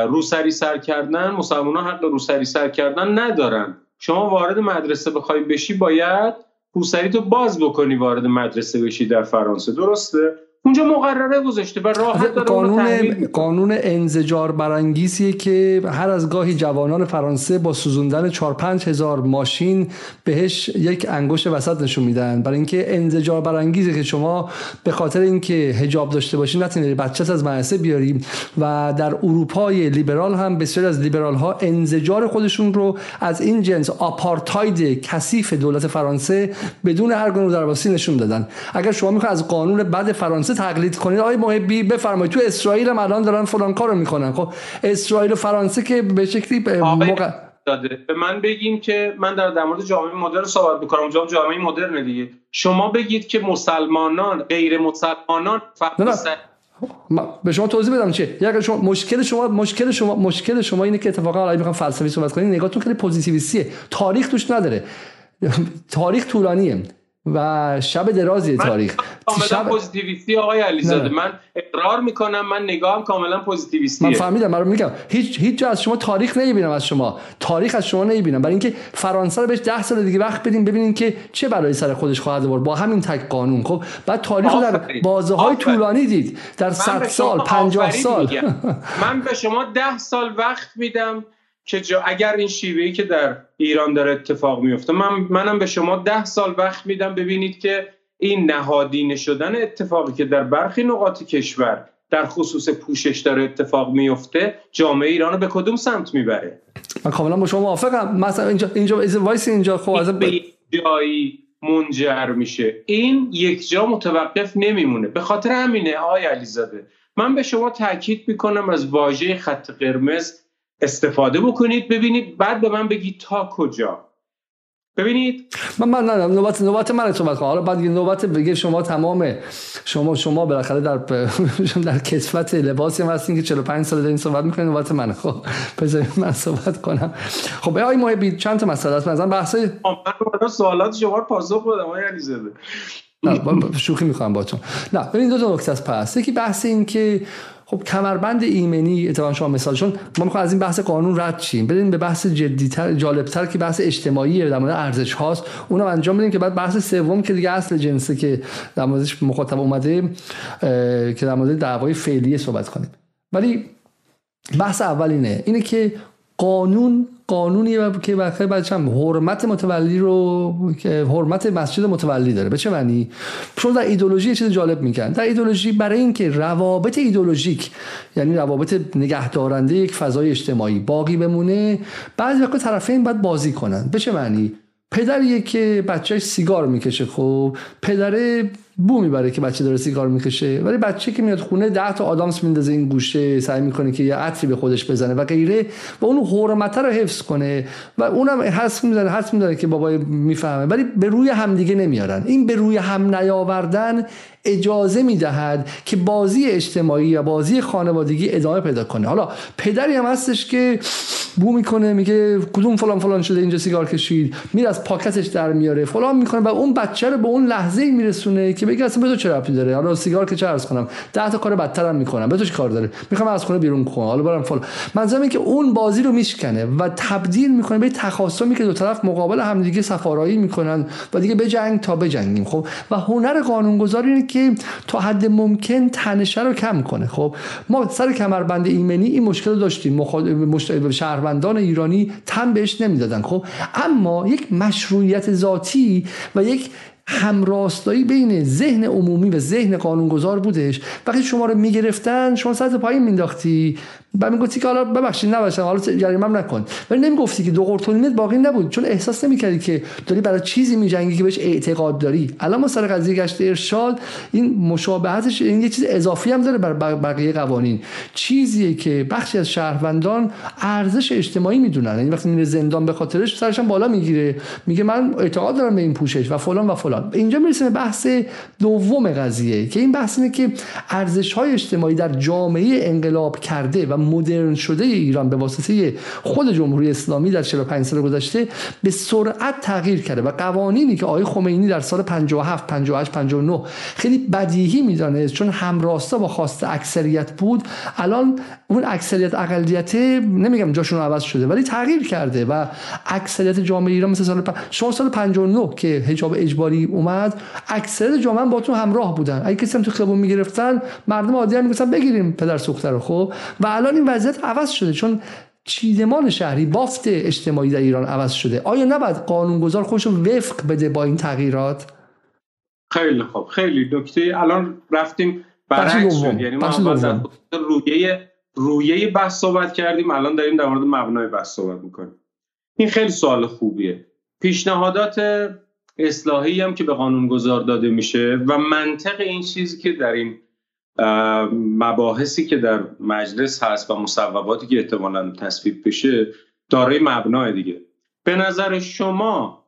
روسری سر کردن مسلمان حق روسری سر کردن ندارن. شما وارد مدرسه بخوای بشی باید روسری تو باز بکنی وارد مدرسه بشی در فرانسه. درسته؟ اونجا مقرره گذاشته و راحت داره قانون قانون انزجار برانگیزیه که هر از گاهی جوانان فرانسه با سوزوندن 4 5 هزار ماشین بهش یک انگشت وسط نشون میدن. برای اینکه انزجار برانگیزه که شما به خاطر اینکه حجاب داشته باشین نتونید بچت از مدرسه بیاریم و در اروپای لیبرال هم بسیار از لیبرال ها انزجار خودشون رو از این جنس آپارتاید کثیف دولت فرانسه بدون هر گونه درواسی نشون دادن. اگر شما می‌خواید از قانون بد فرانسه تقلید کنید. آقای محبی بفرمایید. تو اسرائیل هم الان دارن فلان کارو می‌کنن. خب اسرائیل و فرانسه که به شکلی موقع داده به من بگیم که من در در مورد جامعه مدرن صحبت می‌کنم. اونجا جامعه مدرن دیگه. شما بگید که مسلمانان غیر مسلمانان به شما توضیح بدم چیه؟ یا شما مشکل شما مشکل شما مشکل شما اینه که اتفاقا الان می‌خوام فلسفی صحبت کنید نگاهتون خیلی پوزیتیویستیه. تاریخ توش نداره. تاریخ طولانیه. و شب درازی تاریخ. کاملا شب... پوزیتیویستی آقای علیزاده. من اقرار می‌کنم من نگاهم کاملا پوزیتیویستیه. من فهمیدم من میگم هیچ هیچ جا از شما تاریخ نمی‌بینم از شما. تاریخ از شما نمی‌بینم. برای اینکه فرانسه رو بهش 10 سال دیگه وقت بدیم ببینیم که چه برای سر خودش خواهد آورد. با همین تک قانون. خب بعد تاریخ رو در بازه های طولانی دید. در 100 سال 50 سال. من به شما 10 سال وقت میدم که جا اگر این شیوهی که در ایران داره اتفاق میفته من منم به شما ده سال وقت میدم ببینید که این نهادینه شدن اتفاقی که در برخی نقاط کشور در خصوص پوشش داره اتفاق میفته جامعه ایران رو به کدوم سمت می‌بره؟ من کاملا با شما موافقم. مثلا اینجا اینجا وایس اینجا خب از جایی منجر میشه. این یک جا متوقف نمیمونه. به خاطر همینه آقای علیزاده من به شما تاکید می‌کنم از واژه خط قرمز استفاده بکنید ببینید بعد به من بگید تا کجا. ببینید؟ من من نه نوبت نوبت من صحبت کنم. حالا بعد نوبت بگه شما تمام شما شما بالاخره در در کسفت لباسی هم هستین که 45 سال دارین صحبت می‌کنین. نوبت من خب بذارید من صحبت کنم. خب آقای محبی چند تا مسئله است؟ مثلا بحث من سوالات شما رو پاسخ بدم آقای علیزاده نه شوخی می‌کنم باتون نه ببین دو تا نکته است. پس یکی بحث این که خب کمربند ایمنی اتفاقا شما مثالشون ما می‌خوایم از این بحث قانون رد چیم بریم به بحث جدیتر جالبتر که بحث اجتماعی در مورد ارزش هاست. اونم انجام بدیم که بعد بحث سوم که دیگه اصل جنسه که در موردش مخاطب اومده که در مورد دعوای فعلی صحبت کنیم. ولی بحث اول اینه اینه که قانون قانونی که بخیر بچه هم حرمت متولی رو که حرمت مسجد متولی داره. به چه معنی؟ چون در ایدولوژی چیز جالب میگن. در ایدولوژی برای اینکه روابط ایدولوژیک یعنی روابط نگهدارنده یک فضای اجتماعی باقی بمونه بعضی وقت طرفین باید بازی کنن. به چه معنی؟ پدریه که بچهش سیگار می‌کشه خب. پدره بو می‌بره که بچه داره سیگار می‌کشه. ولی بچه که میاد خونه ده تا آدامس میندازه این گوشه سعی می‌کنه که یه عطری به خودش بزنه و غیره و اون حرمت رو حفظ کنه و اونم حس می‌زنه حس می‌زنه که بابای می‌فهمه. ولی به روی همدیگه نمیارن. این به روی هم نیاوردن اجازه می‌دهد که بازی اجتماعی یا بازی خانوادگی ادامه پیدا کنه. حالا پدری هم هستش که بو می‌کنه میگه کدوم فلان فلان شده اینجا سیگار کشید. میره از پاکتش در میاره فلان می‌کنه و اون بچه رو به اون لحظه میرسونه که بگه اصلا به تو چه ربطی داره؟ حالا سیگار که چه عرض کنم؟ ده تا کار بدترم می‌کنم. به تو چه کار داره؟ می‌خوام از خونه بیرون کنم. حالا برم فلان. منظورم که اون بازی رو میشکنه و تبدیل می‌کنه به تخاصمی که دو طرف مقابل همدیگه سفارایی می‌کنن و دیگه بجنگ تا بجنگیم خب؟ و هنر قانونگذاری اینه که تا حد ممکن تنشه رو کم کنه خب؟ ما سر کمربند ایمنی این مشکل داشتیم. مخال... شهروندان ایرانی تن بهش نمی‌دادن خب؟ اما یک مشروعیت ذاتی و یک همراستایی بین ذهن عمومی و ذهن قانونگذار بودش. وقتی شما رو می‌گرفتن شما سطح پایین مینداختی بعد می‌گفتی که حالا ببخشید نباشم حالا جریمه نکن. ولی نمی‌گفتی که دو قرتونیت باقی نبود چون احساس نمی‌کردی که داری برای چیزی میجنگی که بهش اعتقاد داری. الان ما سر قضیه گشت ارشاد این مشابهتش این یه چیز اضافی هم داره بر بقیه قوانین. چیزیه که بخشی از شهروندان ارزش اجتماعی می‌دونن. یعنی وقتی میره زندان به خاطرش سرش بالا می‌گیره. میگه من اعتقاد دارم به این پوشش و فلان و فلان. اینجا می‌رسیم به بحث دوم قضیه که این بحث اینه که ارزش های اجتماعی در جامعه انقلاب کرده و مدرن شده ایران به واسطه خود جمهوری اسلامی در 45 سال گذشته به سرعت تغییر کرده و قوانینی که آقای خمینی در سال 57 58 59 خیلی بدیهی می‌دانست. چون همراستا با خواست اکثریت بود الان اون اکثریت اقلیت نمیگم جاشون عوض شده ولی تغییر کرده و اکثریت جامعه ایران مثل سال پ... شما سال 59 که حجاب اجباری اومد اکثریت جامعه با تو همراه بودن. اگه کسی هم تو خیابون می‌گرفتن مردم عادی هم می‌گفتن بگیریم پدر سوخته رو خب؟ و الان این وضعیت عوض شده چون چیدمان شهری بافت اجتماعی در ایران عوض شده. آیا نباید قانونگذار خودش رو وفق بده با این تغییرات؟ خیلی خوب خیلی نکته. الان رفتیم برعکس شد. یعنی ما رویه رویه بحث صحبت کردیم. الان داریم در مورد مبنای بحث صحبت می‌کنیم. این خیلی سوال خوبیه. پیشنهادات اصلاحی هم که به قانونگذار داده میشه و منطق این چیزی که در این مباحثی که در مجلس هست و مصوباتی که احتمالا تصویب بشه دارای مبنای دیگه. به نظر شما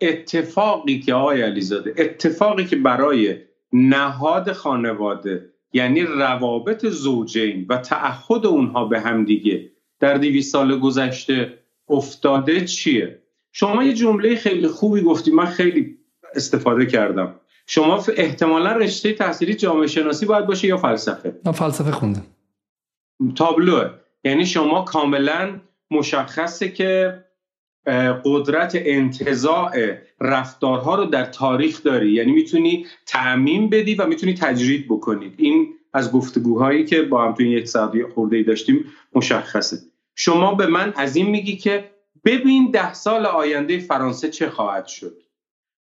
اتفاقی که آقای علیزاده اتفاقی که برای نهاد خانواده یعنی روابط زوجین و تعهد اونها به هم دیگه در دیویس سال گذشته افتاده چیه؟ شما یه جمله خیلی خوبی گفتی من خیلی استفاده کردم. شما احتمالا رشته تحصیلی جامعه شناسی باید باشه یا فلسفه؟ من فلسفه خوندم. تابلوه یعنی شما کاملا مشخصه که قدرت انتظاع رفتارها رو در تاریخ داری. یعنی می‌تونی تعمین بدی و می‌تونی تجرید بکنید این از گفتگوهایی که با هم توی یک ساعت خورده داشتیم مشخصه. شما به من از این میگی که ببین ده سال آینده فرانسه چه خواهد شد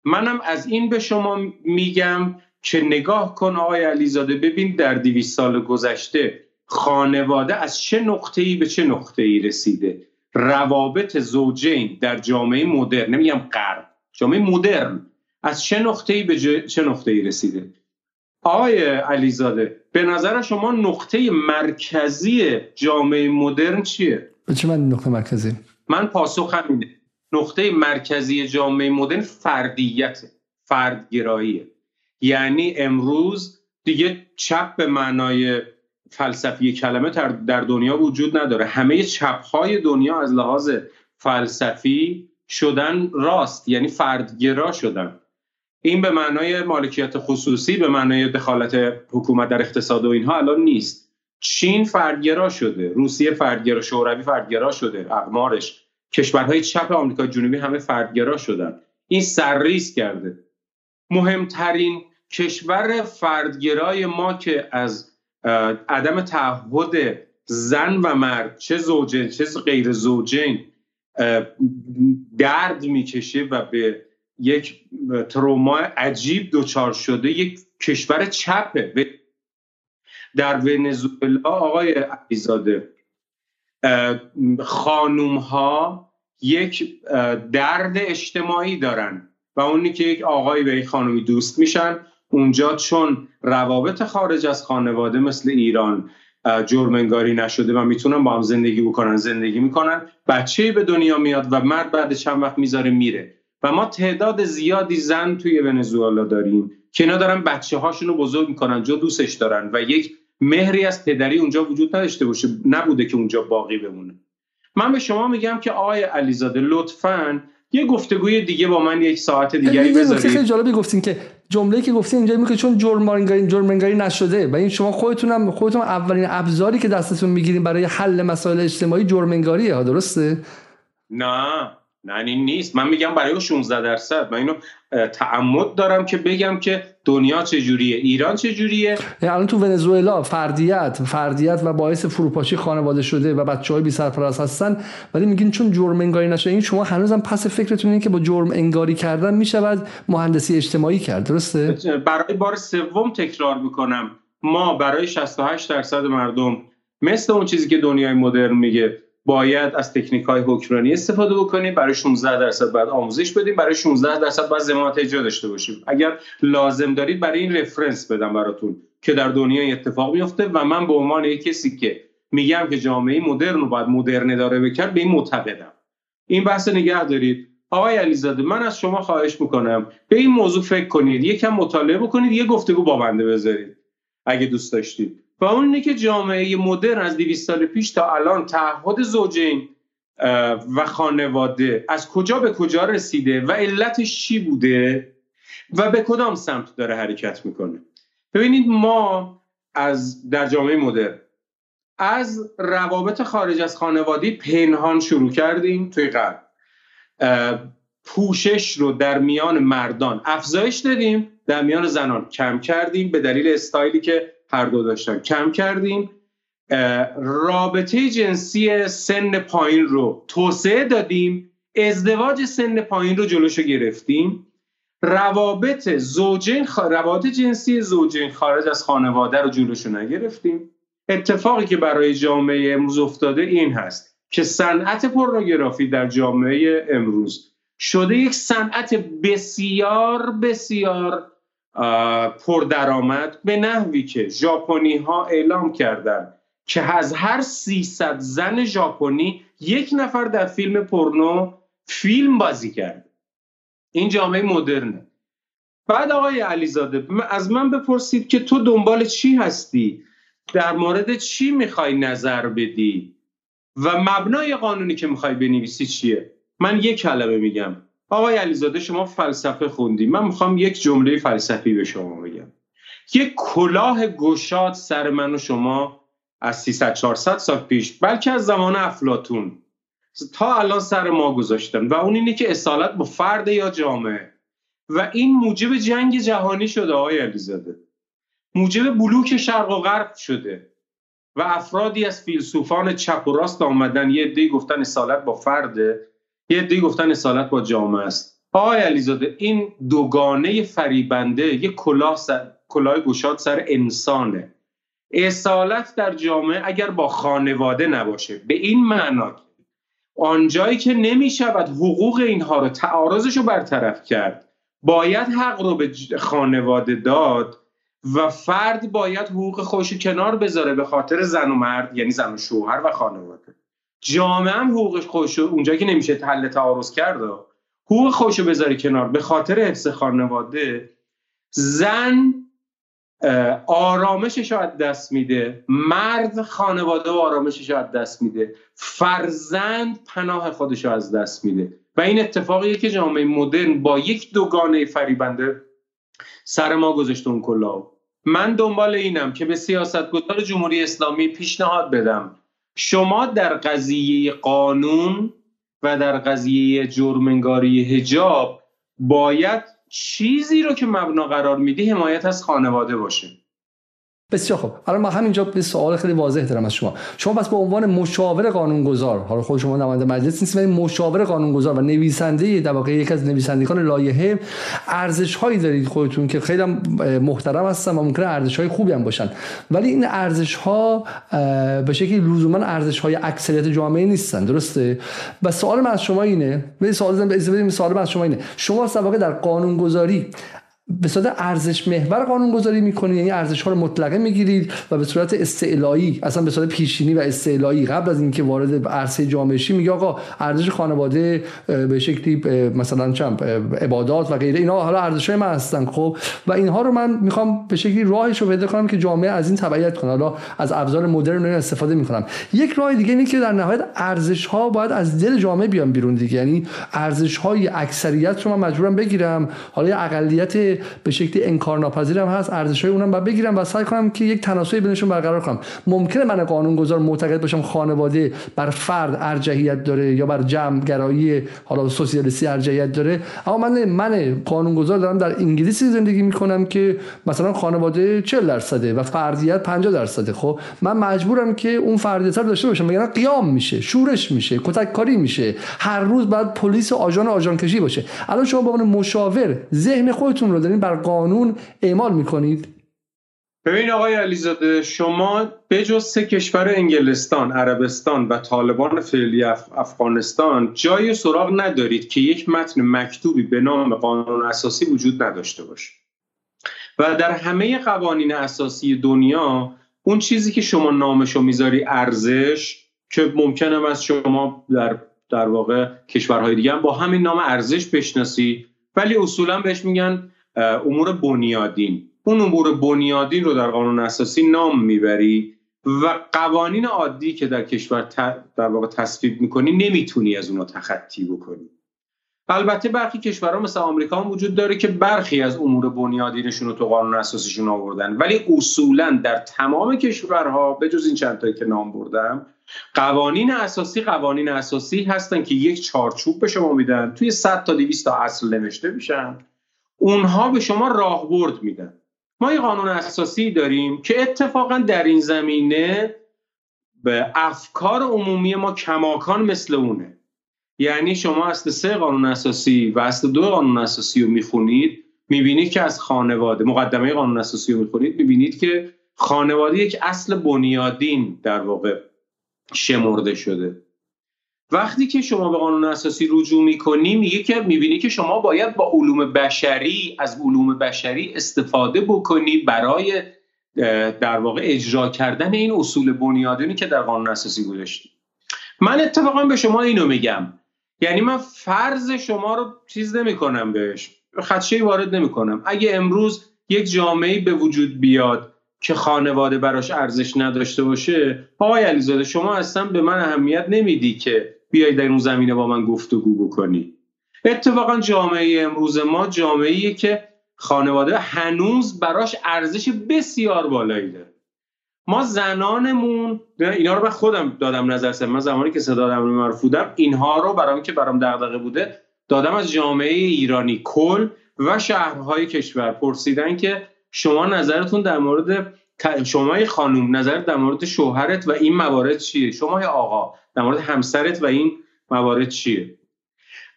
منم از این به شما میگم که نگاه کن آقای علیزاده ببین در دیویس سال گذشته خانواده از چه نقطه‌ای به چه نقطه‌ای رسیده روابط زوجین در جامعه مدرن نمیگم غرب جامعه مدرن از چه نقطه‌ای به چه نقطه‌ای رسیده آقای علیزاده به نظر شما نقطه مرکزی جامعه مدرن چیه؟ به چه من نقطه مرکزی؟ من پاسخ همینه. نقطه مرکزی جامعه مدرن فردیت فردگراییه. یعنی امروز دیگه چپ به معنای فلسفی کلمه در دنیا وجود نداره. همه چپ های دنیا از لحاظ فلسفی شدن راست یعنی فردگرا شدن. این به معنای مالکیت خصوصی به معنای دخالت حکومت در اقتصاد و اینها الان نیست. چین فردگرا شده روسیه فردگرا شوروی فردگرا شده اقمارش کشورهای چپ آمریکا جنوبی همه فردگرا شدن. این سرریز کرده. مهمترین کشور فردگرای ما که از عدم تعهد زن و مرد چه زوجین چه غیر زوجین درد می‌کشه و به یک تروما عجیب دچار شده یک کشور چپه. در ونزوئلا آقای علیزاده خانوم ها یک درد اجتماعی دارن و اونی که یک آقایی به یک خانومی دوست میشن اونجا چون روابط خارج از خانواده مثل ایران جرمنگاری نشده و می‌تونن با هم زندگی بکنن زندگی می‌کنن بچه به دنیا میاد و مرد بعد چند وقت می‌ذاره میره. و ما تعداد زیادی زن توی ونزوئلا داریم که اینا دارن بچه هاشون رو بزرگ می‌کنن جو دوستش دارن و یک مهری از پدری اونجا وجود نداشته باشه نبوده که اونجا باقی بمونه. من به شما میگم که آقای علیزاده لطفاً یه گفتگوی دیگه با من یک ساعت دیگری بذارید. خیلی جالبی گفتین که جمله‌ای که گفتین اینجا میگه چون جرمانگاری جرمانگاری نشده و این شما خودتونم خودتون اولین ابزاری که دستتون می‌گیرین برای حل مسائل اجتماعی جرمانگاریه درسته؟ نه نه این نیست. من میگم برای 16 درصد. من اینو تعمد دارم که بگم که دنیا چجوریه؟ ایران چجوریه؟ یعنی الان تو ونزوئلا فردیت فردیت و باعث فروپاشی خانواده شده و بچه های بی سرپرست هستن ولی میگین چون جرم انگاری نشده این شما هنوزم پس فکرتون اینه که با جرم انگاری کردن می‌شود مهندسی اجتماعی کرد درسته؟ برای بار سوم تکرار می‌کنم. ما برای 68 درصد مردم مثل اون چیزی که دنیای مدرن میگه باید از تکنیک های حکمرانی استفاده بکنیم. برای 16 درصد باید آموزش بدیم. برای 16 درصد باید زمانت اجرا داشته باشیم. اگر لازم دارید برای این رفرنس بدم براتون که در دنیا اتفاق میفته و من به عنوان یک کسی که میگم که جامعه مدرن رو باید مدرن داره بکرد به این معتقدم. این بحث نگه دارید. آقای علیزاده من از شما خواهش می‌کنم به این موضوع فکر کنید. یکم مطالعه بکنید یه گفتگو با بنده بذارید. اگه دوست داشتید. و اون اینه که جامعه مدرن از 200 سال پیش تا الان تعهد زوجین و خانواده از کجا به کجا رسیده و علتش چی بوده و به کدام سمت داره حرکت می‌کنه. ببینید ما از در جامعه مدرن از روابط خارج از خانواده پنهان شروع کردیم توی غرب پوشش رو در میان مردان افزایش دادیم در میان زنان کم کردیم به دلیل استایلی که هر دو داشتن. کم کردیم. رابطه جنسی سن پایین رو توسعه دادیم. ازدواج سن پایین رو جلوشو گرفتیم. روابط زوجین خ... روابط جنسی زوجین خارج از خانواده رو جلوشو نگرفتیم. اتفاقی که برای جامعه امروز افتاده این هست که صنعت پورنوگرافی در جامعه امروز شده یک صنعت بسیار بسیار پردرآمد به نحوی که ژاپنی ها اعلام کردند که از هر 300 زن ژاپنی یک نفر در فیلم پورنو فیلم بازی کرده این جامعه مدرنه بعد آقای علیزاده از من بپرسید که تو دنبال چی هستی؟ در مورد چی می‌خوای نظر بدی؟ و مبنای قانونی که می‌خوای بنویسی چیه؟ من یک کلمه میگم. آقای علیزاده شما فلسفه خوندی. من می‌خوام یک جمله فلسفی به شما بگم. یک کلاه گشاد سر من و شما از 300 400 سال پیش بلکه از زمان افلاتون تا الان سر ما گذاشتن. و اون اینه که اصالت با فرد یا جامعه. و این موجب جنگ جهانی شده آقای علیزاده. موجب بلوک شرق و غرب شده. و افرادی از فیلسوفان چپ و راست آمدن یه عده‌ای گفتن اصالت با فرده. یه عده‌ای گفتن اصالت با جامعه است. آقای علیزاده این دوگانه فریبنده یه کلاه سر کلاه گشاد سر انسانه. اصالت در جامعه اگر با خانواده نباشه به این معنا آنجایی که نمی شود حقوق اینها رو تعارضش رو برطرف کرد باید حق رو به خانواده داد و فرد باید حقوق خوش کنار بذاره به خاطر زن و مرد یعنی زن و شوهر و خانواده. جامعه هم حقوقش خوش اونجایی که نمیشه حل تعارض کرد حقوق خوش بذاره کنار. به خاطر حفظ خانواده زن آرامشش از دست میده. مرد خانواده و آرامشش از دست میده. فرزند پناه خودش از دست میده. و این اتفاقیه که جامعه مدرن با یک دوگانه فریبنده سر ما گذاشته اون کلا من دنبال اینم که به سیاستگزار جمهوری اسلامی پیشنهاد بدم. شما در قضیه قانون و در قضیه جرمنگاری هجاب باید چیزی رو که مبنا قرار میدی حمایت از خانواده باشه. بسیار خوب. الان ما همینجا به سوال خیلی واضح دارم از شما. شما پس به عنوان مشاور قانونگذار حالا خود شما نماینده مجلس نیست ولی مشاور قانونگذار و نویسنده در واقع یک از نویسندگان لایحه ارزش هایی دارید خودتون که خیلی محترم هستن و ممکنه ارزش های خوبی هم باشن. ولی این ارزش ها به شکلی لزوما ارزش های اکثریت جامعه نیستن. درسته؟ و سوال من از شما اینه سوال سوال من از شما اینه. شما در واقع در قانونگذاری به صورت ارزش محور قانون گذاری می‌کنید یعنی ارزش ها رو مطلقه می‌گیرید و به صورت استعلایی اصلا به صورت پیشینی و استعلایی قبل از اینکه وارد عرصه جامعه شی میگه آقا ارزش خانواده به شکلی مثلا چم عبادات و غیره اینا حالا ارزش های من هستن خب؟ و اینها رو من می‌خوام به شکلی راهش رو پیدا کنم که جامعه از این تبعیت کنه. حالا از ابزار مدرن استفاده می‌کنم. یک راه دیگه اینه که در نهایت ارزش ها باید از دل جامعه بیان بیرون دیگه. یعنی ارزش های اکثریت رو من مجبورم بگیرم. حالا اقلیت به شکلی انکار ناپذیرم هست ارزش های اونم باید بگیرم و سعی کنم که یک تناسبی بینشون برقرار کنم. ممکنه من قانون گذار معتقد باشم خانواده بر فرد ارجحیت داره یا بر جمع گرایی حالا سوسیالیستی ارجحیت داره اما من من قانون گذار دارم در انگلیس زندگی می‌کنم که مثلا خانواده 40 درصده و فردیت 50 درصده. خب من مجبورم که اون فردیت رو داشته باشم مگر قیام میشه شورش میشه کتک کاری میشه هر روز بعد پلیس آژان آژان کشی باشه. الان شما به عنوان مشاور ذهن خودتون رو دارین بر قانون اعمال می‌کنید. ببین آقای علیزاده شما به جز سه کشور انگلستان، عربستان و طالبان فعلی افغانستان جای سراغ ندارید که یک متن مکتوبی به نام قانون اساسی وجود نداشته باشه. و در همه قوانین اساسی دنیا اون چیزی که شما نامشو می‌ذاری ارزش که ممکنه از شما در در واقع کشورهای دیگه با همین نام ارزش بشناسی ولی اصولا بهش میگن امور بنیادین. اون امور بنیادین رو در قانون اساسی نام می‌بری و قوانین عادی که در کشور در واقع تصویب می‌کنی نمی‌تونی از اونها تخطی بکنی. البته برخی کشورها مثل آمریکا هم وجود داره که برخی از امور بنیادینشون رو تو قانون اساسیشون آوردن. ولی اصولا در تمام کشورها به جز این چند تایی که نام بردم قوانین اساسی قوانین اساسی هستن که یک چارچوب به شما میدن. توی 100 تا 200 تا اصل نوشته میشن. اونها به شما راهبرد میدن. ما یه قانون اساسی داریم که اتفاقا در این زمینه به افکار عمومی ما کماکان مثل اونه. یعنی شما اصل سه قانون اساسی و اصل دو قانون اساسی رو می‌خونید می‌بینید که از خانواده مقدمه قانون اساسی رو می‌خونید می‌بینید که خانواده یک اصل بنیادین در واقع شمرده شده. وقتی که شما به قانون اساسی رجوع می‌کنی میگه که می‌بینی که شما باید با علوم بشری از علوم بشری استفاده بکنی برای در واقع اجرا کردن این اصول بنیادینی که در قانون اساسی گذاشتی. من اتفاقا به شما اینو میگم. یعنی من فرض شما رو چیز نمی‌کنم بهش. خدشه وارد نمی‌کنم. اگه امروز یک جامعه به وجود بیاد که خانواده براش ارزش نداشته باشه آقای علیزاده شما اصلا به من اهمیت نمیدی که بیای در اون زمینه با من گفتگو بکنی. اتفاقا جامعه امروز ما جامعه که خانواده هنوز براش ارزش بسیار بالایی داره. ما زنانمون اینا رو من خودم دادم نظر من زمانی که صدا دادم مرفودم اینها رو برام که برام دغدغه بوده دادم از جامعه ایرانی کل و شهرهای کشور. پرسیدن که شما نظرتون در مورد شما خانوم نظر در مورد شوهرت و این موارد چیه؟ شما آقا در مورد همسرت و این موارد چیه؟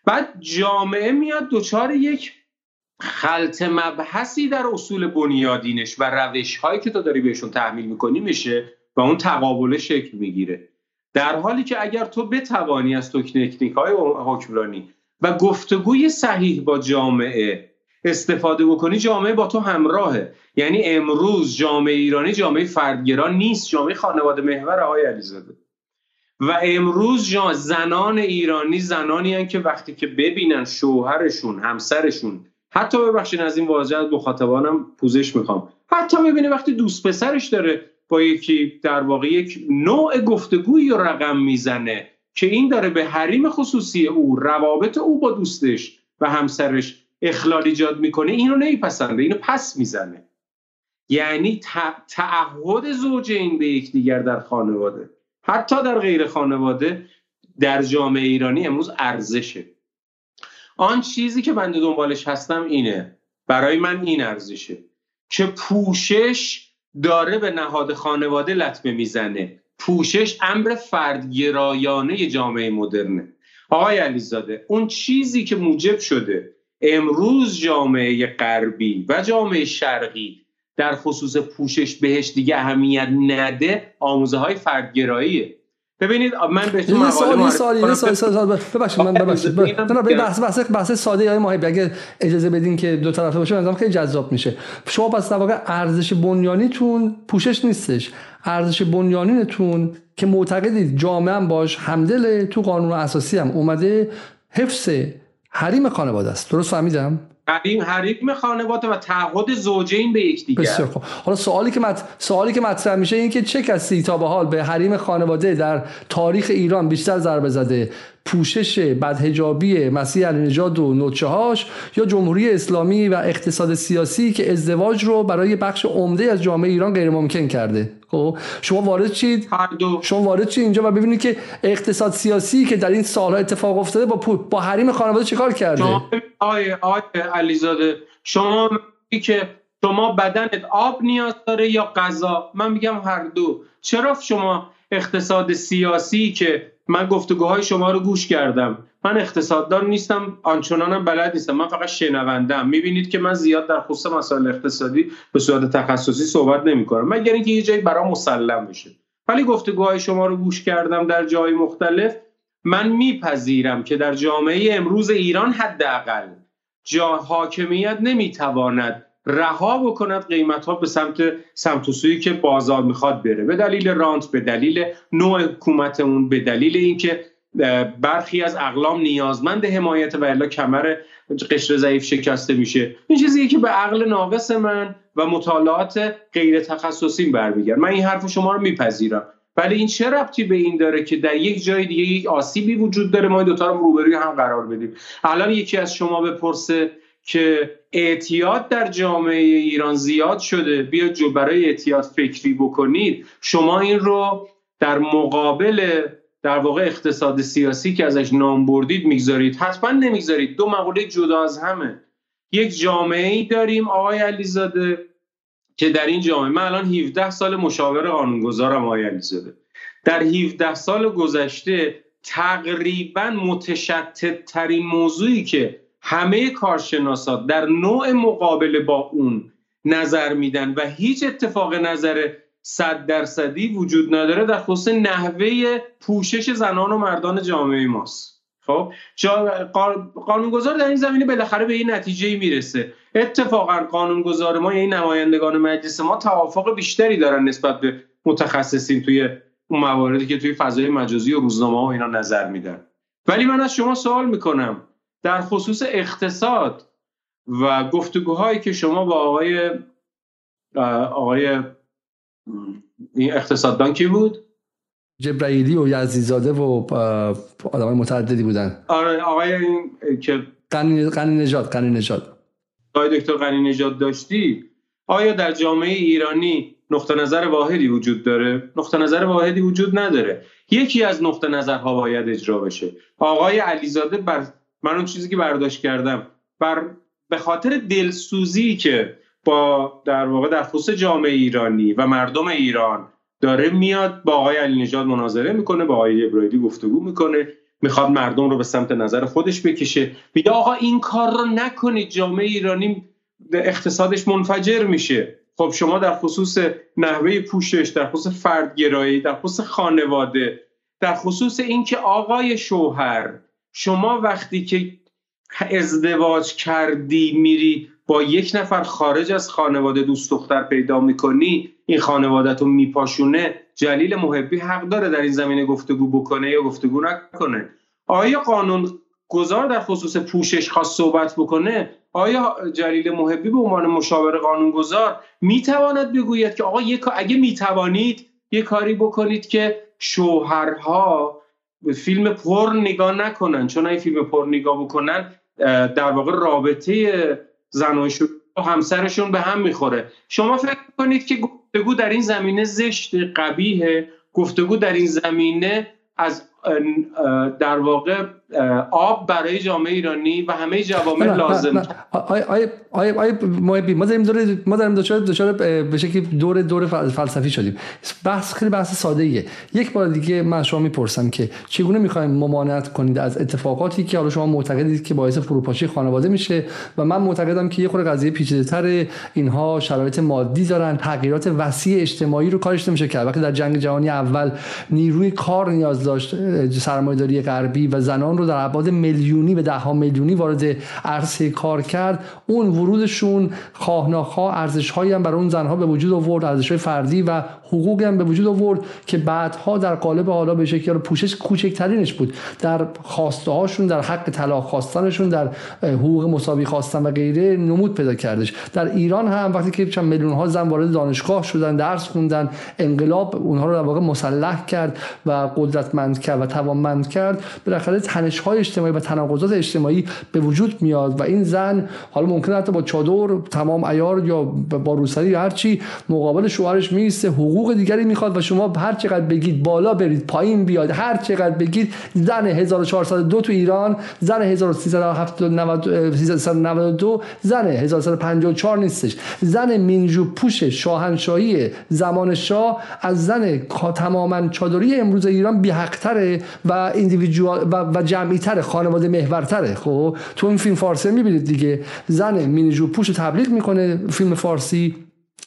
بعد جامعه میاد دچار یک خلط مبحثی در اصول بنیادینش و روش هایی که تو داری بهشون تحمیل می‌کنی میشه و اون تقابله شکل می‌گیره. در حالی که اگر تو بتوانی از تکنیک های حکمرانی و گفتگوی صحیح با جامعه استفاده بکنی جامعه با تو همراهه. یعنی امروز جامعه ایرانی جامعه فردگرا نیست جامعه خانواده محور آقای علیزاده. و امروز زنان ایرانی زنانی هن که وقتی که ببینن شوهرشون همسرشون حتی ببخشین از این واژه از مخاطبانم پوزش می‌خوام. حتی ببینه وقتی دوست پسرش داره با یکی در واقع یک نوع گفتگویی رقم می‌زنه که این داره به حریم خصوصی او روابط او با دوستش و همسرش اخلال ایجاد می‌کنه اینو نمیپسنده اینو پس می‌زنه. یعنی تعهد زوجین به یکدیگر در خانواده. حتی در غیر خانواده در جامعه ایرانی امروز ارزشه. آن چیزی که بنده دنبالش هستم اینه. برای من این ارزشه. که پوشش داره به نهاد خانواده لطمه می‌زنه. پوشش امر فردگرایانه جامعه مدرنه. آقای علیزاده اون چیزی که موجب شده امروز جامعه غربی و جامعه شرقی در خصوص پوشش بهش دیگه اهمیت نده آموزه های فردگراییه ببینید من بهتون مقاله سوالی سوالی سوالی ببخشید من ببخشید. نه بحث بحث بحث ساده های ماهی اگه اجازه بدین که دو طرفه باشه مثلا خیلی جذاب میشه. شما پس در واقع ارزش بنیانیتون پوشش نیستش. ارزش بنیانیتون که معتقدید جامعه هم باش همدل تو قانون اساسی هم اومده حفظ حریم خانواده است. درست فهمیدم؟ حریم حریم خانواده و تعهد زوجین به یکدیگر. بسیار خوب. حالا سوالی که مط... سوالی که مطرح میشه این که چه کسی تا به حال به حریم خانواده در تاریخ ایران بیشتر ضربه زده؟ پوشش بدهجابی مسیح علی نژاد و نوچه هاش یا جمهوری اسلامی و اقتصاد سیاسی که ازدواج رو برای بخش عمده از جامعه ایران غیر ممکن کرده. خب شما وارد چید؟ شما وارد چید اینجا و ببینید که اقتصاد سیاسی که در این سالها اتفاق افتاده با با حریم خانواده چیکار کرده؟ آقای آقای علیزاده شما که شما بدنت آب نیاز داره یا غذا؟ من میگم هر دو. چرا شما اقتصاد سیاسی که من گفتگوهای شما رو گوش کردم. من اقتصاددان نیستم آنچنانم بلد نیستم. من فقط شنوندم می‌بینید که من زیاد در خصوص مسائل اقتصادی به صورت تخصصی صحبت نمی کنم مگر اینکه یه جایی برام مسلم بشه. ولی گفتگوهای شما رو گوش کردم در جای مختلف. من میپذیرم که در جامعه امروز ایران حداقل جا حاکمیت نمی‌تواند رها بکند قیمت ها به سمت سمت و سویی که بازار می‌خواد بره. به دلیل رانت به دلیل نوع حکومت اون به دلیل اینکه برخی از اقلام نیازمند حمایت و الا کمر قشر ضعیف شکسته میشه. این چیزیه که به عقل ناقص من و مطالعات غیر تخصصی برمیگرد. من این حرف شما رو میپذیرم. ولی این چه ربطی به این داره که در یک جای دیگه یک آسیبی وجود داره؟ ما دوتا رو روبروی هم قرار بدیم. الان یکی از شما بپرسه که اعتیاد در جامعه ایران زیاد شده. بیا جو برای اعتیاد فکری بکنید. شما این رو در مقابل در واقع اقتصاد سیاسی که ازش نام بردید می‌گذارید. حتما نمی‌گذارید. دو مقوله جدا از همه. یک جامعه ای داریم آقای علیزاده که در این جامعه من الان 17 سال مشاور قانونگذارم آقای علیزاده. در 17 سال گذشته تقریبا متشتت ترین موضوعی که همه کارشناسات در نوع مقابله با اون نظر میدن و هیچ اتفاق نظر صد درصدی وجود نداره در خصوص نحوه پوشش زنان و مردان جامعه ماست. خب قانونگذار در این زمینه بالاخره به این نتیجه می‌رسه. اتفاقا قانونگذار ما یعنی نمایندگان مجلس ما توافق بیشتری دارن نسبت به متخصصین توی اون مواردی که توی فضای مجازی و روزنامه ها اینا نظر میدن. ولی من از شما سوال می‌کنم. در خصوص اقتصاد و گفتگوهایی که شما با آقای آقای این اقتصاددان کی بود؟ جبرائیلی و یزدیزاده و آدم متعددی بودن. آره آقای این که قنی نجات قنی نجات آقای دکتر قنی نجات داشتی؟ آیا در جامعه ایرانی نقطه نظر واحدی وجود داره؟ نقطه نظر واحدی وجود نداره. یکی از نقطه نظرها باید اجرا بشه. آقای علیزاده بر من اون چیزی که برداشت کردم. بر به خاطر دلسوزی که با در واقع در خصوص جامعه ایرانی و مردم ایران داره میاد با آقای علی نژاد مناظره می‌کنه با آقای ابراهیمی گفتگو می‌کنه می‌خواد مردم رو به سمت نظر خودش بکشه. میگه آقا این کار رو نکنید جامعه ایرانی اقتصادش منفجر میشه. خب شما در خصوص نحوه پوشش در خصوص فردگرایی در خصوص خانواده در خصوص اینکه آقای شوهر شما وقتی که ازدواج کردی میری با یک نفر خارج از خانواده دوست دختر پیدا می‌کنی این خانواده رو میپاشونه. جلیل محبی حق داره در این زمینه گفتگو بکنه یا گفتگو نکنه. آیا قانون گذار در خصوص پوشش خواست صحبت بکنه؟ آیا جلیل محبی به عنوان مشاور قانونگذار می‌تواند بگوید که آقا اگه می‌توانید یه کاری بکنید که شوهرها فیلم پر نگاه نکنن. چون این فیلم پر نگاه بکنن در واقع رابطه زناشون و همسرشون به هم می‌خوره. شما فکر کنید که گفتگو در این زمینه زشت قبیه گفتگو در این زمینه از در واقع آب برای جامعه ایرانی و همه جوامع لازم. آیا محبی ما داریم دور ما داریم دچار به شکلی دور دور فلسفی شدیم. بحث خیلی بحث ساده ایه. یک بار دیگه من شما می‌پرسم که چگونه می‌خوایم ممانعت کنید از اتفاقاتی که حالا شما معتقدید که باعث فروپاشی خانواده میشه و من معتقدم که یه خورده قضیه پیچیده‌تر اینها شرایط مادی دارن تغییرات وسیع اجتماعی رو کارش نمیشه کرد. وقتی در جنگ جهانی اول نیروی کار نیاز داشت سرمایه‌داری غربی و زنان رو در ابعاد میلیونی به ده ها میلیونی وارد عرصه کار کرد. اون ورودشون خواه ناخواه ارزش هایی هم برای اون زنها به وجود آورد ارزش های فردی و حقوقی هم به وجود آورد که بعدها در قالب حالا به شکل پوشش کوچکترینش بود. در خواسته هاشون در حق طلاق خواستنشون در حقوق مساوی خواستن و غیره نمود پیدا کردش. در ایران هم وقتی که چند میلیون ها زن وارد دانشگاه شدن درس خوندن انقلاب اونها رو در واقع مسلح کرد و قدرتمند کرد و توانمند کرد بالاخره تنش های اجتماعی و تناقضات اجتماعی به وجود میاد و این زن حالا ممکن حتی با چادر تمام ایار یا با روسری یا هر چی مقابل شوهرش میسته حقوق دیگری می‌خواد و شما هر چقدر بگید بالا برید پایین بیاد هر چقدر بگید زن 1402 تو ایران زن 1392 زن 1354 نیستش. زن مینجو پوش شاهنشاهی زمان شاه از زن تماما چادری امروز ایران ذی‌حق‌تره و و, و جمعی خانواده محورتره. خب تو این فیلم فارسی می‌بینید دیگه. زن مینی‌ژوپ پوش تبلیغ می‌کنه فیلم فارسی.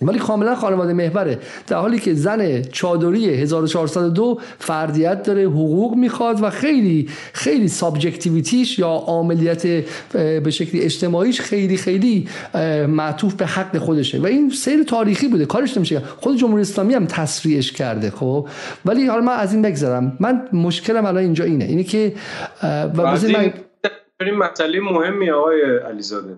ولی کاملا خانواده محوره. در حالی که زن چادری 1402 فردیت داره حقوق می‌خواد و خیلی خیلی subjectivity ش یا عاملیت به شکلی اجتماعیش خیلی خیلی معطوف به حق خودشه. و این سیر تاریخی بوده کارش نمیشه خود جمهوری اسلامی هم تصریحش کرده خب. ولی حالا من از این بگذرم. من مشکلم الان اینجا اینه. اینه که و من مسئله مهمی آقای علیزاده.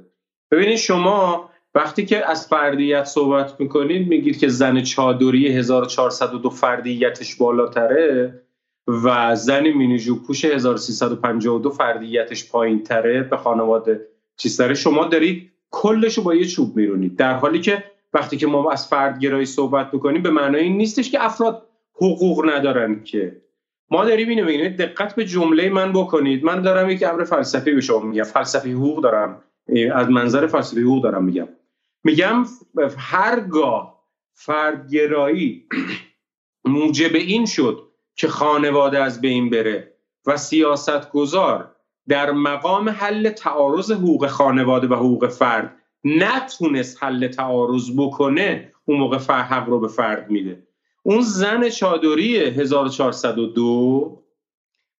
ببینید شما وقتی که از فردیت صحبت می‌کنید میگید که زن چادری 1402 فردیتش بالاتره و زن مینی‌ژوپ پوش 1352 فردیتش پایین تره به خانواده چیز داره شما دارید؟ کلشو با یه چوب میرونید. در حالی که وقتی که ما از فردگرایی صحبت می‌کنیم به معنای این نیستش که افراد حقوق ندارن که. ما داریم اینو میگیم دقت به جمله من بکنید. من دارم یک امر فلسفی به شما میگم. فلسفی حقوق دارم. از منظر فلسفی حقوق دارم میگم. میگم هرگاه فردگرایی موجب این شد که خانواده از بین بره و سیاست گذار در مقام حل تعارض حقوق خانواده و حقوق فرد نتونست حل تعارض بکنه اون موقع حق رو به فرد میده. اون زن چادری 1402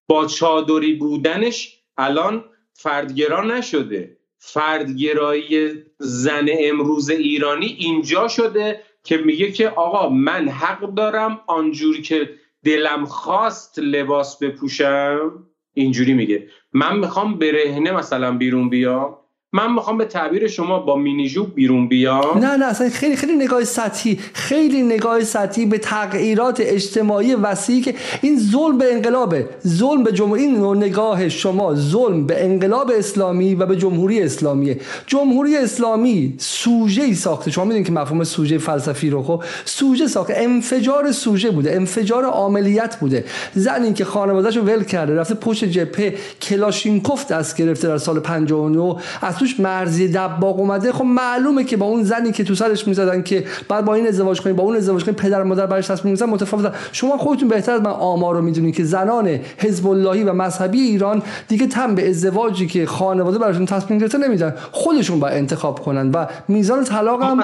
با چادری بودنش الان فردگرا نشده. فردگرایی زن امروز ایرانی اینجا شده که میگه که آقا من حق دارم آنجوری که دلم خواست لباس بپوشم. اینجوری میگه. من می‌خوام برهنه مثلا بیرون بیام. من می‌خوام به تعبیر شما با مینیجو بیرون بیام. نه نه اصلا خیلی خیلی نگاه سطحی خیلی نگاه سطحی به تغییرات اجتماعی وسیعی که این ظلم به انقلابه. ظلم به جمهوری این نگاه شما ظلم به انقلاب اسلامی و به جمهوری اسلامیه. جمهوری اسلامی سوژه ای ساخته. شما می‌دونید که مفهوم سوژه فلسفی رو خب؟ سوژه ساخته. انفجار سوژه بوده. انفجار عملیات بوده. زنی که خانواده‌شو ول کرده رفته پشت جبهه کلاشینکوف دست گرفته در سال 59 از توش مرزی دباغ اومده خب معلومه که با اون زنی که تو سرش می‌زدن که بعد با این ازدواج کنید با اون ازدواج کنید پدر مادر برش تصمیم می‌گیرن متفاوتن شما خودتون بهتر از من آمار رو می‌دونید که زنان حزب اللهی و مذهبی ایران دیگه تم به ازدواجی که خانواده براشون تصمیم گرفته نمیدن. خودشون با انتخاب کنن و میزان طلاق هم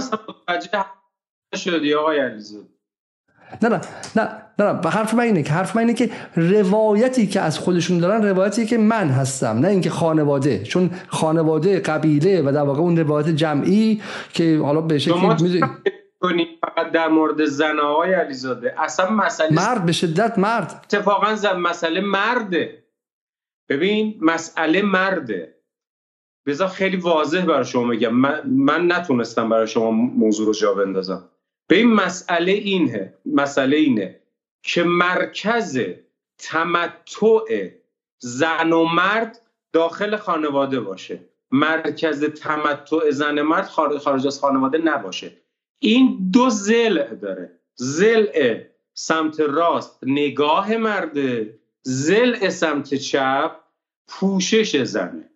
شدی آقای نه نه نه نه حرف من اینه که حرف من اینه که روایتی که از خودشون دارن روایتی که من هستم نه اینکه خانواده. چون خانواده قبیله و در واقع اون روایت جمعی که حالا به شکلی فقط در مورد زن آقای علیزاده؟ اصلا مسئله مرد به شدت مرد. اتفاقا زن مسئله مرده. ببین مسئله مرده. بذار خیلی واضح برای شما بگم. من, من نتونستم برای شما موضوع رو جا بندازم. به این مسئله اینه مسئله اینه که مرکز تمتع زن و مرد داخل خانواده باشه. مرکز تمتع زن مرد خارج از خانواده نباشه. این دو زل داره. زل سمت راست نگاه مرده زل سمت چپ پوشش زنه.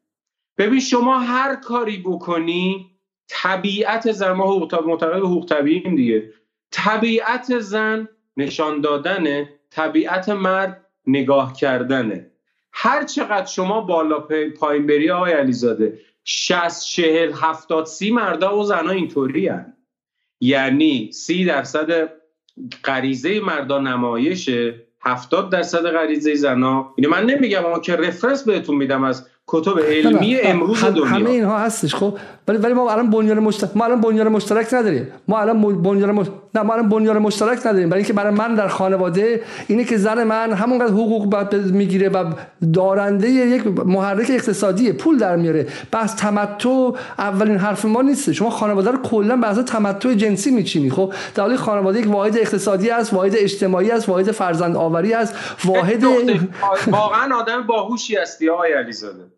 ببین شما هر کاری بکنی طبیعت زن ما معتقد حقوق طبیعیم دیگه. طبیعت زن نشان دادنه طبیعت مرد نگاه کردنه. هر چقدر شما بالا پایین بری آقای علیزاده 60 40 70 سی مردا و زنا اینطوری. یعنی سی درصد غریزه مردا نمایشه 70 درصد غریزه زنا اینو من نمیگم اما که رفرنس بهتون میدم از کتب علمی امروز دنیا. همه اینها هستش خب. ولی ولی ما الان بنیان مشترک ما الان بنیان مشترک نداریم. ما الان بنیان مش... نه ما الان بنیان مشترک نداریم. برای اینکه برای من در خانواده اینه که زن من همونقدر حقوق می‌گیره و دارنده یک محرک اقتصادی پول در میاره. بس تمتع اولین حرف ما نیست شما خانواده رو کلا بحث تمتع جنسی میچینی خب. در حالی خانواده یک واحد اقتصادی است واحد اجتماعی است واحد فرزند آوری است واحد واقعا آدم باهوشی هستی آقای علیزاده.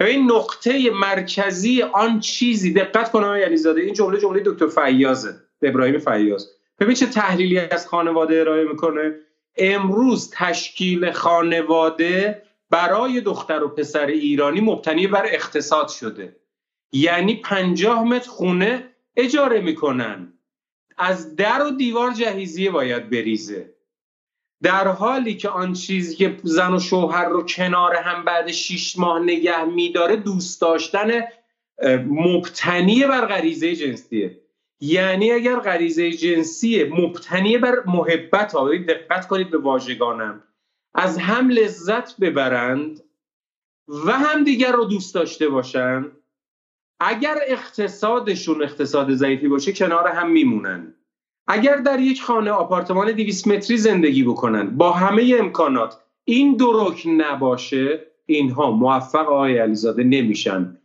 این نقطه مرکزی آن چیزی دقت کنه آقای علیزاده این جمله جمله دکتر فیازه ابراهیم فیاض. ببین چه تحلیلی از خانواده ارائه می‌کنه. امروز تشکیل خانواده برای دختر و پسر ایرانی مبتنی بر اقتصاد شده. یعنی پنجاه متر خونه اجاره می‌کنن. از در و دیوار جهیزیه باید بریزه. در حالی که آن چیزی که زن و شوهر رو کنار هم بعد شیش ماه نگه میداره دوست داشتن مبتنی بر غریزه جنسیه. یعنی اگر غریزه جنسی مبتنی بر محبت ها دقت کنید به واژگانم. از هم لذت ببرند و هم دیگر رو دوست داشته باشند. اگر اقتصادشون اقتصاد ضعیفی باشه کنار هم میمونن. اگر در یک خانه آپارتمان 200 متری زندگی بکنن با همه امکانات این رکن نباشه اینها موفق آقای علیزاده نمیشن.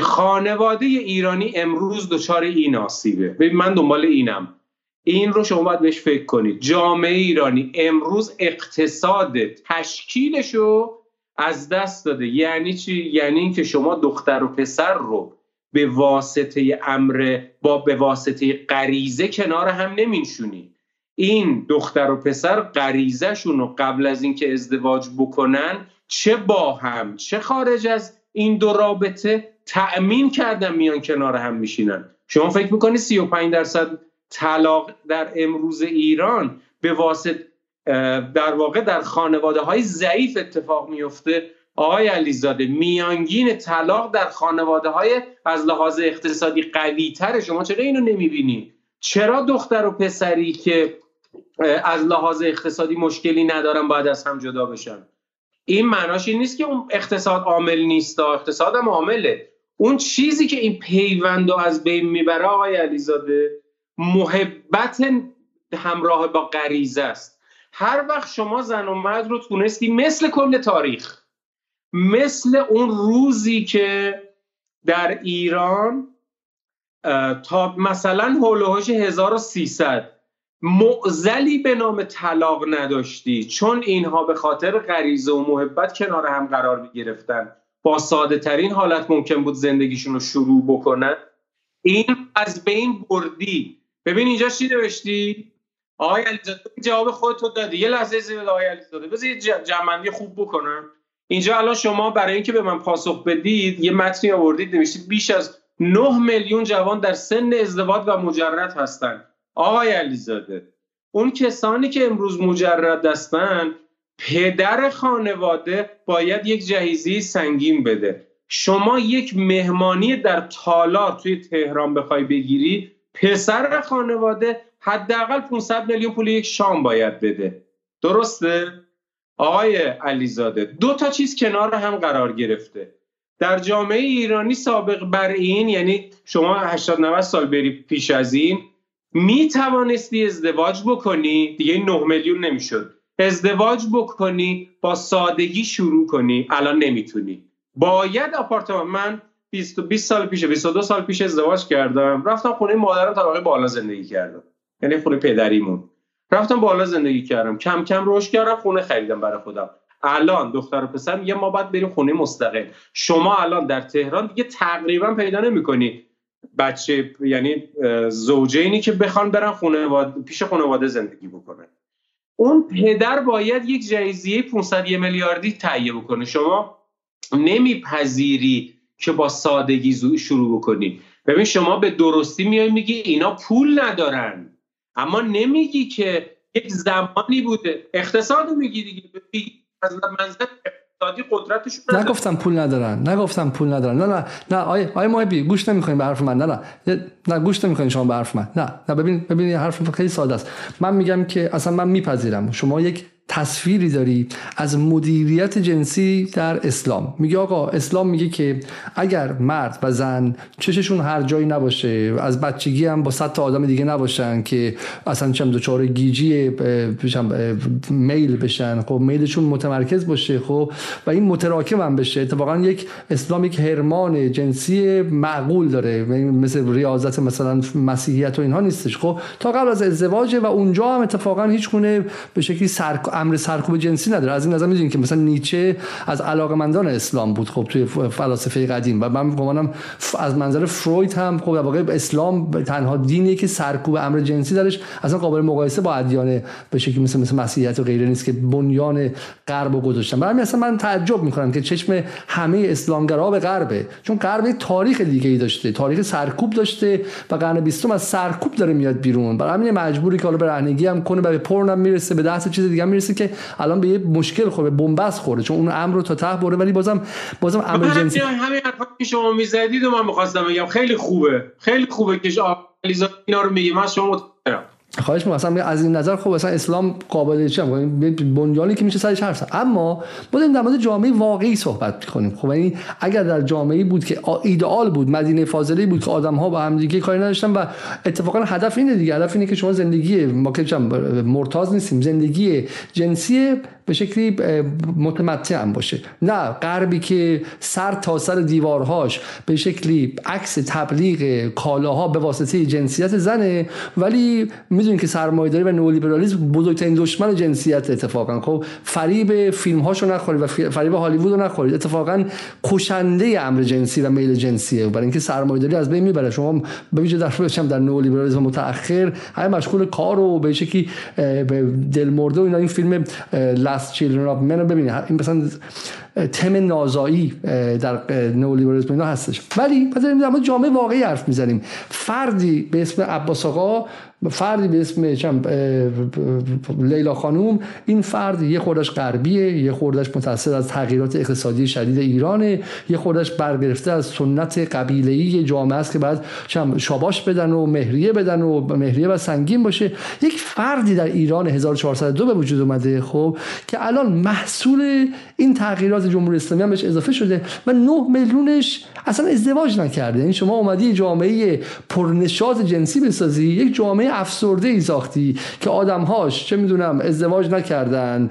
خانواده ایرانی امروز دچار این آسیبه. ببین من دنبال اینم. این رو شما باید بهش فکر کنید. جامعه ایرانی امروز اقتصاد تشکیلش رو از دست داده. یعنی چی؟ یعنی اینکه شما دختر و پسر رو به واسطه امر با به واسطه غریزه کنار هم نمیشونی این دختر و پسر غریزهشون رو قبل از اینکه ازدواج بکنن چه با هم چه خارج از این دو رابطه تأمین کردن میان کنار هم میشینن. شما فکر می‌کنی 35 درصد طلاق در امروز ایران به واسطه در واقع در خانواده های ضعیف اتفاق میفته آقای علیزاده میانگین طلاق در خانواده های از لحاظ اقتصادی قوی تره شما چرا اینو نمی‌بینی؟ چرا دختر و پسری که از لحاظ اقتصادی مشکلی ندارن باید از هم جدا بشن؟ این معناش این نیست که اون اقتصاد عامل نیست اقتصاد هم عامله. اون چیزی که این پیوند رو از بین می‌بره آقای علیزاده محبت همراه با غریزه است. هر وقت شما زن و مرد رو تونستی مثل کل تاریخ مثل اون روزی که در ایران تا مثلا هولوهاش 1300 معزلی به نام طلاق نداشتی. چون اینها به خاطر غریزه و محبت کنار هم قرار می گرفتن با ساده ترین حالت ممکن بود زندگیشون رو شروع بکنن. این از بین بردی. ببین اینجا چی نوشتی؟ آقای علیزاده جواب خودتو دادی. یه لحظه زیر آقای علیزاده. بذار یه خوب بکنم. اینجا الان شما برای اینکه به من پاسخ بدید یه متنی آوردید نوشتید بیش از 9 میلیون جوان در سن ازدواج و مجرد هستند. آقای علیزاده اون کسانی که امروز مجرد هستند پدر خانواده باید یک جهیزی سنگین بده. شما یک مهمانی در تالار توی تهران بخوای بگیری پسر خانواده حداقل 500 میلیون پول یک شام باید بده. درسته؟ آقای علیزاده دو تا چیز کنار هم قرار گرفته. در جامعه ایرانی سابق بر این یعنی شما 80 90 سال بری پیش از این می توانستی ازدواج بکنی؟ دیگه 9 میلیون نمی‌شد. ازدواج بکنی با سادگی شروع کنی. الان نمی‌تونی. باید آپارتمان من 20 20 سال پیش 22 سال پیش ازدواج کردم. رفتم خونه مادرم طبقه بالا زندگی کردم. یعنی خونه پدریمون. رفتم بالا زندگی کردم. کم کم رشد کردم خونه خریدم برای خودم. الان دختر و پسر یه ما باید بریم خونه مستقل. شما الان در تهران دیگه تقریبا پیدا نمی‌کنی. بچه یعنی زوجینی که بخوان برن خونه پیش خانواده زندگی بکنن. اون پدر باید یک جایزیه 500 میلیاردی تهیه بکنه. شما نمیپذیری که با سادگی شروع بکنی. ببین شما به درستی میای میگی اینا پول ندارن. اما نمیگی که یک زمانی بوده. اقتصاد میگی دیگه. از منظر اقتصادی قدرتشون نگفتم پول ندارن. نگفتم پول ندارن. نه نه نه. آیه آیه محبی گوش نمی‌کنین به حرف من. نه نه. نه گوش نمی‌کنین شما به حرف من. نه نه. ببین ببین حرف خیلی ساده است. من میگم که اصلا من میپذیرم. شما یک تصویری داری از مدیریت جنسی در اسلام. میگه آقا اسلام میگه که اگر مرد و زن چششون هر جایی نباشه از بچگی هم با صد تا آدم دیگه نباشن که اصلا چم دوچار گیجی میل بشن خب میلشون متمرکز باشه خب و این متراکم هم بشه. اتفاقا یک اسلام یک هرمان جنسی معقول داره. مثل ریاضت مثلا مسیحیت و اینها نیستش خب. تا قبل از ازدواج و اونجا هم اتفاقا هیچ گونه به شکلی سر امر سرکوب جنسی نداره. از این نظر می‌دونید که مثلا نیچه از علاقمندان اسلام بود خب توی فلاسفه قدیم. و من گمانم از منظر فروید هم خب واقع اسلام تنها دینی که سرکوب امر جنسی درش اصلا قابل مقایسه با ادیان به شکلی مثل مثل مسیحیت و غیره نیست که بنیان غرب گذاشتن. برای اصلا من تعجب می‌کنم که چشم همه اسلامگرا به غربه. چون غرب تاریخ دیگه ای داشته. تاریخ سرکوب داشته و قرن بیستم از سرکوب داره میاد بیرون. برای همین مجبوری که حالا به هم کنه و به پرن هم می‌رسه به دست چیز دیگه که الان به یه مشکل خوره به بنبست خوره چون اون امر رو تا ته بره ولی بازم بازم امر جنسی همین که شما می‌زدید و من می‌خواستم بگم. خیلی خوبه. خیلی خوبه که اینا رو میگه من شما خواهش می‌کنم از این نظر خب مثلا اسلام قابل چه بنیانی که میشه سرش حرف اما ما در مورد جامعه واقعی صحبت می‌کنیم. خب یعنی اگر در جامعه بود که ایدئال بود مدینه فاضله بود که آدم‌ها با هم دیگه کاری نداشتن و اتفاقا هدف اینه دیگه هدف اینه که شما زندگی ما که مرتاض نیستیم زندگی جنسی به شکلی متمتع هم باشه. نه غربی که سر تا سر دیوارهاش به شکلی عکس تبلیغ کالاها به واسطه جنسیت زنه ولی می‌دونید که سرمایه‌داری و نئولیبرالیسم بزرگترین دشمن جنسیت اتفاقا. خب فریب فیلم هاشو نخورید و فریب هالیوود رو نخورید اتفاقا کشنده امر جنسی و میل جنسیه. برای اینکه سرمایه‌داری از بین می‌بره. شما ببینید در بچم در نئولیبرالیسم متأخر همه مشغول کار و به شکلی دل مرده و اینا. این فیلم Last Children of Men رو ببینید این مثلا تم نازایی در نئولیبرالیسم اینا هستش. ولی بذاریم در جامعه واقعی حرف می‌زنیم. فردی به اسم عباس آقا فردی به اسم لیلا خانوم این فرد یه خوردش غربیه یه خوردش متاثر از تغییرات اقتصادی شدید ایرانه یه خوردش برگرفته از سنت قبیله‌ای جامعه است که بعد شاباش بدن و مهریه بدن و مهریه و سنگین باشه. یک فردی در ایران 1402 به وجود اومده خب که الان محصول این تغییرات جمهوری اسلامی هم بهش اضافه شده و 9 میلیونش اصلا ازدواج نکرده. یعنی شما اومدی جامعه پرنشاط جنسی بسازی یک جامعه افسرده ای ساختی که آدمهاش چه می‌دونم ازدواج نکردن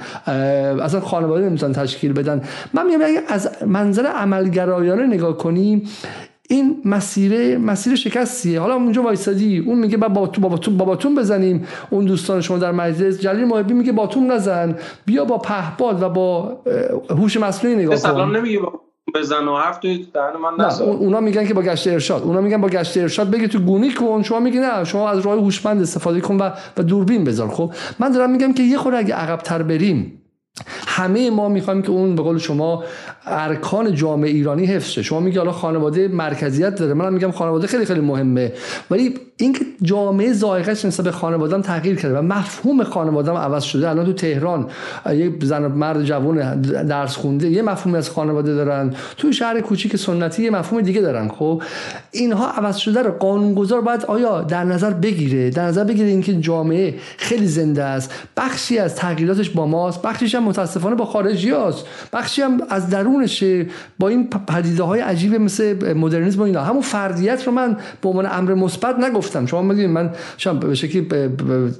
اصلا خانواده نمی‌تونن تشکیل بدن. من میگم اگه از منظر عملگرایانه نگاه کنیم این مسیر مسیر شکستیه. حالا اونجا وایسادی اون میگه با تو باباتون باباتون بزنیم. اون دوستان شما در مجلس جلیل محبی میگه باتون نزن. بیا با پهپاد و با هوش مصنوعی نگاه کن. نمیگه بزن و حرف توی دهن من نه اونا میگن که با گشت ارشاد. اونا میگن با گشت ارشاد بگی تو گونی کن. شما میگی نه شما از راه هوشمند استفاده کن و و دوربین بذار. خب من دارم میگم که یه خورده اگه عقب تر بریم همه ما می‌خوایم که اون به قول شما ارکان جامعه ایرانی حفظه شما میگی حالا خانواده مرکزیت داره. منم میگم خانواده خیلی خیلی مهمه. ولی اینکه جامعه ذائقهش نسبت به خانواده‌ام تغییر کرده و مفهوم خانواده‌ام عوض شده. الان تو تهران یه زن مرد جوان درس خونده یه مفهومی از خانواده دارن. تو شهر کوچیک سنتی یه مفهوم دیگه دارن خب؟ اینها عوض شده رو قانونگذار باید آیا در نظر بگیره؟ در نظر بگیره اینکه جامعه خیلی زنده است. بخشی از تغییراتش با ماست. بخشیش هم متاسفانه با خارجی هست بخشی هم از درونشه با این پدیده های عجیب مثل مدرنیسم و اینا. همون فردیت رو من به عنوان امر مثبت نگفتم. شما می‌دونید من شما به شکلی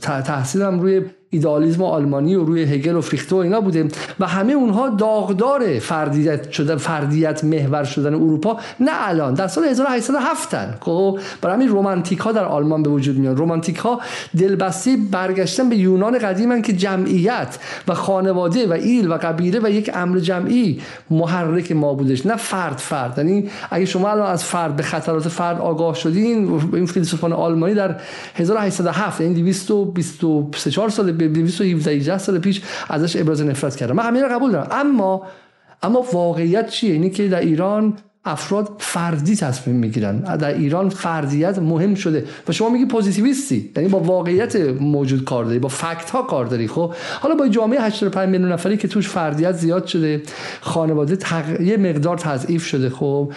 تحصیلم روی ایدالیزم آلمانی و روی هگل و فیخته و اینا بوده و همه اونها داغدار فردیت شدن فردیت محور شدن اروپا نه الان در سال 1807 خب برای همین رومانتیک ها در آلمان به وجود میاد رومانتیک ها دلبسته برگشتن به یونان قدیمن که جمعیت و خانواده و ایل و قبیله و یک امر جمعی محرک ما بودش. نه فرد فرد. یعنی اگه شما الان از فرد به خطرات فرد آگاه شدین این فیلسوفان آلمانی در 1807 یعنی 223 سال 217 سال پیش ازش ابراز نفرت کردن. من همین قبول دارم. اما اما واقعیت چیه؟ اینی که در ایران افراد فردی تصمیم می‌گیرن. در ایران فردیت مهم شده. و شما میگی پوزیتیویستی یعنی با واقعیت موجود کار داری با فکت ها کار داری. خب حالا با جامعه 85 میلیون نفری که توش فردیت زیاد شده خانواده تق... یه مقدار تضعیف شده. خب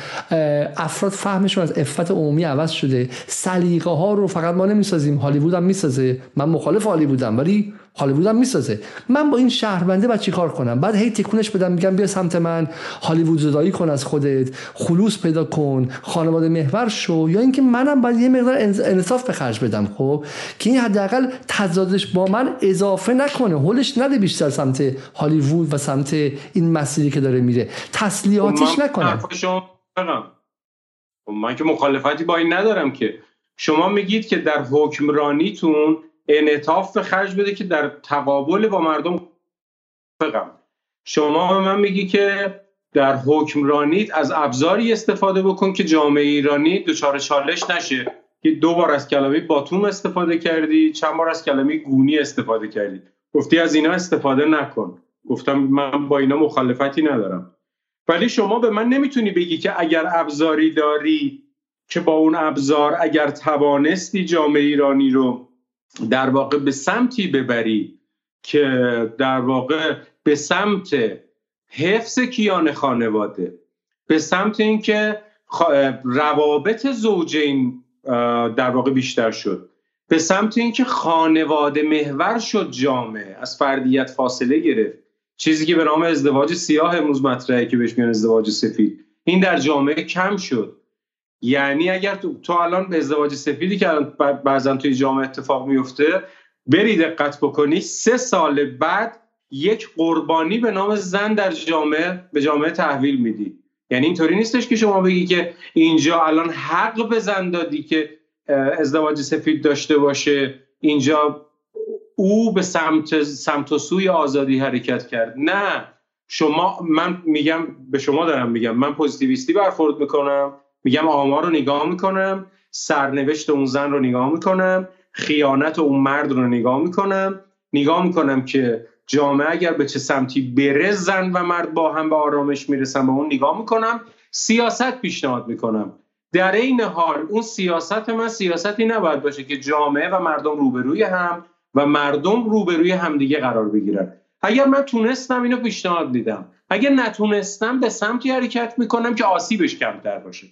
افراد فهمشون از افت عمومی عوض شده. سلیقه ها رو فقط ما نمی‌سازیم. هالیوود هم می‌سازه. من مخالف هالیوودم. ولی هالیوود هم می‌سازه. من با این شهرونده باید چیکار کنم؟ بعد هی تکونش بدم میگم بیا سمت من هالیوود زدایی کن از خودت خلوص پیدا کن خانواده محور شو. یا اینکه منم باید یه مقدار انصاف به خرج بدم خب؟ که این حداقل تضادش با من اضافه نکنه. هولش نده بیشتر سمت هالیوود و سمت این مسیری که داره میره. تسلیحاتش نکنه. خب من که مخالفتی با این ندارم که. شما میگید که در حکمرانیتون انعطاف به خرج بده که در تقابل با مردم فقم شما من میگی که در حکمرانیت از ابزاری استفاده بکن که جامعه ایرانی دچار چالش نشه. که دو بار از کلمه باتوم استفاده کردی چند بار از کلمه گونی استفاده کردی. گفتی از اینا استفاده نکن. گفتم من با اینا مخالفتی ندارم. ولی شما به من نمی‌تونی بگی که اگر ابزاری داری که با اون ابزار اگر توانستی جامعه ایرانی رو در واقع به سمتی ببری که در واقع به سمت حفظ کیان خانواده به سمت اینکه روابط زوجین در واقع بیشتر شد. به سمت اینکه خانواده محور شد جامعه از فردیت فاصله گرفت. چیزی که به نام ازدواج سیاه امروز مطرحه که بهش میان ازدواج سفید. این در جامعه کم شد. یعنی اگر تو, تو الان به ازدواج سفیدی که بعضا توی جامعه اتفاق میفته بری دقت بکنی سه سال بعد یک قربانی به نام زن در جامعه به جامعه تحویل میدی. یعنی اینطوری نیستش که شما بگی که اینجا الان حق به زن دادی که ازدواج سفید داشته باشه اینجا او به سمت سمت و سوی آزادی حرکت کرد. نه. شما من میگم به شما دارم میگم. من پوزیتیویستی برخورد می‌کنم. میگم آمار رو نگاه می‌کنم سرنوشت اون زن رو نگاه می‌کنم خیانت اون مرد رو نگاه می‌کنم. نگاه می‌کنم که جامعه اگر به چه سمتی بره زن و مرد با هم به آرامش می‌رسن به اون نگاه می‌کنم. سیاست پیشنهاد می‌کنم. در این حال اون سیاست من سیاستی نباید باشه که جامعه و مردم روبروی هم و مردم روبروی همدیگه قرار بگیرن. اگر من تونستم اینو پیشنهاد دیدم اگر نتونستم به سمتی حرکت می‌کنم که آسیبش کمتر باشه.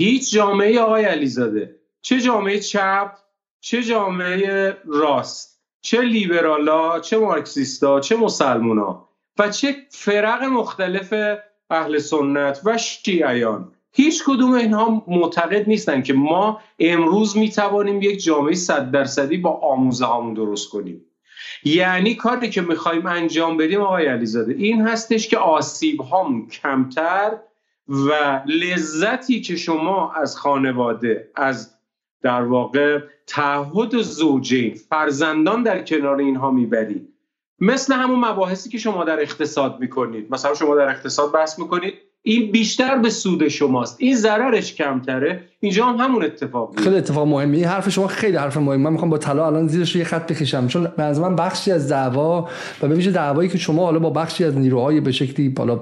هیچ جامعه آقای علیزاده چه جامعه چپ چه جامعه راست چه لیبرالا چه مارکسیستا چه مسلمونا و چه فرق مختلف اهل سنت و شیعیان. هیچ کدوم اینها معتقد نیستن که ما امروز می توانیم یک جامعه صد درصدی با آموزه هامون درست کنیم. یعنی کاری که می‌خوایم انجام بدیم آقای علیزاده این هستش که آسیب هامون کمتر و لذتی که شما از خانواده از در واقع تعهد زوجین فرزندان در کنار اینها می‌برید مثل همون مباحثی که شما در اقتصاد می‌کنید. مثلا شما در اقتصاد بحث می‌کنید این بیشتر به سود شماست. این ضررش کمتره. اینجا هم همون اتفاق خیلی اتفاق مهمی. این حرف شما خیلی حرف مهمی. من می‌خوام با طلا الان زیرش یه خط بکشم. چون از من بخشی از دعوا و به ویژه دعوایی که شما حالا با بخشی از نیروهای به شکلی بالا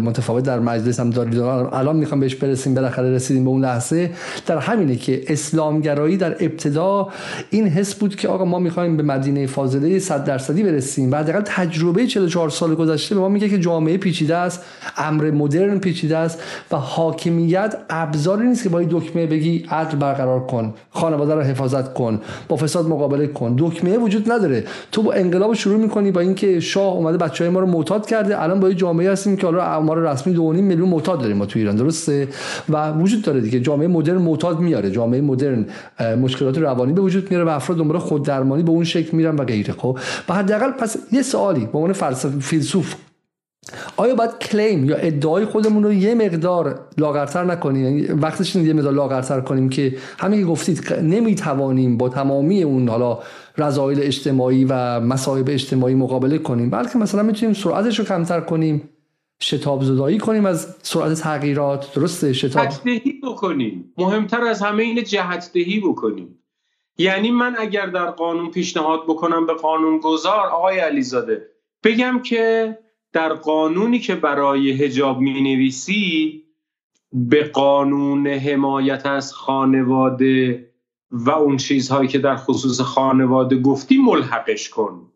متفاوت در مجلس هم دارید. الان می‌خوام بهش برسیم. بالاخره رسیدیم به اون لحظه. در همینه که اسلامگرایی در ابتدا این حس بود که آقا ما می‌خوایم به مدینه فاضله 100 درصدی برسیم. و حداقل تجربه 44 سال گذشته به ما میگه که جامعه پیچیده است. امر مدرن پیچیده است و حاکمیت ابزاری نیست که با دکمه بگی عدل برقرار کن. خانواده رو حفاظت کن. با فساد مقابله کن. دکمه وجود نداره. تو با انقلاب شروع می‌کنی با اینکه شاه اومده بچه های ما رو معتاد کرده. الان با جامعه هستیم که حالا آمار رسمی 2.5 میلیون معتاد داریم ما تو ایران درسته؟ و وجود داره دیگه. جامعه مدرن معتاد میاره. جامعه مدرن مشکلات روانی به وجود میاره و افراد دنبال خود درمانی به اون شکل میرن و غیره. خب و حداقل پس یه سوالی به عنوان فلسفه فیلسوف آیا باید کلیم یا ادعای خودمون رو یه مقدار لاغرتر نکنیم؟ یعنی وقتش یه مقدار لاغرتر کنیم که همین که گفتید نمی‌توانیم با تمامی اون حالا رضایل اجتماعی و مصائب اجتماعی مقابله کنیم بلکه مثلا می‌تونیم سرعتش رو کمتر کنیم شتاب زدایی کنیم از سرعت تغییرات درسته؟ شتاب دهی بکنیم. مهمتر از همه این جهت دهی بکنیم. یعنی من اگر در قانون پیشنهاد بکنم به قانون گذار آقای علیزاده بگم که در قانونی که برای هجاب می نویسی به قانون حمایت از خانواده و اون چیزهایی که در خصوص خانواده گفتی ملحقش کن.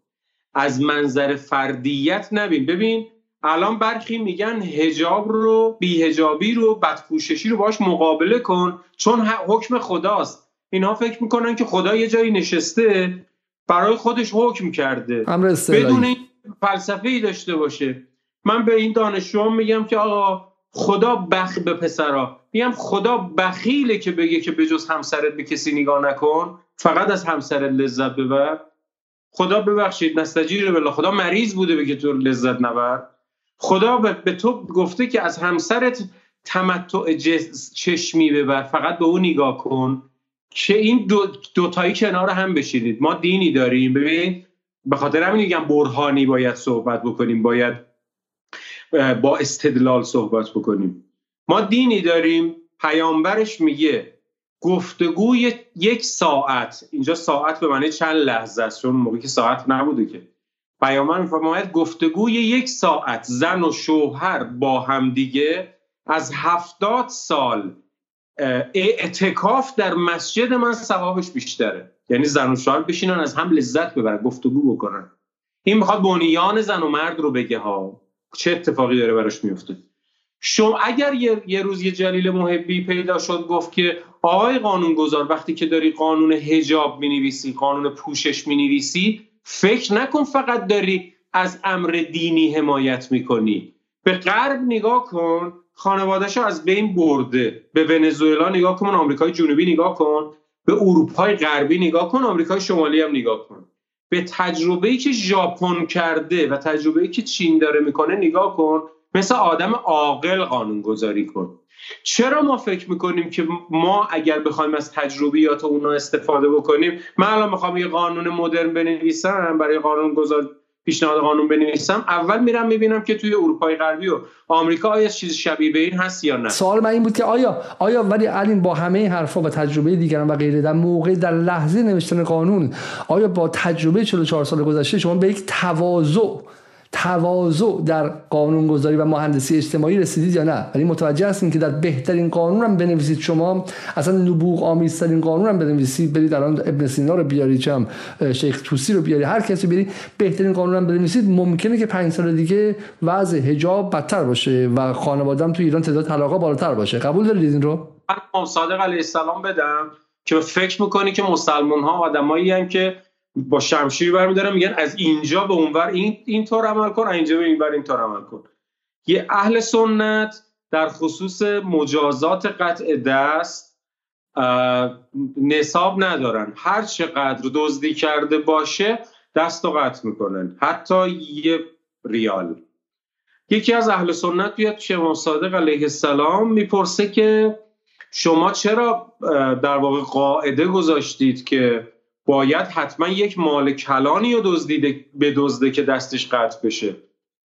از منظر فردیت نبین. ببین الان برخی میگن هجاب رو بیهجابی رو بدپوششی رو باش مقابله کن چون حکم خداست. اینها فکر می‌کنن که خدا یه جایی نشسته برای خودش حکم کرده. بدون این فلسفه ای داشته باشه. من به این دانشجو میگم که آقا خدا بخ به پسرا. میگم خدا بخیله که بگه که به جز همسرت به کسی نگاه نکن. فقط از همسرت لذت ببر. خدا ببخشید نستجیر بالله. خدا مریض بوده بگه تو لذت نبر. خدا به تو گفته که از همسرت تمتع چشمی ببر. فقط به اون نگاه کن. که این دو دوتایی کنار هم بشینید. ما دینی داریم. ببین به خاطر همین میگم برهانی باید صحبت بکنیم باید با استدلال صحبت بکنیم. ما دینی داریم پیامبرش میگه گفتگوی یک ساعت. اینجا ساعت به معنی چند لحظه است؟ چون موقعی که ساعت نبوده که. پیامبر میفرماید گفتگوی یک ساعت. زن و شوهر با همدیگه از هفتاد سال اعتکاف در مسجد من ثوابش بیشتره. یعنی زن و شوهر بشینن از هم لذت ببرن گفتگو بکنن. این می‌خواد بنیان زن و مرد رو بگه ها. چه اتفاقی داره براش میفته؟ شما اگر یه،, یه روز یه جلیل محبی پیدا شد گفت که آقای قانونگذار وقتی که داری قانون هجاب می‌نویسی قانون پوشش می‌نویسی فکر نکن فقط داری از امر دینی حمایت می‌کنی. به غرب نگاه کن خانوادهش از بین برده. به ونزوئلا نگاه کن آمریکای جنوبی نگاه کن. به اروپای غربی نگاه کن آمریکای شمالی هم نگاه کن. به تجربه‌ای که ژاپن کرده و تجربه‌ای که چین داره می‌کنه نگاه کن مثل آدم عاقل قانون گذاری کن. چرا ما فکر می‌کنیم که ما اگر بخوایم از تجربیات اونا استفاده بکنیم؟ من الان می‌خوام یه قانون مدرن بنویسم برای قانون گذار پیشنهاد قانون بنویسم اول میرم می‌بینم که توی اروپای غربی و آمریکا آیا چیز شبیه به این هست یا نه. سوال من این بود که آیا آیا ولی الین با همه حرفا و تجربه دیگران و غیره در موقع در لحظه نوشتن قانون آیا با تجربه 44 سال گذشته شما به یک تواضع تواضع در قانونگذاری و مهندسی اجتماعی رسیدید یا نه؟ ولی متوجه هستین که در بهترین قانون هم بنویسید. شما اصلا نبوغ آمیزترین قانون هم بنویسید. برید الان ابن سینا رو بیارید چم شیخ توسی رو بیارید هر کسی برید بهترین قانون هم بنویسید ممکنه که پنج سال دیگه وضع حجاب بدتر باشه و خانواده‌ام تو ایران تعداد طلاقا بالاتر باشه. قبول دارید این رو؟ من صادق علیه السلام بدم که فکر می‌کنی که مسلمان ها آدمایی که با شمشیر برمیدارن میگن از اینجا به اونور این اینطور عمل کن اینجا به اینور اینطور عمل کن. یه اهل سنت در خصوص مجازات قطع دست نصاب ندارن. هر چقدر دزدی کرده باشه دست و قطع می‌کنن. حتی یه ریال. یکی از اهل سنت بیاد شما صادق علیه السلام می‌پرسه که شما چرا در واقع قاعده گذاشتید که باید حتما یک مال کلانی رو دزدیده دزده که دستش قطع بشه.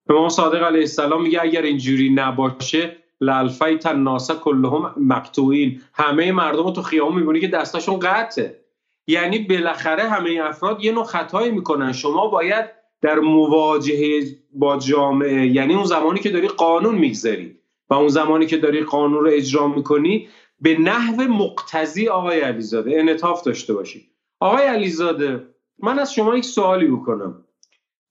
امام صادق علیه السلام میگه اگر اینجوری نباشه لالفیت الناس کلهم مقطوعین همه مردم رو تو خیابون می‌بینی که دستاشون قطعه. یعنی بالاخره همه افراد یه نوع خطایی می‌کنن. شما باید در مواجهه با جامعه یعنی اون زمانی که داری قانون می‌گذاری و اون زمانی که داری قانون رو اجرا می‌کنی به نحو مقتضی آقای علیزاده. انطاف داشته باشی آقای علیزاده من از شما یک سوالی بکنم.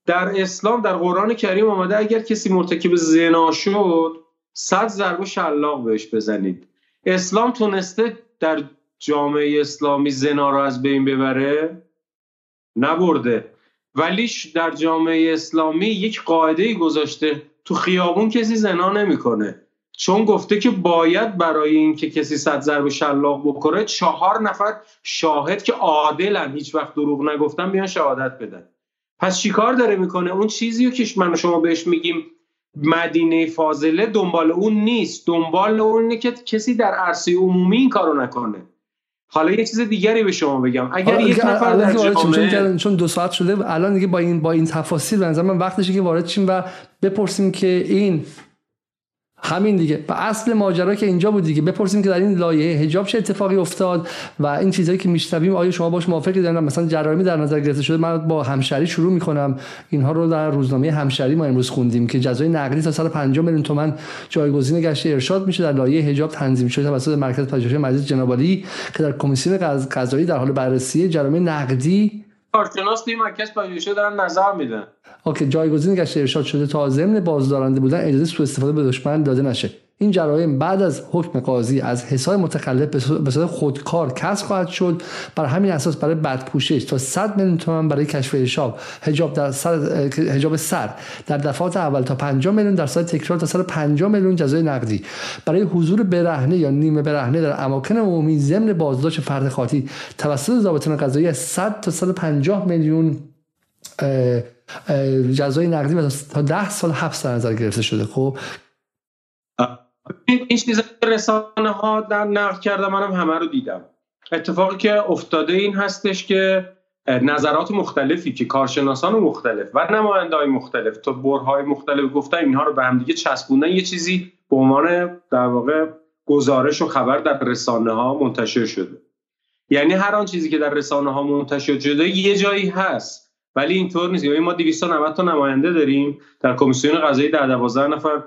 در اسلام در قرآن کریم آمده اگر کسی مرتکب زنا شد صد ضربه شلاق بهش بزنید. اسلام تونسته در جامعه اسلامی زنا رو از بین ببره؟ نبرده. ولی در جامعه اسلامی یک قاعده گذاشته تو خیابون کسی زنا نمی‌کنه. چون گفته که باید برای اینکه کسی صد ضرب شلاق بکنه چهار نفر شاهد که عادلن هیچ وقت دروغ نگفتن بیان شهادت بدن. پس چیکار داره می‌کنه؟ اون چیزی که من و شما بهش میگیم مدینه فاضله دنبال اون نیست. دنبال اونه که کسی در عرصه عمومی این کارو نکنه. حالا یه چیز دیگری به شما بگم. اگر یک نفر در جامعه چون دو ساعت شده الان دیگه با این با این تفاصیل به من وقتشه که وارد شیم و بپرسیم که این همین دیگه. و اصل ماجرا که اینجا بود دیگه. بپرسیم که در این لایه حجاب چه اتفاقی افتاد و این چیزهایی که میشنویم آیا شما باش موافقی دارین؟ مثلا جرامی در نظر گرفته شده. من با همشری شروع می‌کنم. اینها رو در روزنامه همشری ما امروز خوندیم که جزای نقدی تا 150 میلیون تومان جایگزین گشت ارشاد میشه در لایه حجاب تنظیم شده توسط مرکز پژوهش مجلس جنابالی که در کمیسیون قضایی در حال بررسی جرامی نقدی کارشناس توی مرکز پژوهشی دارن نظر میدن. اوکی جایگزین گشت ارشاد شده تا ضمن بازدارنده بودن اجازه سوء استفاده به دشمن داده نشه. این جرایم بعد از حکم قاضی از حساب متخلف به صورت خودکار کسب خواهد شد. بر همین اساس برای بدپوشش تا 100 میلیون تومان برای کشف حجاب حجاب در سر حجاب سر در دفعات اول تا 50 میلیون در سال تکرار تا 150 میلیون جزای نقدی. برای حضور برهنه یا نیمه برهنه در اماکن عمومی ضمن بازداشت فرد خاطی توسط ضابطان قضایی از 100 تا 150 میلیون جزای نقدی و تا 10 سال حبس در نظر گرفته شده. خب این چیزا رسانه ها در نقد کرده منم همه رو دیدم. اتفاقی که افتاده این هستش که نظرات مختلفی که کارشناسان مختلف و نماینده های مختلف تا برهای مختلف گفتن اینها رو به هم دیگه چسبوندن. یه چیزی به عنوان در واقع گزارش و خبر در رسانه ها منتشر شده. یعنی هر آن چیزی که در رسانه ها منتشر شده یه جایی هست. ولی اینطور نیست. یعنی ما 290 تا نماینده داریم در کمیسیون قضایی در 12 نفر.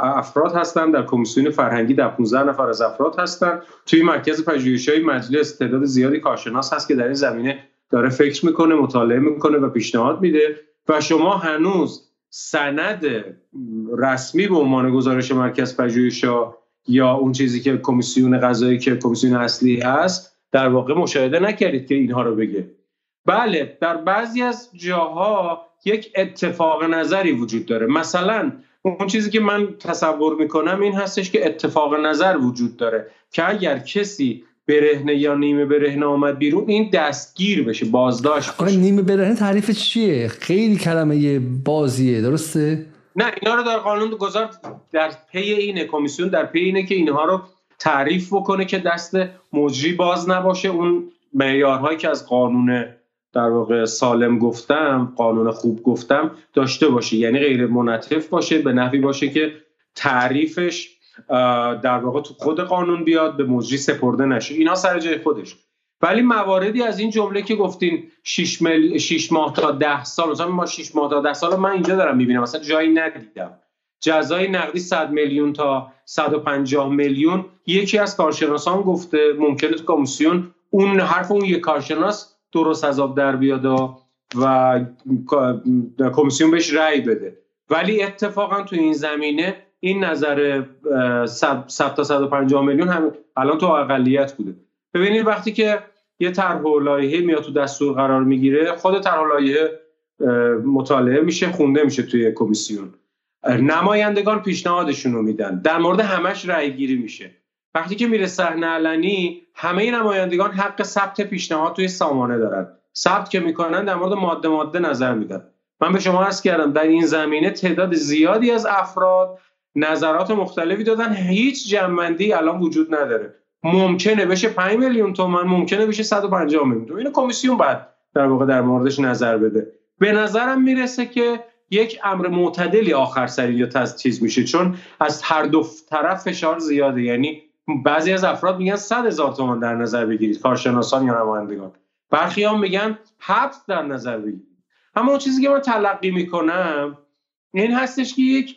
افراد هستند در کمیسیون فرهنگی در 15 نفر از افراد هستند توی مرکز پژوهش‌های مجلس تعداد زیادی کارشناس هست که در این زمینه داره فکر می‌کنه مطالعه می‌کنه و پیشنهاد میده و شما هنوز سند رسمی به عنوان گزارش مرکز پژوهش‌ها یا اون چیزی که کمیسیون قضایی که کمیسیون اصلی هست در واقع مشاهده نکردید که اینها رو بگه. بله در بعضی از جاها یک اتفاق نظری وجود داره. مثلا اون چیزی که من تصور می‌کنم این هستش که اتفاق نظر وجود داره که اگر کسی برهنه یا نیمه برهنه آمد بیرون این دستگیر بشه بازداشت بشه. نیمه برهنه تعریف چیه؟ خیلی کلمه بازیه درسته؟ نه اینا رو در قانون گذار در پی اینه کمیسیون در پی اینه که اینها رو تعریف بکنه که دست مجری باز نباشه. اون معیارهایی که از قانون در واقع سالم گفتم قانون خوب گفتم داشته باشه. یعنی غیر منطف باشه به نحوی باشه که تعریفش در واقع تو خود قانون بیاد به مجری سپرده نشه. اینا سر جای خودش. ولی مواردی از این جمله که گفتین 6, مل... 6 ماه تا 10 سال مثلا ما 6 ماه تا 10 سال من اینجا دارم می‌بینم. مثلا جایی ندیدم. جزای نقدی 100 میلیون تا 150 میلیون یکی از کارشناسان گفته ممکنه کمیسیون اون حرف اون یک کارشناس درست از آب در بیاد و کمیسیون بهش رأی بده. ولی اتفاقا تو این زمینه این نظر 100 تا 150 میلیون هم الان تو اقلیت بوده. ببینید وقتی که یه طرح و لایحه میاد تو دستور قرار می‌گیره خود طرح و لایحه مطالعه میشه خونده میشه توی کمیسیون. نمایندگان پیشنهادشون رو میدن. در مورد همش رأی گیری میشه. وقتی که میره صحنه علنی همه نمایندگان حق ثبت پیشنهاد توی سامانه دارن. ثبت که می‌کنن در مورد ماده ماده نظر میدن. من به شما عرض کردم در این زمینه تعداد زیادی از افراد نظرات مختلفی دادن هیچ جنبندی الان وجود نداره. ممکنه بشه 5 میلیون تومن ممکنه بشه 150 میلیون. تومن اینو کمیسیون بعد در واقع در موردش نظر بده. به نظرم می‌رسه که یک امر معتدلی آخر سری یا چیز میشه چون از هر دو طرف فشار زیاده. یعنی بعضی از افراد میگن صد هزار تومان در نظر بگیرید کارشناسان یا نمایندگان. برخی هم میگن حبس در نظر بگیرید. اما اون چیزی که من تلقی می‌کنم این هستش که یک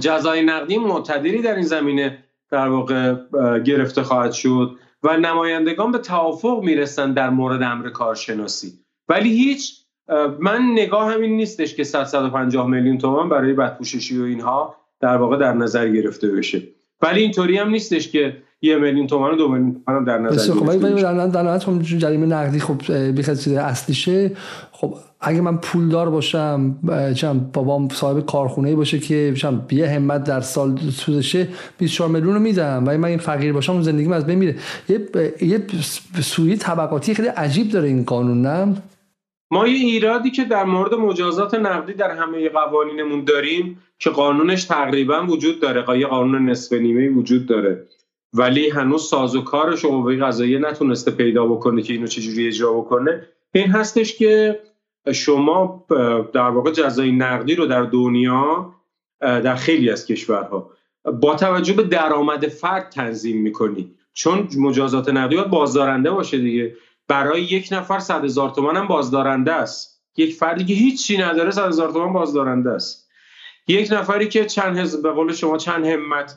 جزای نقدی معتدلی در این زمینه در واقع گرفته خواهد شد و نمایندگان به توافق می‌رسن در مورد امر کارشناسی. ولی هیچ من نگاه همین نیستش که 150 میلیون تومان برای بدپوششی و اینها در واقع در نظر گرفته بشه. ولی اینطوری هم نیستش که یه میلیون تومان و دو میلیون تومان در نظر خب ولی در خب جریمه نقدی خب بخاطر اصلیشه. خب اگه من پولدار باشم چم بابام صاحب کارخونه باشه که چم یه همت در سال سودشه 24 میلیون رو میدم. ولی من این فقیر باشم اون زندگیم از بین میره. یه یه سوی طبقاتی خیلی عجیب داره این قانون نه؟ ما یه ایرادی که در مورد مجازات نقدی در همه قوانینمون داریم که قانونش تقریبا وجود داره. یه قانون نصف نیمه وجود داره. ولی هنوز سازوکارش و قوه قضاییه نتونسته پیدا بکنه که اینو چجوری اجرا بکنه. این هستش که شما در واقع جزای نقدی رو در دنیا در خیلی از کشورها با توجه به درآمد فرد تنظیم می‌کنی. چون مجازات نقدی باید بازدارنده باشه دیگه. برای یک نفر صد هزار تومان هم بازدارنده است. یک فردی که هیچی نداره صد هزار تومان بازدارنده است. یک نفری که چند هزار به قول شما چند همت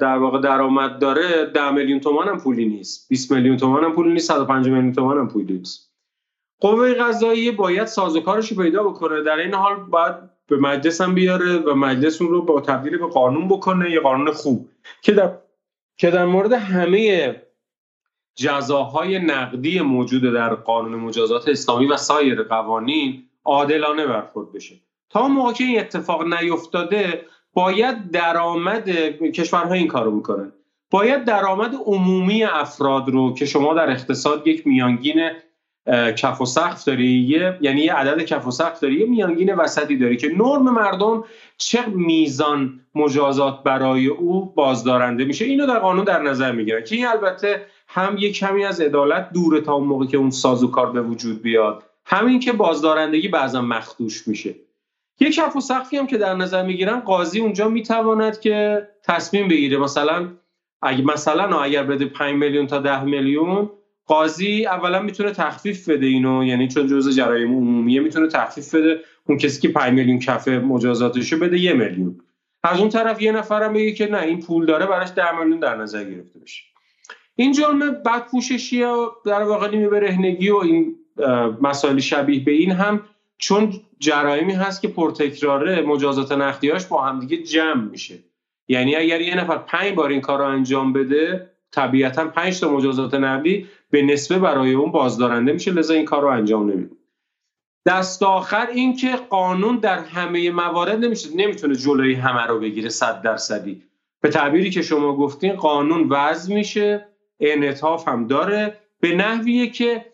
در واقع درآمد داره ده میلیون تومان هم پولی نیست. 20 میلیون تومان هم پولی نیست 105 میلیون تومان هم پولی نیست. قوه قضاییه باید سازوکارش رو پیدا بکنه. در این حال باید به مجلس هم بیاره و مجلس اون رو با تبدیل به قانون بکنه یه قانون خوب. که در که در مورد همه جزاهای نقدی موجود در قانون مجازات اسلامی و سایر قوانین عادلانه برخورد بشه. تا موقع که این اتفاق نیفتاده باید درآمد کشورها این کارو می‌کنن. باید درآمد عمومی افراد رو که شما در اقتصاد یک میانگین کف و سقف داری یه یعنی یه عدد کف و سقف داری یه میانگین وسطی داری که نرم مردم چه میزان مجازات برای او بازدارنده میشه. اینو در قانون در نظر می‌گیرن که این البته هم یه کمی از عدالت دوره تا اون موقع که اون سازوکار به وجود بیاد همین که بازدارندگی بعضا مخدوش میشه. یک کف و سقفی هم که در نظر می‌گیرن قاضی اونجا می‌تواند که تصمیم بگیره. مثلا اگه مثلا اگر بده 5 میلیون تا 10 میلیون قاضی اولا می‌تونه تخفیف بده اینو یعنی چون جزء جرایم عمومیه می‌تونه تخفیف بده. اون کسی که 5 میلیون کف مجازاتشو بده یه میلیون. از اون طرف یه نفرم بگه که نه این پول داره براش 10 میلیون در نظر گرفته بشه. این جرم بد پوششی و در واقع نیمه برهنگی و این مسائل شبیه به این هم چون جرایمی هست که پرتکراره مجازات نقدیاش با همدیگه جمع میشه. یعنی اگر یه نفر پنج بار این کار رو انجام بده طبیعتا پنج تا مجازات نقدی به نسبه برای اون بازدارنده میشه لذا این کار رو انجام نمیده. دست آخر این که قانون در همه موارد نمیشه نمی‌تونه جلوی همه رو بگیره صد درصدی. به تعبیری که شما گفتین قانون وضع میشه. انعطاف هم داره. به نحویه که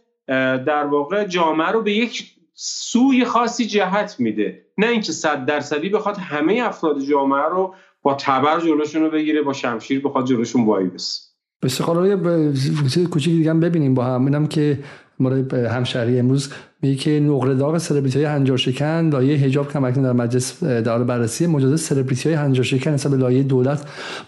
در واقع جامعه رو به یک سوی خاصی جهت میده. نه اینکه صد درصدی بخواد همه افراد جامعه رو با تبر جلوشون رو بگیره با شمشیر بخواد جلوشون وای بس به یه کوچیک دیگه هم ببینیم با هم. اینم که مورد همشهری امروز میگه که نقره داغ سلبریتی های هنجار شکن لایه حجاب کم در مجلس در بررسی مجازات سلبریتی های هنجار شکن حساب لایه دولت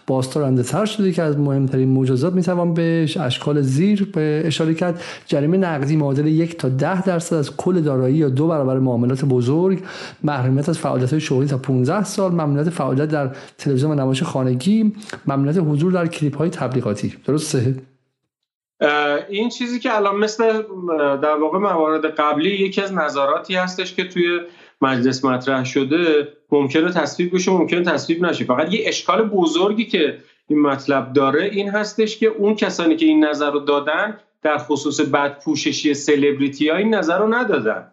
باستارنده تر شده که از مهمترین مجازات می‌توان به اشکال زیر به اشاره کرد. جریمه نقدی معادل یک تا ده درصد از کل دارایی یا دو برابر معاملات بزرگ محرومیت از فعالیت های شغلی تا 15 سال ممنوعیت فعالیت در تلویزیون و نمایش خانگی ممنوعیت حضور در کلیپ های تبلیغاتی. درسته این چیزی که الان مثل در واقع موارد قبلی یکی از نظراتی هستش که توی مجلس مطرح شده ممکنه تصویب بشه ممکنه تصویب نشه. فقط یه اشکال بزرگی که این مطلب داره این هستش که اون کسانی که این نظر رو دادن در خصوص بد پوششی سلبریتی ها این نظر رو ندادن.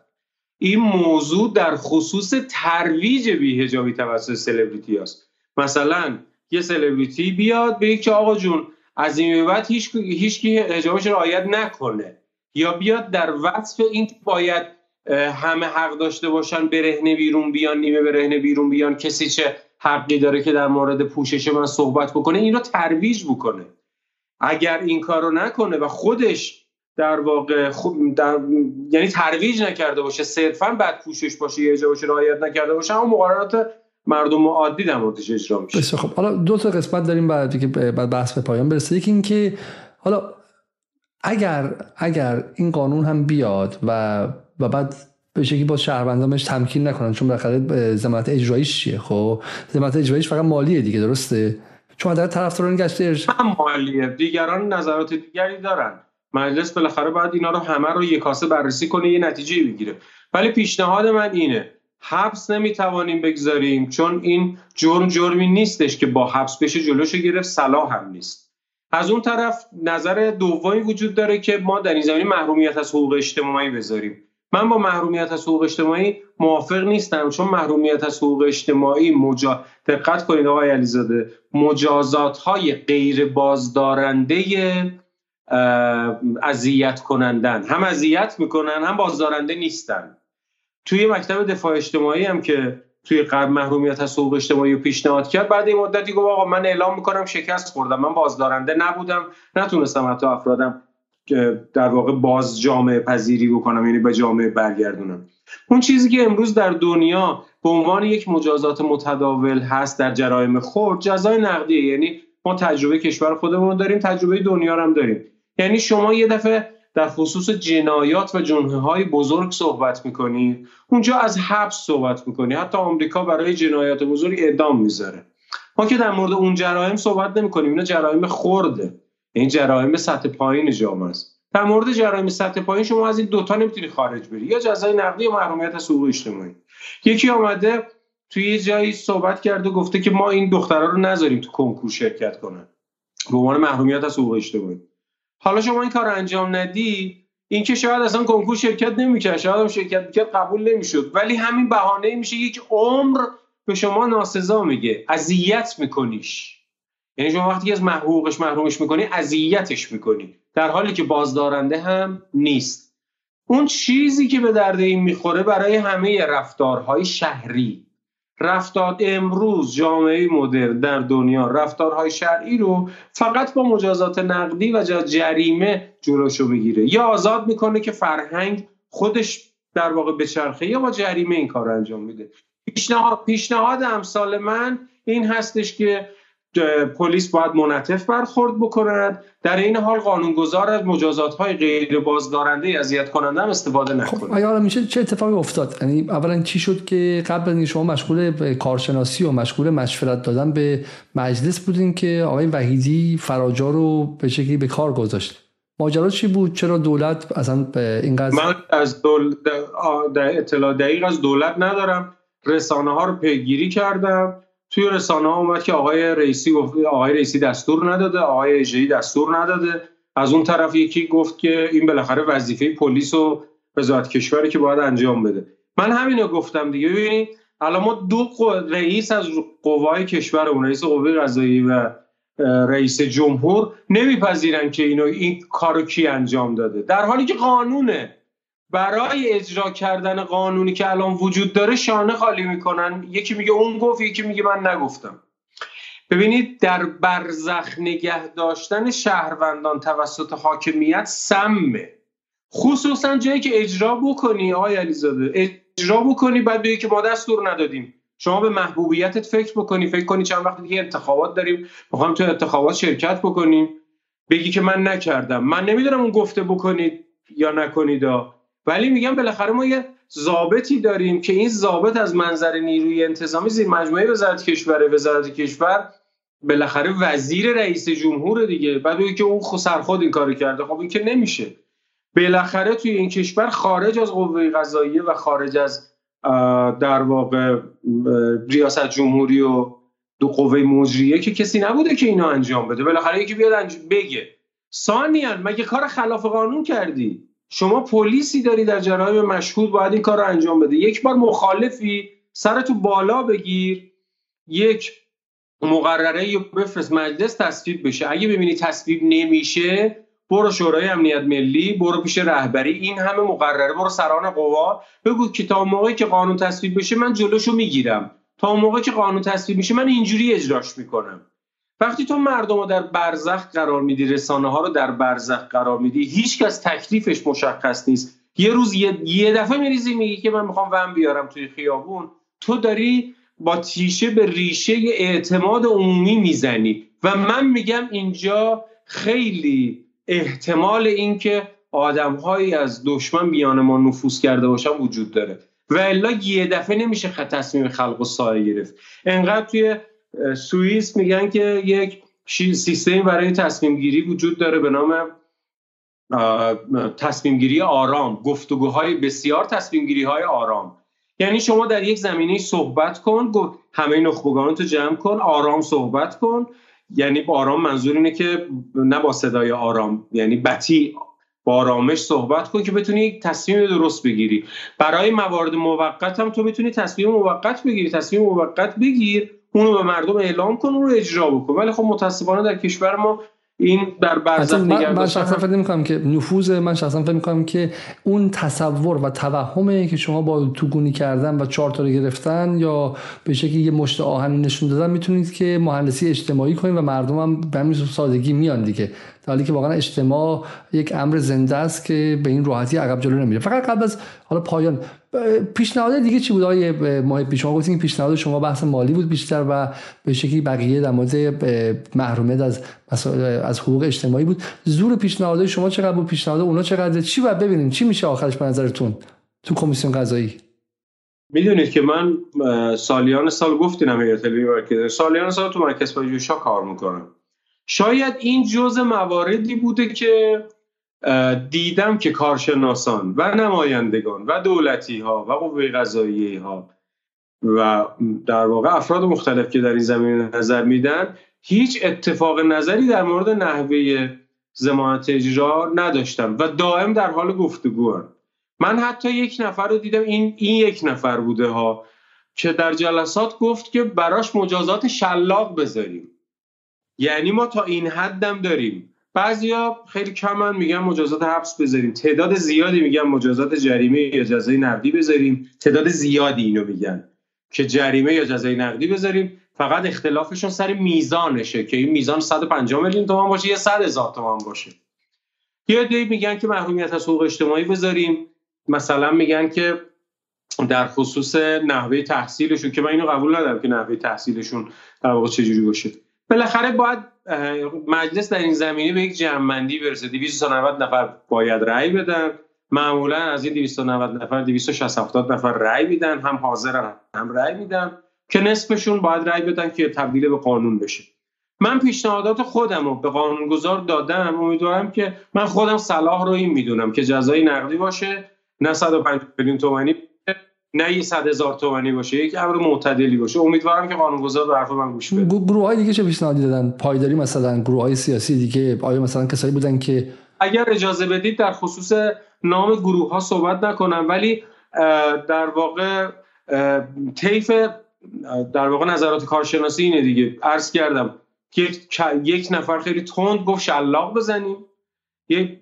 این موضوع در خصوص ترویج بیهجابی توسط سلبریتی هست مثلا یه سلبریتی بیاد به که آقا جون از این به بعد هیچ هیچکی حجابش رعایت نکنه. یا بیاد در وصف این باید همه حق داشته باشن برهنه بیرون بیان نیمه برهنه بیرون بیان کسی چه حقی داره که در مورد پوشش من صحبت بکنه این رو ترویج بکنه. اگر این کار رو نکنه و خودش در واقع خوب در یعنی ترویج نکرده باشه صرفا بعد پوشش باشه یه جا باشه رعایت نکرده باشه اما مقررات مردم عادی در موردش اجرا میشه. بسیار خب حالا دو تا قسمت داریم بعد که بعد بحث به پایان برسه. یکی اینکه حالا اگر اگر این قانون هم بیاد و و بعد به شکلی با شهروندانش تمکین نکنن چون بالاخره ضمانت اجراییش چیه؟ خب ضمانت اجراییش فقط مالیه دیگه درسته؟ چون در طرفداران گشته هم مالیه. دیگران نظرات دیگری دارن. مجلس بالاخره باید اینا رو همه رو یک کاسه بررسی کنه یه نتیجه بگیره. ولی پیشنهاد من اینه حبس نمی‌توانیم بگذاریم چون این جرم جرمی نیستش که با حبس بشه جلوشو گرفت صلاح هم نیست. از اون طرف نظر دومی وجود داره که ما در این زمینه محرومیت از حقوق اجتماعی بذاریم. من با محرومیت از حقوق اجتماعی موافق نیستم چون محرومیت از حقوق اجتماعی مجا... دقت کنید آقای علیزاده مجازات های غیر بازدارنده اذیت کنندن. هم اذیت می‌کنن هم بازدارنده نیستن. توی مکتب دفاع اجتماعی هم که توی قبل محرومیت از حقوق اجتماعی رو پیشنهاد کرد بعد این مدتی گفت آقا من اعلام می‌کنم شکست خوردم من بازدارنده نبودم نتونستم حتی افرادم در واقع باز جامعه پذیری بکنم یعنی به جامعه برگردونم. اون چیزی که امروز در دنیا به عنوان یک مجازات متداول هست در جرایم خرد جزای نقدیه یعنی ما تجربه کشور خودمون داریم تجربه دنیا هم داریم. یعنی شما یه دفعه در خصوص جنایات و جنه های بزرگ صحبت می‌کنید اونجا از حبس صحبت می‌کنید حتی آمریکا برای جنایات بزرگ اعدام می‌ذاره. ما که در مورد اون جرایم صحبت نمی‌کنیم. اینا جرایم خورده این جرایم سطح پایین جامعه است. در مورد جرایم سطح پایین شما از این دوتا نمی‌تونی خارج بری. یا جزای نقدی یا محرومیت از حقوق اجتماعی. یکی آمده توی یه جایی صحبت کرده گفته که ما این دخترها رو نذاریم تو کنکور شرکت کنن. به عنوان محرومیت از حقوق اجتماعی. حالا شما این کار انجام ندی این که شاید اصلا کنکور شرکت نمی‌کرد شاید هم شرکت می‌کرد قبول نمی‌شد. ولی همین بهانه میشه یک عمر به شما ناسزا میگه. اذیت میکنیش. یعنی شما وقتی از محقوقش محرومش می‌کنی اذیتش می‌کنی. در حالی که بازدارنده هم نیست. اون چیزی که به درد این می‌خوره برای همه رفتارهای شهری. رفتار امروز جامعه مدرن در دنیا رفتارهای شرعی رو فقط با مجازات نقدی و جریمه جلوشو می‌گیره. یا آزاد می‌کنه که فرهنگ خودش در واقع بچرخه یا با جریمه این کار انجام میده. پیشنهاد پیشنهاد امثال من این هستش که پلیس باید منطف برخورد بکند. در این حال قانونگذار از مجازات های غیر بازدارنده اذیت کننده هم استفاده نکنه. خب آیا میشه چه اتفاقی افتاد؟ یعنی اولا چی شد که قبل شما مشغول کارشناسی و مشغول مشورت دادن به مجلس بودین که آقای وحیدی فراجا رو به شکلی به کار گذاشت؟ ماجرا چی بود؟ چرا دولت اصلا به این قضیه من از دول... اطلاع دقیق از دولت ندارم. رسانه ها رو پیگیری کردم. توی رسانه ها اومد که آقای رئیسی گفت آقای رئیسی دستور نداده آقای اجری دستور نداده. از اون طرف یکی گفت که این بالاخره وظیفه پلیس و وزارت کشوری که باید انجام بده. من همینو گفتم دیگه. ببینید الان ما دو رئیس از قوای کشور اون رئیس قوه قضایی و رئیس جمهور نمیپذیرن که اینو این کارو کی انجام داده. در حالی که قانونه. برای اجرا کردن قانونی که الان وجود داره شانه خالی می‌کنن. یکی میگه اون گفت یکی میگه من نگفتم. ببینید در برزخ نگه داشتن شهروندان توسط حاکمیت سمه. خصوصا جایی که اجرا بکنی آقای علیزاده اجرا بکنی بعد بگی که ما دستور ندادیم. شما به محبوبیتت فکر بکنی فکر کنی چند وقتی که انتخابات داریم. می‌خوام تو انتخابات شرکت بکنیم. بگی که من نکردم. من نمی‌دونم اون گفته بکنید یا نکنید. ولی میگم بالاخره ما یه ضابطی داریم که این ضابط از منظر نیروی انتظامی زیر مجموعه وزارت کشور وزارت کشور بالاخره وزیر رئیس جمهور دیگه. بعد که اون سرخود این کارو کرده. خب این که نمیشه. بالاخره توی این کشور خارج از قوه قضاییه و خارج از در واقع ریاست جمهوری و دو قوه مجریه که کسی نبوده که اینو انجام بده. بالاخره یکی بیاد انجام بگه. ثانیا مگه کار خلاف قانون کردی؟ شما پلیسی داری در جرایم مشهود باید این کار رو انجام بده یک بار مخالفی سرتو بالا بگیر. یک مقرره بفرست مجلس تصویب بشه. اگه ببینی تصویب نمیشه برو شورای امنیت ملی برو پیش رهبری. این همه مقرره. برو سران قوا. بگو که تا موقعی که قانون تصویب بشه من جلوشو می‌گیرم. تا موقعی که قانون تصویب میشه من اینجوری اجراش می‌کنم. وقتی تو مردم رو در برزخ قرار میدی رسانه ها رو در برزخ قرار میدی هیچ کس تکلیفش مشخص نیست. یه روز یه, یه دفعه میریزی میگی که من می‌خوام ون بیارم توی خیابون. تو داری با تیشه به ریشه اعتماد عمومی می‌زنی. و من میگم اینجا خیلی احتمال اینکه آدمهایی از دشمن بیان ما نفوذ کرده باشن وجود داره. و الا یه دفعه نمیشه تصمیم خلق و سایه گرفت. انقدر توی سوئیس میگن که یک سیستمی برای تصمیم گیری وجود داره به نام تصمیم گیری آرام گفتگوهای بسیار تصمیم گیری های آرام. یعنی شما در یک زمینه صحبت کن همه نخبگان تو جمع کن آرام صحبت کن. یعنی با آرام منظور اینه که نه با صدای آرام یعنی بطی با آرامش صحبت کن که بتونی یک تصمیم درست بگیری. برای موارد موقت هم تو می‌تونی تصمیم موقت بگیری. تصمیم موقت بگیر. اونو به مردم اعلام کن اون رو اجرا بکن. ولی خب متاسفانه در کشور ما این در برزخ من, من شخصا فکر می‌کنم که نفوذ من شخصا فکر می‌کنم که اون تصور و توهمه که شما با توگونی کردن و چهار رو گرفتن یا به شکلی یه مشت آهن نشون دادن می‌تونید که مهندسی اجتماعی کنید و مردم هم به همین سادگی میان دیگه. در حالی که واقعا اجتماع یک امر زنده است که به این راحتی عقب جلو نمیره. فقط قبل از حالا پایان پیشنهاد دیگه چی بود؟ آقای پیش شما گفتین پیشنهاد شما بحث مالی بود بیشتر و به شکلی بقیه در مورد محرومیت از از حقوق اجتماعی بود. زور پیشنهاد شما چقدر بود؟ پیشنهاد اونا چقدر چی باید ببینیم؟ چی میشه آخرش به نظرتون تو کمیسیون قضایی؟ می‌دونید که من سالیان سال گفتینم هیئت علمی سالیان سال تو مرکز پژوهش‌ها کار می‌کنم. شاید این جزء مواردی بوده که دیدم که کارشناسان و نمایندگان و دولتی ها و قوه قضایی ها و در واقع افراد مختلف که در این زمینه نظر میدن هیچ اتفاق نظری در مورد نحوه زمانت اجرا نداشتم و دائم در حال گفتگو هم. من حتی یک نفر رو دیدم این, این یک نفر بوده ها که در جلسات گفت که براش مجازات شلاق بذاریم یعنی ما تا این حدم داریم. بعضیا خیلی کمن میگن مجازات حبس بذاریم. تعداد زیادی میگن مجازات جریمه یا جزای نقدی بذاریم. تعداد زیادی اینو میگن که جریمه یا جزای نقدی بذاریم. فقط اختلافشون سر میزانشه که این میزان 150 میلیون تومان باشه یا 100 هزار تومان باشه. یه دی میگن که محرومیت از حقوق اجتماعی بذاریم. مثلا میگن که در خصوص نحوه تحصیلشون که من اینو قبول ندارم که نحوه تحصیلشون در واقع چجوری باشه. بالاخره باید مجلس در این زمینه به یک جمعمندی برسه. 290 نفر باید رأی بدن. معمولا از این 290 نفر 260 نفر رأی میدن. هم حاضرن هم رأی میدن. که نصفشون باید رأی بدن که تبدیل به قانون بشه. من پیشنهادات خودم رو به قانونگذار دادم. امیدوارم که من خودم صلاح رو این می‌دونم که جزای نقدی باشه. نه 105 میلیون تومانی نه یه صد هزار تومانی باشه یک امر معتدلی باشه. امیدوارم که قانونگذار به حرف من گوش بده. گروه های دیگه چه پیشنهادی دادن؟ پایداری مثلا گروه های سیاسی دیگه؟ آیا مثلا کسایی بودن که اگر اجازه بدید در خصوص نام گروه ها صحبت نکنم ولی در واقع طیف در واقع نظرات کارشناسی اینه دیگه. عرض کردم یک یک نفر خیلی تند گفت شلاق بزنیم. یک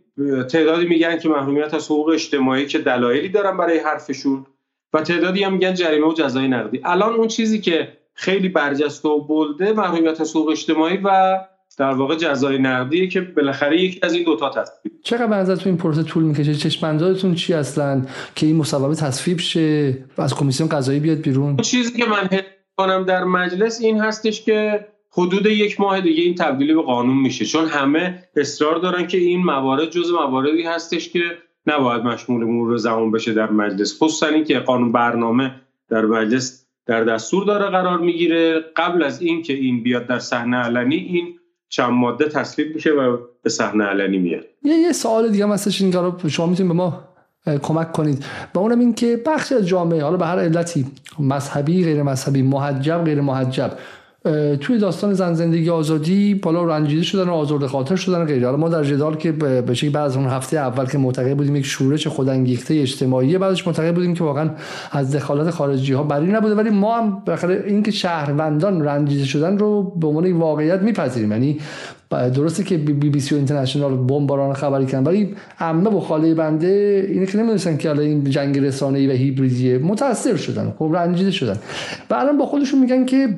تعدادی میگن که محرومیت از حقوق اجتماعی که دلایلی دارن برای حرفشون. و تعدادی هم میگن جریمه و جزای نقدی. الان اون چیزی که خیلی برجسته و بلده محرومیت از حقوق اجتماعی و در واقع جزای نقدیه که بالاخره یکی از این دوتا تصویب چقدر به تو این پروسه طول می‌کشه؟ چشماندازتون چی اصلا؟ که این مصوبه تصویب شه و از کمیسیون قضایی بیاد بیرون؟ چیزی که من کنم در مجلس این هستش که حدود یک ماه دیگه این تبدیلی به قانون میشه. چون همه اصرار دارن که این موارد جز مواردی هستش که نباید مشمول مرور زمان بشه در مجلس خصوصا اینکه قانون برنامه در مجلس در دستور داره قرار می‌گیره. قبل از اینکه این بیاد در صحنه علنی این چند ماده تصویب میشه و به صحنه علنی میاد. یه یه سوال دیگه هم هستش این شما می‌تونید به ما کمک کنید. و اونم این که بخش از جامعه حالا به هر علتی مذهبی غیر مذهبی محجب غیر محجب توی داستان زن زندگی آزادی بالا رنجیده شدن و آزرده خاطر شدن غیره. حالا ما در جدال که به شکلی بعد از اون هفته اول که معتقد بودیم یک شورش خودانگیخته اجتماعی بعدش معتقد بودیم که واقعا از دخالت خارجی ها بری نبوده ولی ما هم بالاخره اینکه شهروندان رنجیده شدن رو به عنوان واقعیت میپذیریم. یعنی درسته که بی بی سی و اینترنشنال بمباران خبری کردن ولی عمه و خاله بنده اینه که نمی‌دونستن که الان این جنگ رسانه‌ای و هیبریدیه متاثر شدن خب رنجیده شدن. و الان با خودشون میگن که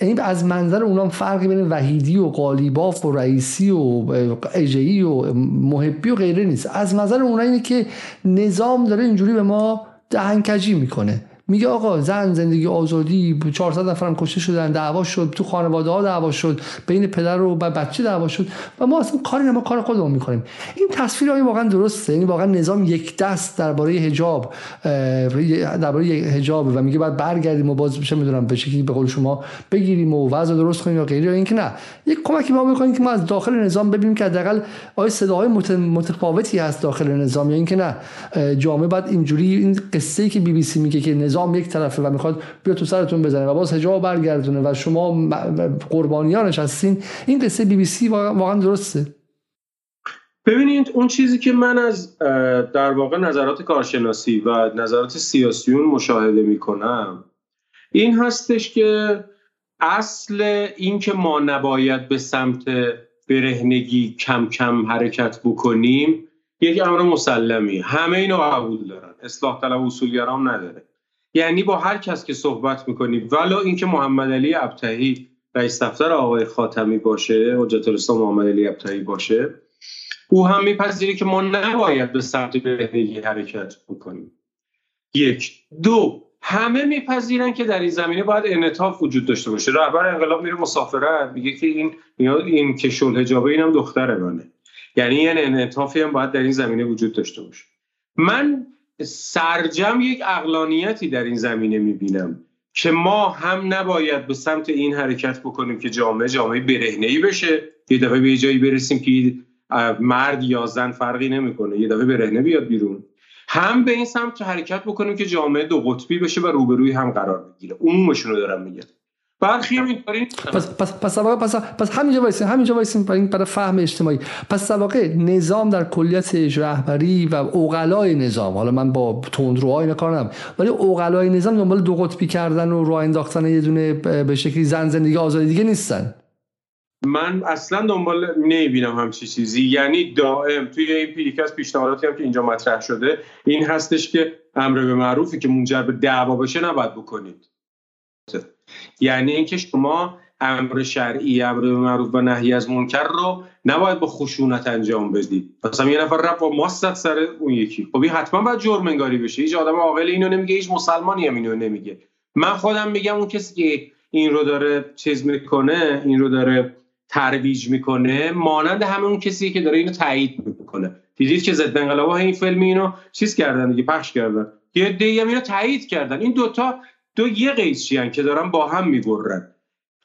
یعنی از منظر اونام فرقی بین وحیدی و قالیباف و رئیسی و اجهی و محبی و غیره نیست. از نظر اونها اینه که نظام داره اینجوری به ما دهنکجی می‌کنه. میگه آقا زن زندگی آزادی 400 نفرم کشته شدن دعوا شد تو خانواده ها دعوا شد بین پدر و بچه دعوا شد و ما اصلا کاری ما کار خودمون می‌کنیم. این تصویر های واقعا درسته یعنی واقعا نظام یک دست درباره حجاب درباره حجاب و میگه بعد برگردیم و باز چه می‌دونم به شکلی به قول شما بگیریم و وضع درست کنیم یا غیره یا اینکه نه. یک کمکی ما می‌کنیم که ما از داخل نظام ببینیم که حداقل آیا صداهای متفاوتی هست داخل نظام یا اینکه نه. جامعه بعد اینجوری این قصه ای که بی بی سی میگه که نظام نظام یک طرفه و می‌خواد بیا تو سرتون بزنه و باز حجاب برگردونه و شما قربانیانش هستین این قصه بی بی سی واقعا درسته. ببینید اون چیزی که من از در واقع نظرات کارشناسی و نظرات سیاسیون مشاهده می‌کنم این هستش که اصل این که ما نباید به سمت برهنگی کم کم حرکت بکنیم یک امر مسلمی. همه اینو قبول دارن. اصلاح طلب اصولگرام نداره. یعنی با هر کس که صحبت می‌کنیم ولا اینکه محمد علی ابتهی رئیس دفتر آقای خاتمی باشه حجت الاسلام محمد علی ابتهی باشه او هم میپذیره که ما نباید به سمت برهنگی حرکت بکنیم. یک. دو. همه میپذیرن که در این زمینه باید انعطاف وجود داشته باشه. رهبر انقلاب میره مسافرت میگه که این این که شل حجابه اینم دختر منه. یعنی این انعطافی هم باید در این زمینه وجود داشته باشه. من سرجمع یک عقلانیتی در این زمینه می‌بینم که ما هم نباید به سمت این حرکت بکنیم که جامعه جامعه برهنه‌ای بشه. یه دفعه به جایی برسیم که مرد یا زن فرقی نمی‌کنه. یه دفعه برهنه بیاد بیرون. هم به این سمت حرکت بکنیم که جامعه دو قطبی بشه و روبروی هم قرار بگیره. عمومشون رو دارم میگم. برخی هم پس پس پس پس پس همینجا وایسیم همینجا وایسیم برای برای فهم اجتماعی. پس واقع نظام در کلیت رهبری و اوغلای نظام. حالا من با تندروهای اینا کار ولی اوغلای نظام دنبال دو قطبی کردن و راه انداختن یه دونه به شکلی زن زندگی آزادی دیگه نیستن. من اصلا دنبال نمی‌بینم همچی چیزی. یعنی دائم توی این پیلیکس پیشنهاداتی هم که اینجا مطرح شده این هستش که امر به معروفی که منجر به دعوا بشه نباید بکنید. یعنی اینکه شما امر شرعی امر معروف و نهی از منکر رو نباید با خشونت انجام بدید مثلا یه نفر رفت با ماست سر اون یکی. خب این حتما باید جرم انگاری بشه. هیچ آدم عاقل اینو نمیگه هیچ مسلمانی هم اینو نمیگه. من خودم میگم اون کسی که این رو داره چیز می‌کنه این رو داره ترویج می‌کنه مانند همه اون کسی که داره اینو تایید می‌کنه. دیدید که ضد انقلاب این فیلم اینو چیز کردن دیگه پخش کردن. یه دیگه اینو تایید کردن. این دوتا دو یه قیچی که دارن با هم می‌برن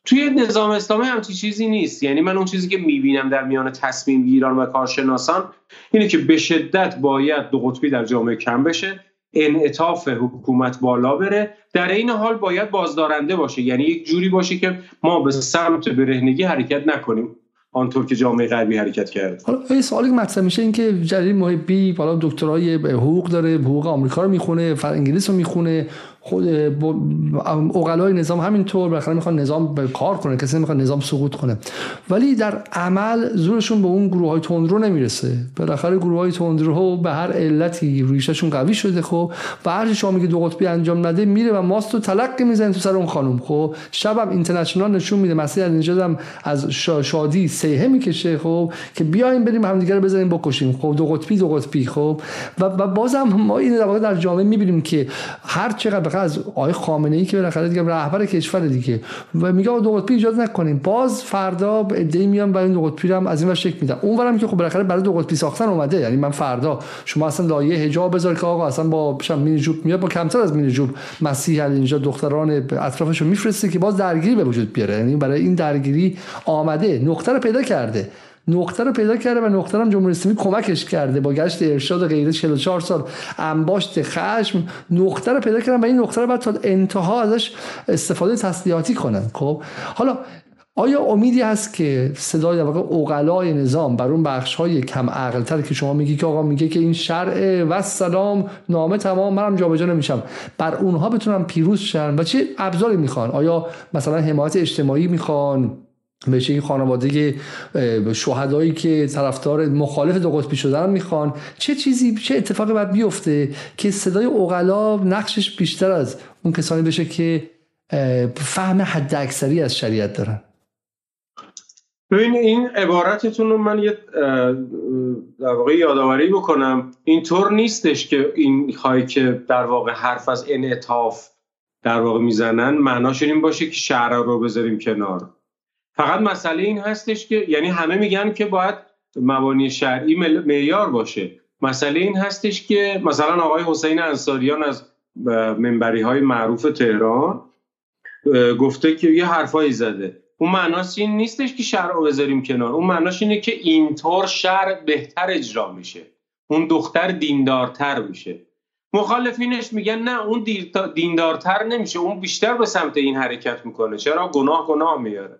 توی نظام اسلامی همچی چیزی نیست. یعنی من اون چیزی که می‌بینم در میان تصمیم گیران و کارشناسان اینه که به شدت باید دو قطبی در جامعه کم بشه انعطاف حکومت بالا بره. در این حال باید بازدارنده باشه. یعنی یک جوری باشه که ما به سمت برهنگی حرکت نکنیم. آنطور که جامعه غربی حرکت کرد حالا یه سوالی که مطرح میشه این که جلیل محبی بالا دکترای حقوق داره حقوق آمریکا رو می‌خونه انگلیس رو می‌خونه. خود اوغلای نظام همینطور بالاخره می‌خوان نظام به کار کنه کسی نمی‌خواد نظام سقوط کنه. ولی در عمل زورشون به اون گروه های تندرو نمی‌رسه. بالاخره گروه های تندرو به هر علتی ریشهشون قوی شده خب و هر شما میگه دو قطبی انجام نده میره و ماست رو تلقی می‌زنه تو سر اون خانم. خب شبم اینترنشنال نشون میده مسیح از هم از شادی سیه می‌کشه خب که بیایم بریم همدیگه رو بزنیم بکشیم. خب دو قطبی دو قطبی خب. و, و بازم ما این در جامعه می‌بینیم که هر چقدر از آقای خامنه ای که بالاخره دیگه رهبر کشور دیگه. و میگه دو قطبی ایجاد نکنیم. باز فردا ایده میان برای دو قطبی هم از این ور شکل میدن. اونورم که خب بالاخره برای دو قطبی ساختن اومده. یعنی من فردا شما اصلا لایه حجاب بذار که آقا اصلا با مینی جوب میاد با کمتر از مینی جوب. مسیح اینجا دختران اطرافشو میفرسته که باز درگیری به وجود بیاره. یعنی برای این درگیری آمده نقطه رو پیدا کرده. نقطه رو پیدا کرده و نقطه هم جمهوری اسلامی کمکش کرده با گشت ارشاد غیره 44 سال انباشت خشم. نقطه رو پیدا کردن و این نقطه رو بعد تا انتها ازش استفاده تسلیحاتی کنن. خب حالا آیا امیدی هست که صدای واقع اوغلای نظام بر اون بخش های کم عقلتر که شما میگی که آقا میگه که این شرع و سلام نامه تمام منم جابجا نمیشم بر اونها بتونن پیروز شن و چه ابزاری می‌خوان؟ آیا مثلا حمایت اجتماعی می‌خوان؟ بشه این خانواده شهدایی که طرفدار مخالف دو قطبی شدن می‌خوان. چه چیزی چه اتفاقی باید بیفته که صدای اوغلا نقشش بیشتر از اون کسانی بشه که فهم حد اکثری از شریعت دارن؟ ببین این عبارتتون رو من یه در واقع یادآوری بکنم. اینطور نیستش که این خواهی که در واقع حرف از انعطاف در واقع می‌زنن. معناش این باشه که شهر رو بذاریم کنار. فقط مسئله این هستش که یعنی همه میگن که باید مبانی شرعی معیار باشه. مسئله این هستش که مثلا آقای حسین انصاریان از منبری های معروف تهران گفته که یه حرفایی زده. اون معناش این نیستش که شرع رو بذاریم کنار. اون معناش اینه که اینطور شرع بهتر اجرا میشه. اون دختر دیندارتر میشه. مخالفینش میگن نه اون دیندارتر نمیشه. اون بیشتر به سمت این حرکت می‌کنه. چرا؟ گناه گناه میاره.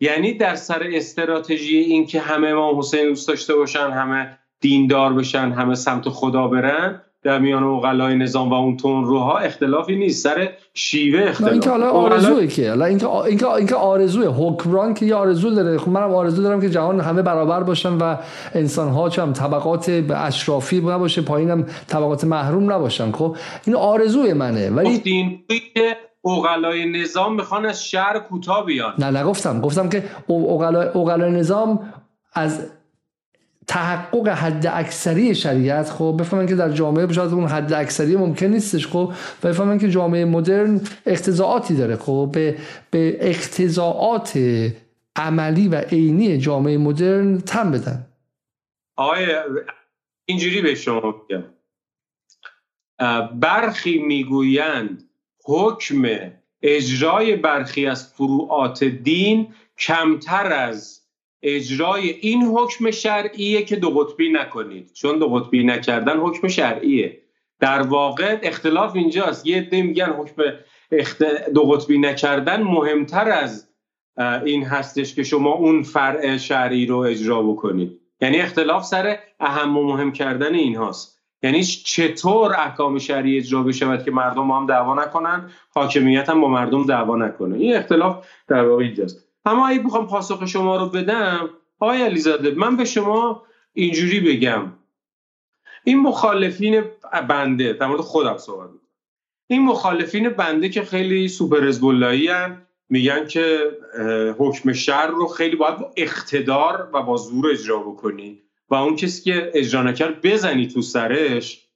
یعنی در سر استراتژی این که همه ما حسین دوست داشته باشن همه دیندار بشن همه سمت خدا برن در میان اوغلای نظام و اون تون روها اختلافی نیست. سر شیوه اختلاف اینکه حالا آرزوه که حالا اینکه اینکه اینکه آرزوه. حکمران که یه آرزو داره. خب منم آرزو دارم که جهان همه برابر باشن و انسان ها چم طبقات اشرافی نباشه پایینم طبقات محروم نباشن. خب این آرزوی منه. ولی دین اوغلای نظام می‌خوان از شهر کوتاه بیان. نه نگفتم گفتم که اوغلای نظام از تحقق حد اکثری شریعت خب بفهمن که در جامعه شاید اون حد اکثری ممکن نیستش خب و بفهمن که جامعه مدرن اقتضاعاتی داره خب به, به اقتضاعات عملی و عینی جامعه مدرن تم بدن. آقای اینجوری به شما میگم. برخی می‌گویند حکم اجرای برخی از فروعات دین کمتر از اجرای این حکم شرعیه که دو قطبی نکنید. چون دو قطبی نکردن حکم شرعیه. در واقع اختلاف اینجاست. یه عده میگن حکم دو قطبی نکردن مهمتر از این هستش که شما اون فرع شرعی رو اجرا بکنید. یعنی اختلاف سر اهم و مهم کردن این هاست یعنی چطور احکام شرعی اجرا بشود که مردم با هم دعوا نکنن حاکمیت هم با مردم دعوا نکنه. این اختلاف در واقع اینجاست. اما اگه بخوام پاسخ شما رو بدم آقای علیزاده من به شما اینجوری بگم. این مخالفین بنده در مورد خودم صحبت این مخالفین بنده که خیلی سوپر میگن که حکم شر رو خیلی باید با اقتدار و با زور اجرا بکنی و اون کسی که اجرا نکرد بزنی تو سرش.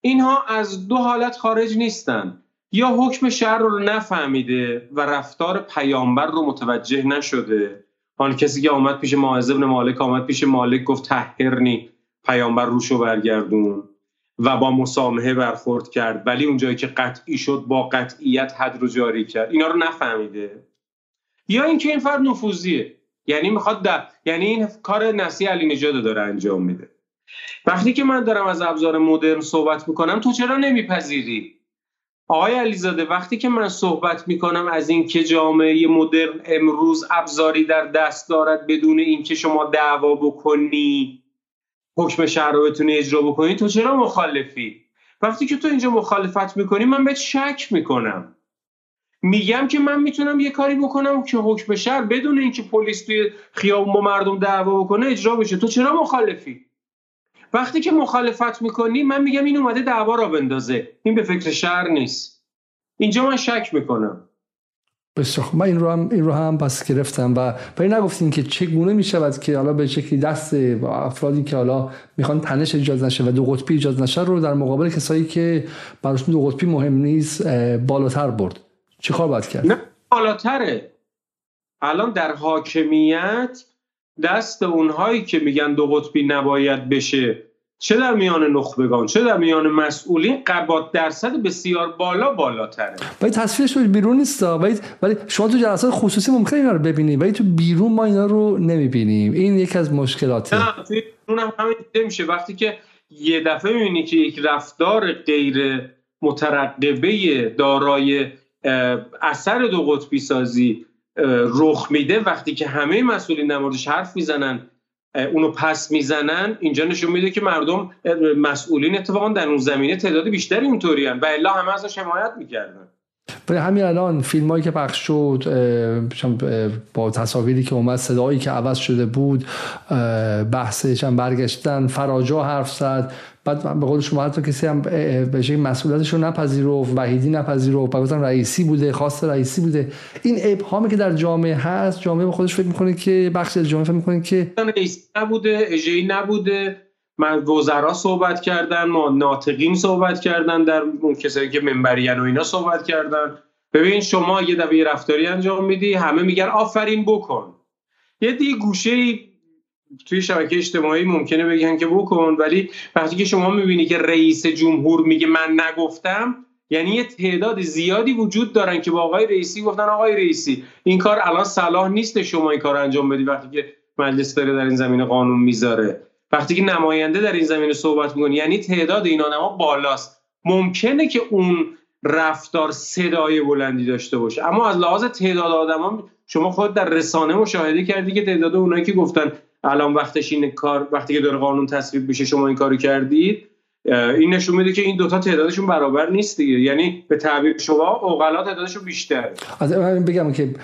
اینها از دو حالت خارج نیستن. یا حکم شهر رو نفهمیده و رفتار پیامبر رو متوجه نشده. آن کسی که آمد پیش معاذ ابن مالک آمد پیش مالک گفت تحقرنی پیامبر روشو برگردون. و با مسامحه برخورد کرد. ولی اونجایی که قطعی شد با قطعیت حد رو جاری کرد. اینا رو نفهمیده. یا اینکه این فرد نفوذیه. یعنی می‌خواد ده یعنی این کار نسی علی نژاد داره انجام میده. وقتی که من دارم از ابزار مدرن صحبت می‌کنم تو چرا نمیپذیری؟ آقای علیزاده وقتی که من صحبت می‌کنم از اینکه جامعه مدرن امروز ابزاری در دست دارد بدون اینکه شما دعوا بکنی حکم شهر رو اجرا بکنی تو چرا مخالفی؟ وقتی که تو اینجا مخالفت می‌کنی من بهت شک می‌کنم. میگم که من می‌تونم یه کاری بکنم که حکم شهر بدون اینکه پلیس توی خیابون با مردم دعوا بکنه اجرا بشه. تو چرا مخالفی؟ وقتی که مخالفت می‌کنی من میگم این اومده دعوا را بندازه. این به فکر شهر نیست. اینجا من شک می‌کنم. بسیار من این رو هم این رو هم پس گرفتم و برای نگفتیم که چگونه می‌شود که حالا به شکلی دست افرادی که حالا می‌خوان تنش ایجاد نشه و دو قطبی ایجاد نشه رو در مقابل کسایی که براشون دو قطبی مهم نیست بالاتر برد. چه کار باید کرد؟ نه بالاتره. الان در حاکمیت دست اونهایی که میگن دو قطبی نباید بشه چه در میان نخبگان چه در میان مسئولین قبات درصد بسیار بالا بالاتره. ولی تصویرش بیرون نیست ولی ولی شما تو جلسات خصوصی ممکنه اینا رو ببینید ولی تو بیرون ما اینا رو نمی‌بینیم. این یکی از مشکلاته. نه تو بیرون هم همین میشه. وقتی که یه دفعه می‌بینی که یک رفتار غیر مترقبه دارای اثر دو قطبی سازی رخ میده. وقتی که همه مسئولین در موردش حرف می‌زنن اونو پس می‌زنن اینجا نشون میده که مردم مسئولین اتفاقا در اون زمینه تعداد بیشتری اونطوری و الا همه ازش حمایت می‌کردن. ولی همین الان فیلم هایی که پخش شد با تصاویری که اومد صدایی که عوض شده بود بحثش هم برگشتن فراجا حرف زد. بعد به قول شما حتی کسی هم به مسئولیتش رو نپذیرفت وحیدی نپذیرفت بعد رئیسی بوده خاص رئیسی بوده. این ابهامی که در جامعه هست جامعه به خودش فکر می‌کنه که بخش از جامعه فکر می‌کنه که رئیسی نبوده اجی نبوده. من وزرا صحبت کردن ما ناطقین صحبت کردن در اون کسایی که منبریان و اینا صحبت کردن. ببین شما یه دفعه رفتاری انجام میدی همه میگن آفرین بکن. یه دی گوشه توی شبکه اجتماعی ممکنه بگن که بکن ولی وقتی که شما می‌بینی که رئیس جمهور میگه من نگفتم یعنی یه تعداد زیادی وجود دارن که با آقای رئیسی گفتن آقای رئیسی این کار الان صلاح نیست شما این کار انجام بدی وقتی که مجلس داره در این زمینه قانون می‌ذاره. وقتی که نماینده در این زمینه صحبت می‌کنه یعنی تعداد این آدما بالاست. ممکنه که اون رفتار صدای بلندی داشته باشه. اما از لحاظ تعداد آدما شما خود در رسانه مشاهده کردی که تعداد اونایی که گفتن الان وقتش این کار وقتی که داره قانون تصویب بشه شما این کارو کردید این نشون میده که این دوتا تعدادشون برابر نیست دیگه. یعنی به تعبیر شما اوغلا تعدادشون بیشتر از بگم که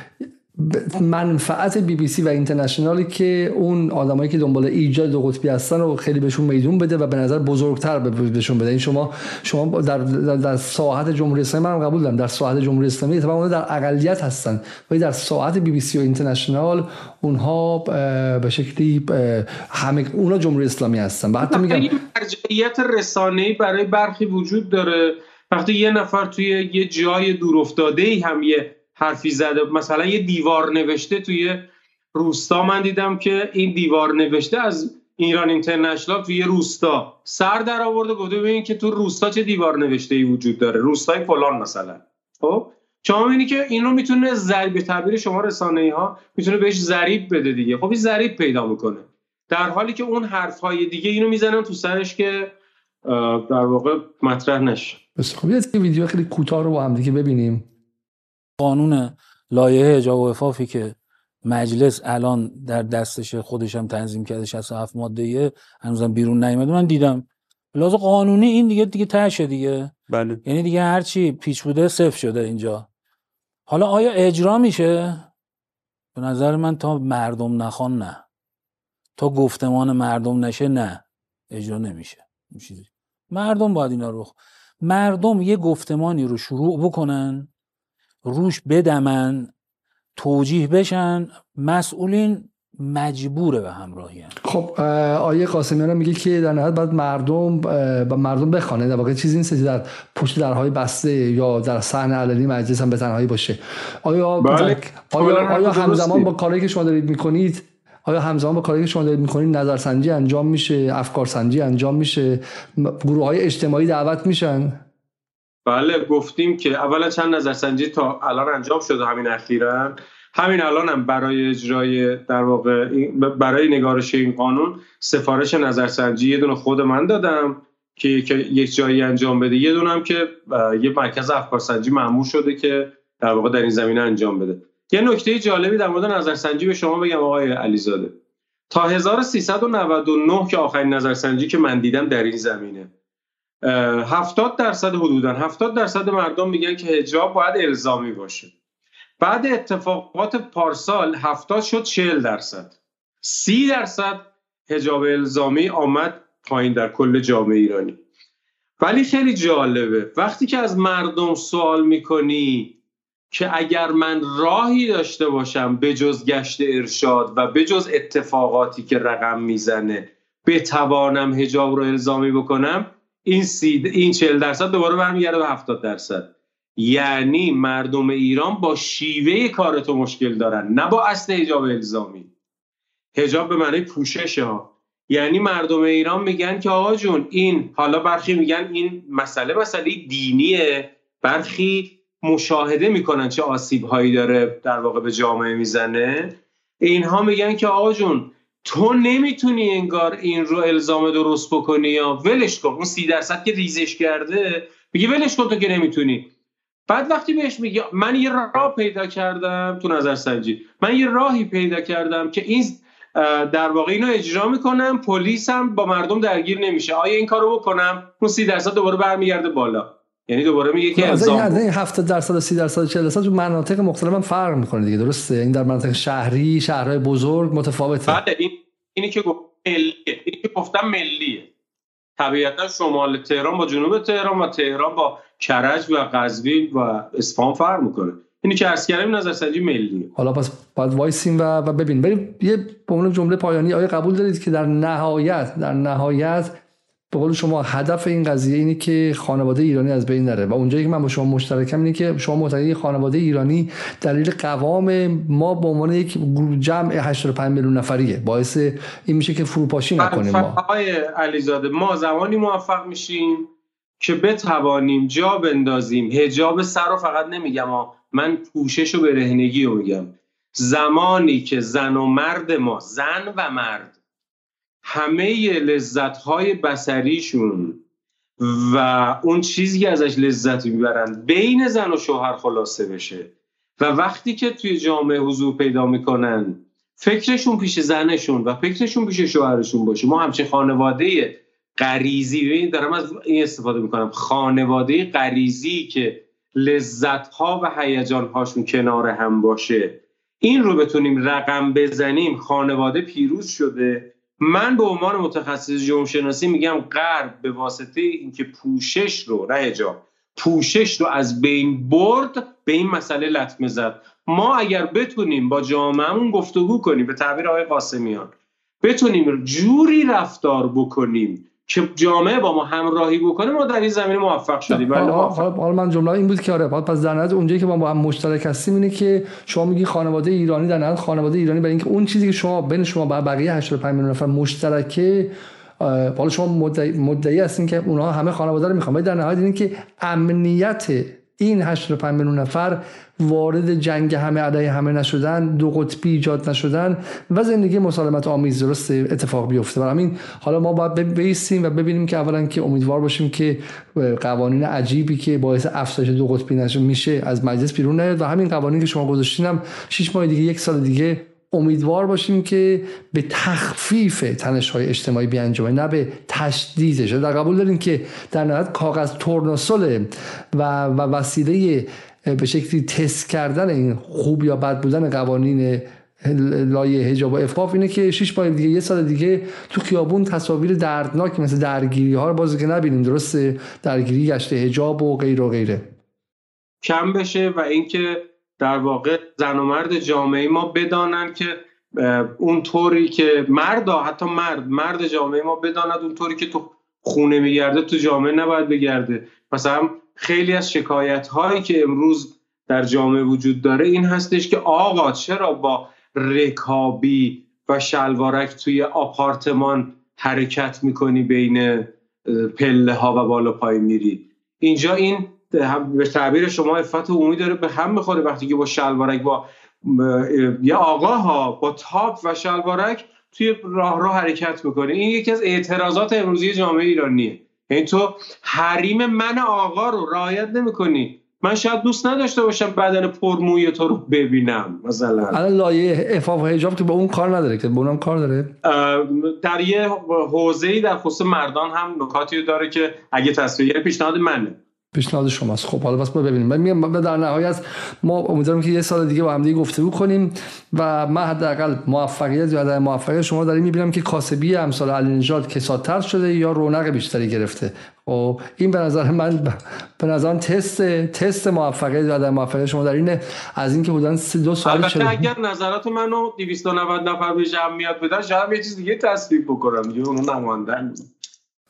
منفعت بی بی سی و اینترنشنالی که اون آدمایی که دنبال ایجاد دو قطبی هستن رو خیلی بهشون میدون بده و به نظر بزرگتر بهشون بده. این شما شما در در, در ساحت جمهوری اسلامی من قبول دارم در ساحت جمهوری اسلامی اتفاقا در اقلیت هستن. ولی در ساحت بی بی سی و اینترنشنال اونها به شکلی همه اونها جمهوری اسلامی هستن. حتی میگم مرجعیت رسانه‌ای برای برخی وجود داره. وقتی یه نفر توی یه جای دور افتاده ای هم یه حرفی زده. مثلا یه دیوار نوشته توی روستا من دیدم که این دیوار نوشته از ایران اینترنشنال توی روستا. سر در آورده گفته ببین که تو روستا چه دیوار نوشته ای وجود داره. روستای فلان مثلا. خب؟ شما می‌بینی که این رو می‌تونه ضریب تعبیر شما رسانه ای ها می‌تونه بهش ضریب بده دیگه. خب این ضریب پیدا می‌کنه. در حالی که اون حرف های دیگه اینو می‌زنن تو سرش که در واقع مطرح نشه. بس خب یه ویدیو خیلی کوتاه رو با هم دیگه ببینیم. قانون لایحه حجاب و وفافی که مجلس الان در دستش خودش هم تنظیم کرده 67 ماده هنوزم بیرون نیومده. من دیدم. لازم قانونی این دیگه دیگه تشه دیگه. بله. یعنی دیگه هرچی پیچ بوده صفر شده اینجا. حالا آیا اجرا میشه؟ به نظر من تا مردم نخوان نه. تا گفتمان مردم نشه نه. اجرا نمیشه. مردم باید اینا رو مردم یه گفتمانی رو شروع بکنن روش بدمن توجیه بشن مسئولین مجبوره به همراهی خب آیه قاسمیان میگه که در نهایت باید مردم با مردم بخوانه در واقع چیزی نیست در پشت درهای بسته یا در صحنه علنی مجلس هم به تنهایی باشه. آیا بله. آیا, آیا همزمان با کاری که شما دارید می‌کنید آیا همزمان با کاری که شما دارید می‌کنید نظرسنجی انجام میشه افکار سنجی انجام میشه گروه های اجتماعی دعوت میشن؟ بله گفتیم که اولا چند نظرسنجی تا الان انجام شده همین اخیرا. همین الان هم برای اجرای در واقع برای نگارش این قانون سفارش نظرسنجی یه دونه خود من دادم که یک جایی انجام بده. یه دونم که یه مرکز افکارسنجی معمول شده که در واقع در این زمینه انجام بده. یه نکته جالبی در مورد نظرسنجی به شما بگم آقای علیزاده. تا 1399 که آخرین نظرسنجی که من دیدم در این زمینه. هفتاد درصد حدودا. هفتاد درصد مردم میگن که هجاب باید الزامی باشه. بعد اتفاقات پارسال هفتاد شد چهل درصد. سی درصد هجاب الزامی آمد پایین در کل جامعه ایرانی. ولی خیلی جالبه. وقتی که از مردم سوال می‌کنی که اگر من راهی داشته باشم به جز گشت ارشاد و به جز اتفاقاتی که رقم می‌زنه بتوانم هجاب رو الزامی بکنم؟ این سی این 40 درصد دوباره برمیگرده به 70 درصد. یعنی مردم ایران با شیوه کار تو مشکل دارن نه با اصل حجاب الزامی. حجاب به معنی پوشش ها یعنی مردم ایران میگن که آقا جون این حالا برخی میگن این مسئله مسئله دینیه. برخی مشاهده می‌کنن چه آسیب هایی داره در واقع به جامعه می‌زنه. اینها میگن که آقا جون تو نمی‌تونی انگار این رو الزام درست بکنی یا ولش کن. اون سی درصد که ریزش کرده میگه ولش کن تو که نمی‌تونی. بعد وقتی بهش میگه من یه راه پیدا کردم تو نظر سنجی من یه راهی پیدا کردم که این در واقع اینو اجرا می‌کنم پلیس هم با مردم درگیر نمیشه. آیا این کارو بکنم؟ اون سی درصد دوباره برمیگرده بالا. یعنی دوباره میگه که از این 70 درصد 30 درصد 40 درصد تو مناطق مختلف هم فرق می‌کنه دیگه درسته؟ این در مناطق شهری شهرهای بزرگ متفاوته. بله این اینی که گفت ملیه اینی که گفتم ملیه. طبیعتا شمال تهران با جنوب تهران و تهران با کرج و قزوین و اصفهان فرق می‌کنه. اینی که عرض کردم نظرسنجی ملیه. حالا پس باید وایسیم و, و ببین بریم یه به جمله پایانی آیا قبول دارید که در نهایت در نهایت به قول شما هدف این قضیه اینه که خانواده ایرانی از بین نره. و اونجایی که من با شما مشترکم اینه که شما معتقدی خانواده ایرانی دلیل قوام ما به عنوان یک جمع 85 میلیون نفریه. باعث این میشه که فروپاشی نکنیم ما. آقای علیزاده ما زمانی موفق میشیم که بتوانیم جا بندازیم. هجاب سر رو فقط نمیگم من پوشش و برهنگی رو میگم. زمانی که زن و مرد ما زن و مرد همه لذت های بسریشون و اون چیزی که ازش لذت می‌برن بین زن و شوهر خلاصه بشه. و وقتی که توی جامعه حضور پیدا می‌کنن فکرشون پیش زنشون و فکرشون پیش شوهرشون باشه. ما همچین خانواده غریزی دارم از این استفاده می‌کنم. خانواده غریزی که لذت ها و هیجان هاشون کنار هم باشه. این رو بتونیم رقم بزنیم. خانواده پیروز شده. من به عنوان متخصص جرم شناسی میگم غرب به واسطه اینکه پوشش رو نه حجاب پوشش رو از بین برد به این مسئله لطمه زد. ما اگر بتونیم با جامعهمون گفتگو کنیم به تعبیر آقای قاسمیان بتونیم جوری رفتار بکنیم که جامعه با ما همراهی بکنه ما در این زمینه موفق شدیم. حالا من جمله این بود که آره پس در نظر اونجایی که ما با هم مشترک هستیم اینه که شما میگی خانواده ایرانی در نظر خانواده ایرانی برای اینکه اون چیزی که شما بین شما با بقیه 85 میلیون نفر مشترکه حالا شما مدعی, مدعی هستین که اونها همه خانواده رو می‌خوان. ولی در نهایت اینه که امنیت این 85 میلیون نفر وارد جنگ همه علیه همه نشدن دو قطبی ایجاد نشدن و زندگی مسالمت آمیز درست اتفاق بیفته. برای همین حالا ما باید بیستیم و ببینیم که اولا که امیدوار باشیم که قوانین عجیبی که باعث افزایش دو قطبی میشه از مجلس بیرون نیاد و همین قوانینی که شما گذاشتین هم 6 ماه دیگه یک سال دیگه امیدوار باشیم که به تخفیف تنش های اجتماعی بیانجامه نه به تشدیدش. در قبول داریم که در نهایت کاغذ تورناسول و, و وسیله به شکلی تست کردن این خوب یا بد بودن قوانین لایه هجاب و افقاف اینه که شش ماه دیگه یه سال دیگه تو خیابون تصاویر دردناک مثل درگیری ها رو بازی که نبینیم. درسته؟ درگیری گشت هجاب و غیر و غیره. کم بشه و اینکه در واقع زن و مرد جامعه ما بدانن که اون طوری که مرد حتی مرد مرد جامعه ما بداند اون طوری که تو خونه میگرده تو جامعه نباید بگرده. مثلا خیلی از شکایت هایی که امروز در جامعه وجود داره این هستش که آقا چرا با رکابی و شلوارک توی آپارتمان حرکت می‌کنی بین پله ها و بالا پای میری؟ اینجا این به تعبیر شما افت عمومی داره به هم می‌خوره وقتی که با شلوارک با یه آقا ها با تاپ و شلوارک توی راه راه حرکت می‌کنه. این یکی از اعتراضات امروزی جامعه ایرانیه. یعنی تو حریم من آقا رو رعایت نمی‌کنی. من شاید دوست نداشته باشم بدن پرموی تو رو ببینم مثلا. الان لایه افاف و حجاب که با اون کار نداره که با اونم کار داره. در یه حوزه‌ای در خصوص مردان هم نکاتی داره که اگه تصویر پیشنهاد منه. پیشنهاد شماست. خب حالا بس ما ببینیم. من میگم در نهایت ما امیدوارم که یه سال دیگه با هم دیگه گفتگو کنیم و من حداقل موفقیت یا در موفقیت شما داریم می‌بینم که کاسبی امسال علی نژاد کساتر شده یا رونق بیشتری گرفته. خب این به نظر من به نظر تست تست موفقیت یا در موفقیت شما در اینه از اینکه بودن دو سال البته اگر نظرات منو 290 نفر به جمع میاد بدن شاید یه چیز دیگه تصویب بکنم. دیگه اون نماندن.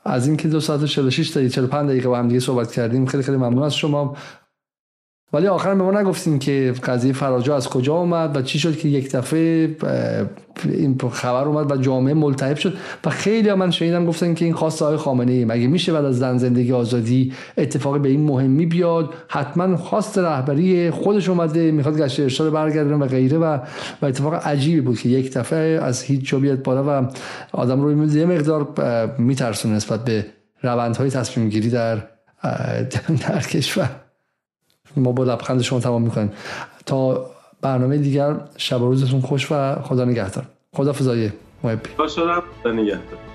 از اینکه دو ساعت و 46 دقیقه 45 دقیقه با هم دیگه صحبت کردیم. خیلی خیلی ممنون از شما. ولی آخر به ما نگفتیم که قضیه فراجا از کجا اومد و چی شد که یک دفعه این خبر اومد و جامعه ملتهب شد. و خیلی ها من شنیدم گفتن که این خواست های خامنه ای. مگه میشه بعد از زن زندگی آزادی اتفاقی به این مهمی بیاد حتما خواست رهبری خودش اومده می‌خواد گشت ارشاد برگردن و غیره و و اتفاق عجیبی بود که یک دفعه از هیچ جا بیاد بالا و آدم رو یه مقدار میترسونه نسبت به روندهای تصمیم گیری در در کشور. ما با لبخند شما تمام می‌کنیم. تا برنامه دیگر شب و روزتون خوش و خدا نگهدار. خدا فضایه محبی با نگهدار.